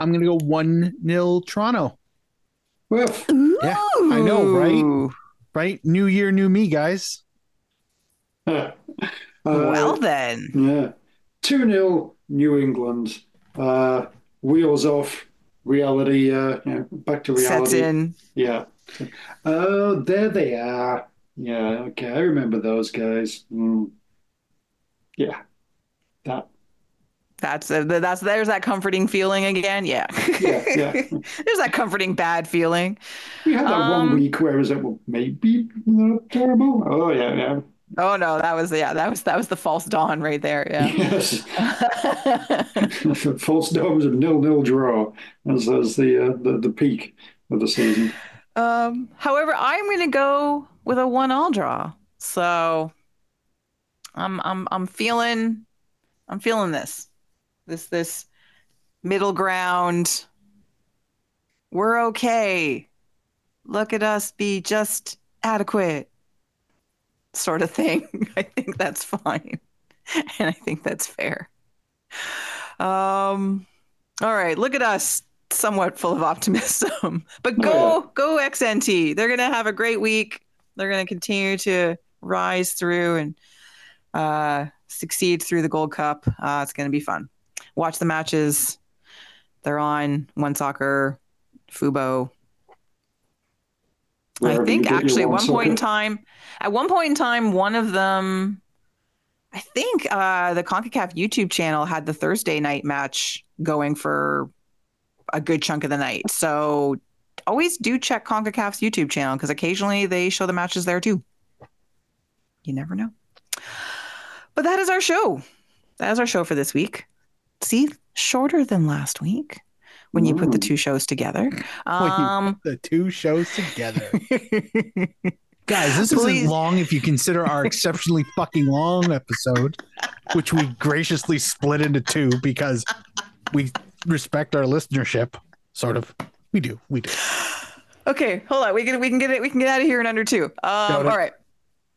I'm going to go one nil Toronto. Well, Yeah, I know, right? Right? New year, new me, guys. uh, well then. yeah, two 0 New England. Uh, wheels off. Reality. Uh, you know, back to reality. Sets in. Yeah. Oh, there they are. Yeah. Okay, I remember those guys. Mm. Yeah. That. That's uh, that's there's that comforting feeling again. Yeah. Yeah, yeah. there's that comforting bad feeling. We had that Um, one week where it was like, well, maybe not terrible. Oh yeah, yeah. Oh no, that was yeah, that was that was the false dawn right there. Yeah. Yes. False domes of nil nil draw as as the uh, the the peak of the season. um, however, I'm gonna go with a one all draw. So I'm I'm I'm feeling I'm feeling this. This this middle ground. We're okay. Look at us be just adequate. Sort of thing. I think that's fine. And I think that's fair. Um all right, look at us somewhat full of optimism. But go Oh, go XNT. They're going to have a great week. They're going to continue to rise through and uh, succeed through the Gold Cup. Uh, it's going to be fun. Watch the matches. They're on One Soccer, Fubo. Wherever I think actually at one one point in time, at one point in time, one of them, I think uh, the CONCACAF YouTube channel had the Thursday night match going for a good chunk of the night. So always do check CONCACAF's YouTube channel because occasionally they show the matches there too. You never know. But that is our show. That is our show for this week. See, shorter than last week when you put the two shows together. Um, The two shows together. Guys, this Please. isn't long if you consider our exceptionally fucking long episode, which we graciously split into two because we respect our listenership. Sort of. We do. We do. Okay, hold on. We can we can get it. We can get out of here in under two. Um, all right.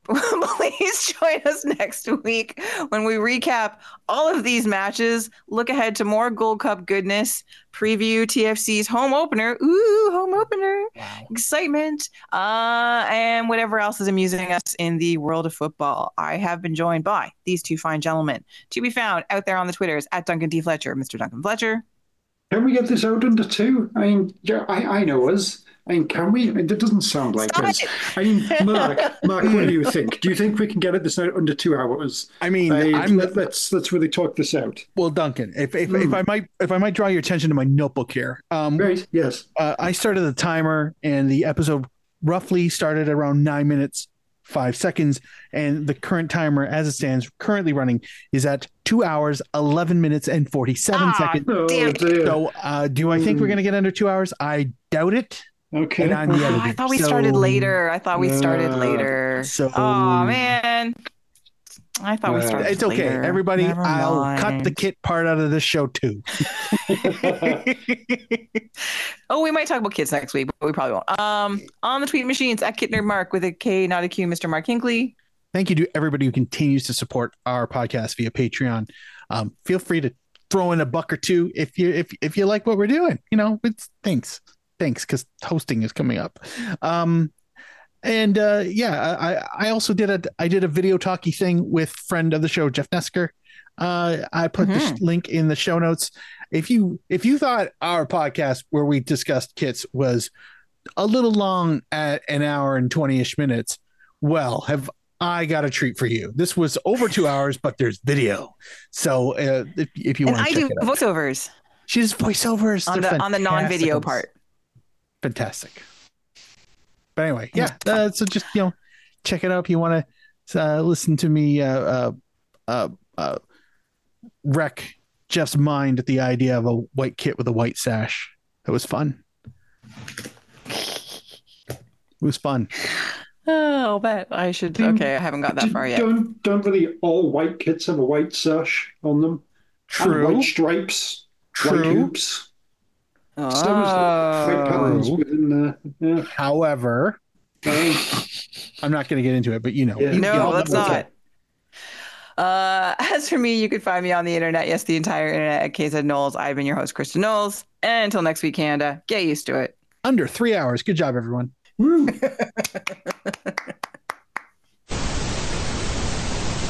Please join us next week when we recap all of these matches, look ahead to more Gold Cup goodness, preview TFC's home opener. Ooh, home opener. Wow. Excitement. Uh, and whatever else is amusing us in the world of football. I have been joined by these two fine gentlemen to be found out there on the Twitters at Duncan D. Fletcher, Mr. Duncan Fletcher. Can we get this out under two? I mean, yeah, I, I know us. I mean, can we? I mean, it doesn't sound like Stop us. it. I mean, Mark, Mark, what do you think? Do you think we can get it this out under two hours? I mean, I, I'm let, let's let's really talk this out. well, Duncan. If if, Hmm. if I might if I might draw your attention to my notebook here, um, Right? Yes. uh, I started the timer, and the episode roughly started around nine minutes five seconds, and the current timer, as it stands, currently running, is at two hours eleven minutes and forty seven Ah, seconds. Oh Damn it. So, uh, do I think we're Hmm. going to get under two hours? I doubt it. okay. and I'm the Oh. I thought we So- started later. I thought we started Uh, later. so- oh man, I thought we started. It's okay, later. everybody. Never I'll cut the kit part out of this show too. oh, we might talk about kids next week, but we probably won't. Um, on the tweet machines at Kittner Mark with a K, not a Q, Mr. Mark Hinkley. Thank you to everybody who continues to support our podcast via Patreon. Um, feel free to throw in a buck or two if you if if you like what we're doing. You know, it's thanks, thanks, because hosting is coming up. Um, and uh, yeah, I I also did a I did a video talkie thing with friend of the show Jeff Nesker. Uh, I put the sh- link in the show notes. If you if you thought our podcast where we discussed kits was a little long at an hour and 20ish minutes, well, have I got a treat for you. This was over two hours, but there's video. So uh, if, if you want I do voiceovers she does voiceovers on They're the on the non-video part. Fantastic. But anyway, yeah. Uh, so just you know, check it out if you want to uh, listen to me uh, uh, uh, uh, wreck Jeff's mind at the idea of a white kit with a white sash. It was fun. It was fun. Oh, I'll bet I should. Okay, I haven't got that far yet. Don't don't really all white kits have a white sash on them? And True. white stripes, white True. Hoops. So there's white patterns Oh. within uh, yeah. However, I'm not going to get into it, but you know, Yeah. you- you No, all let's not. up. Uh, as for me, you can find me on the internet. Yes, the entire internet at KZ Knowles. I've been your host, Kristin Knowles. And until next week, Canada, get used to it. Under three hours. Good job, everyone. Woo.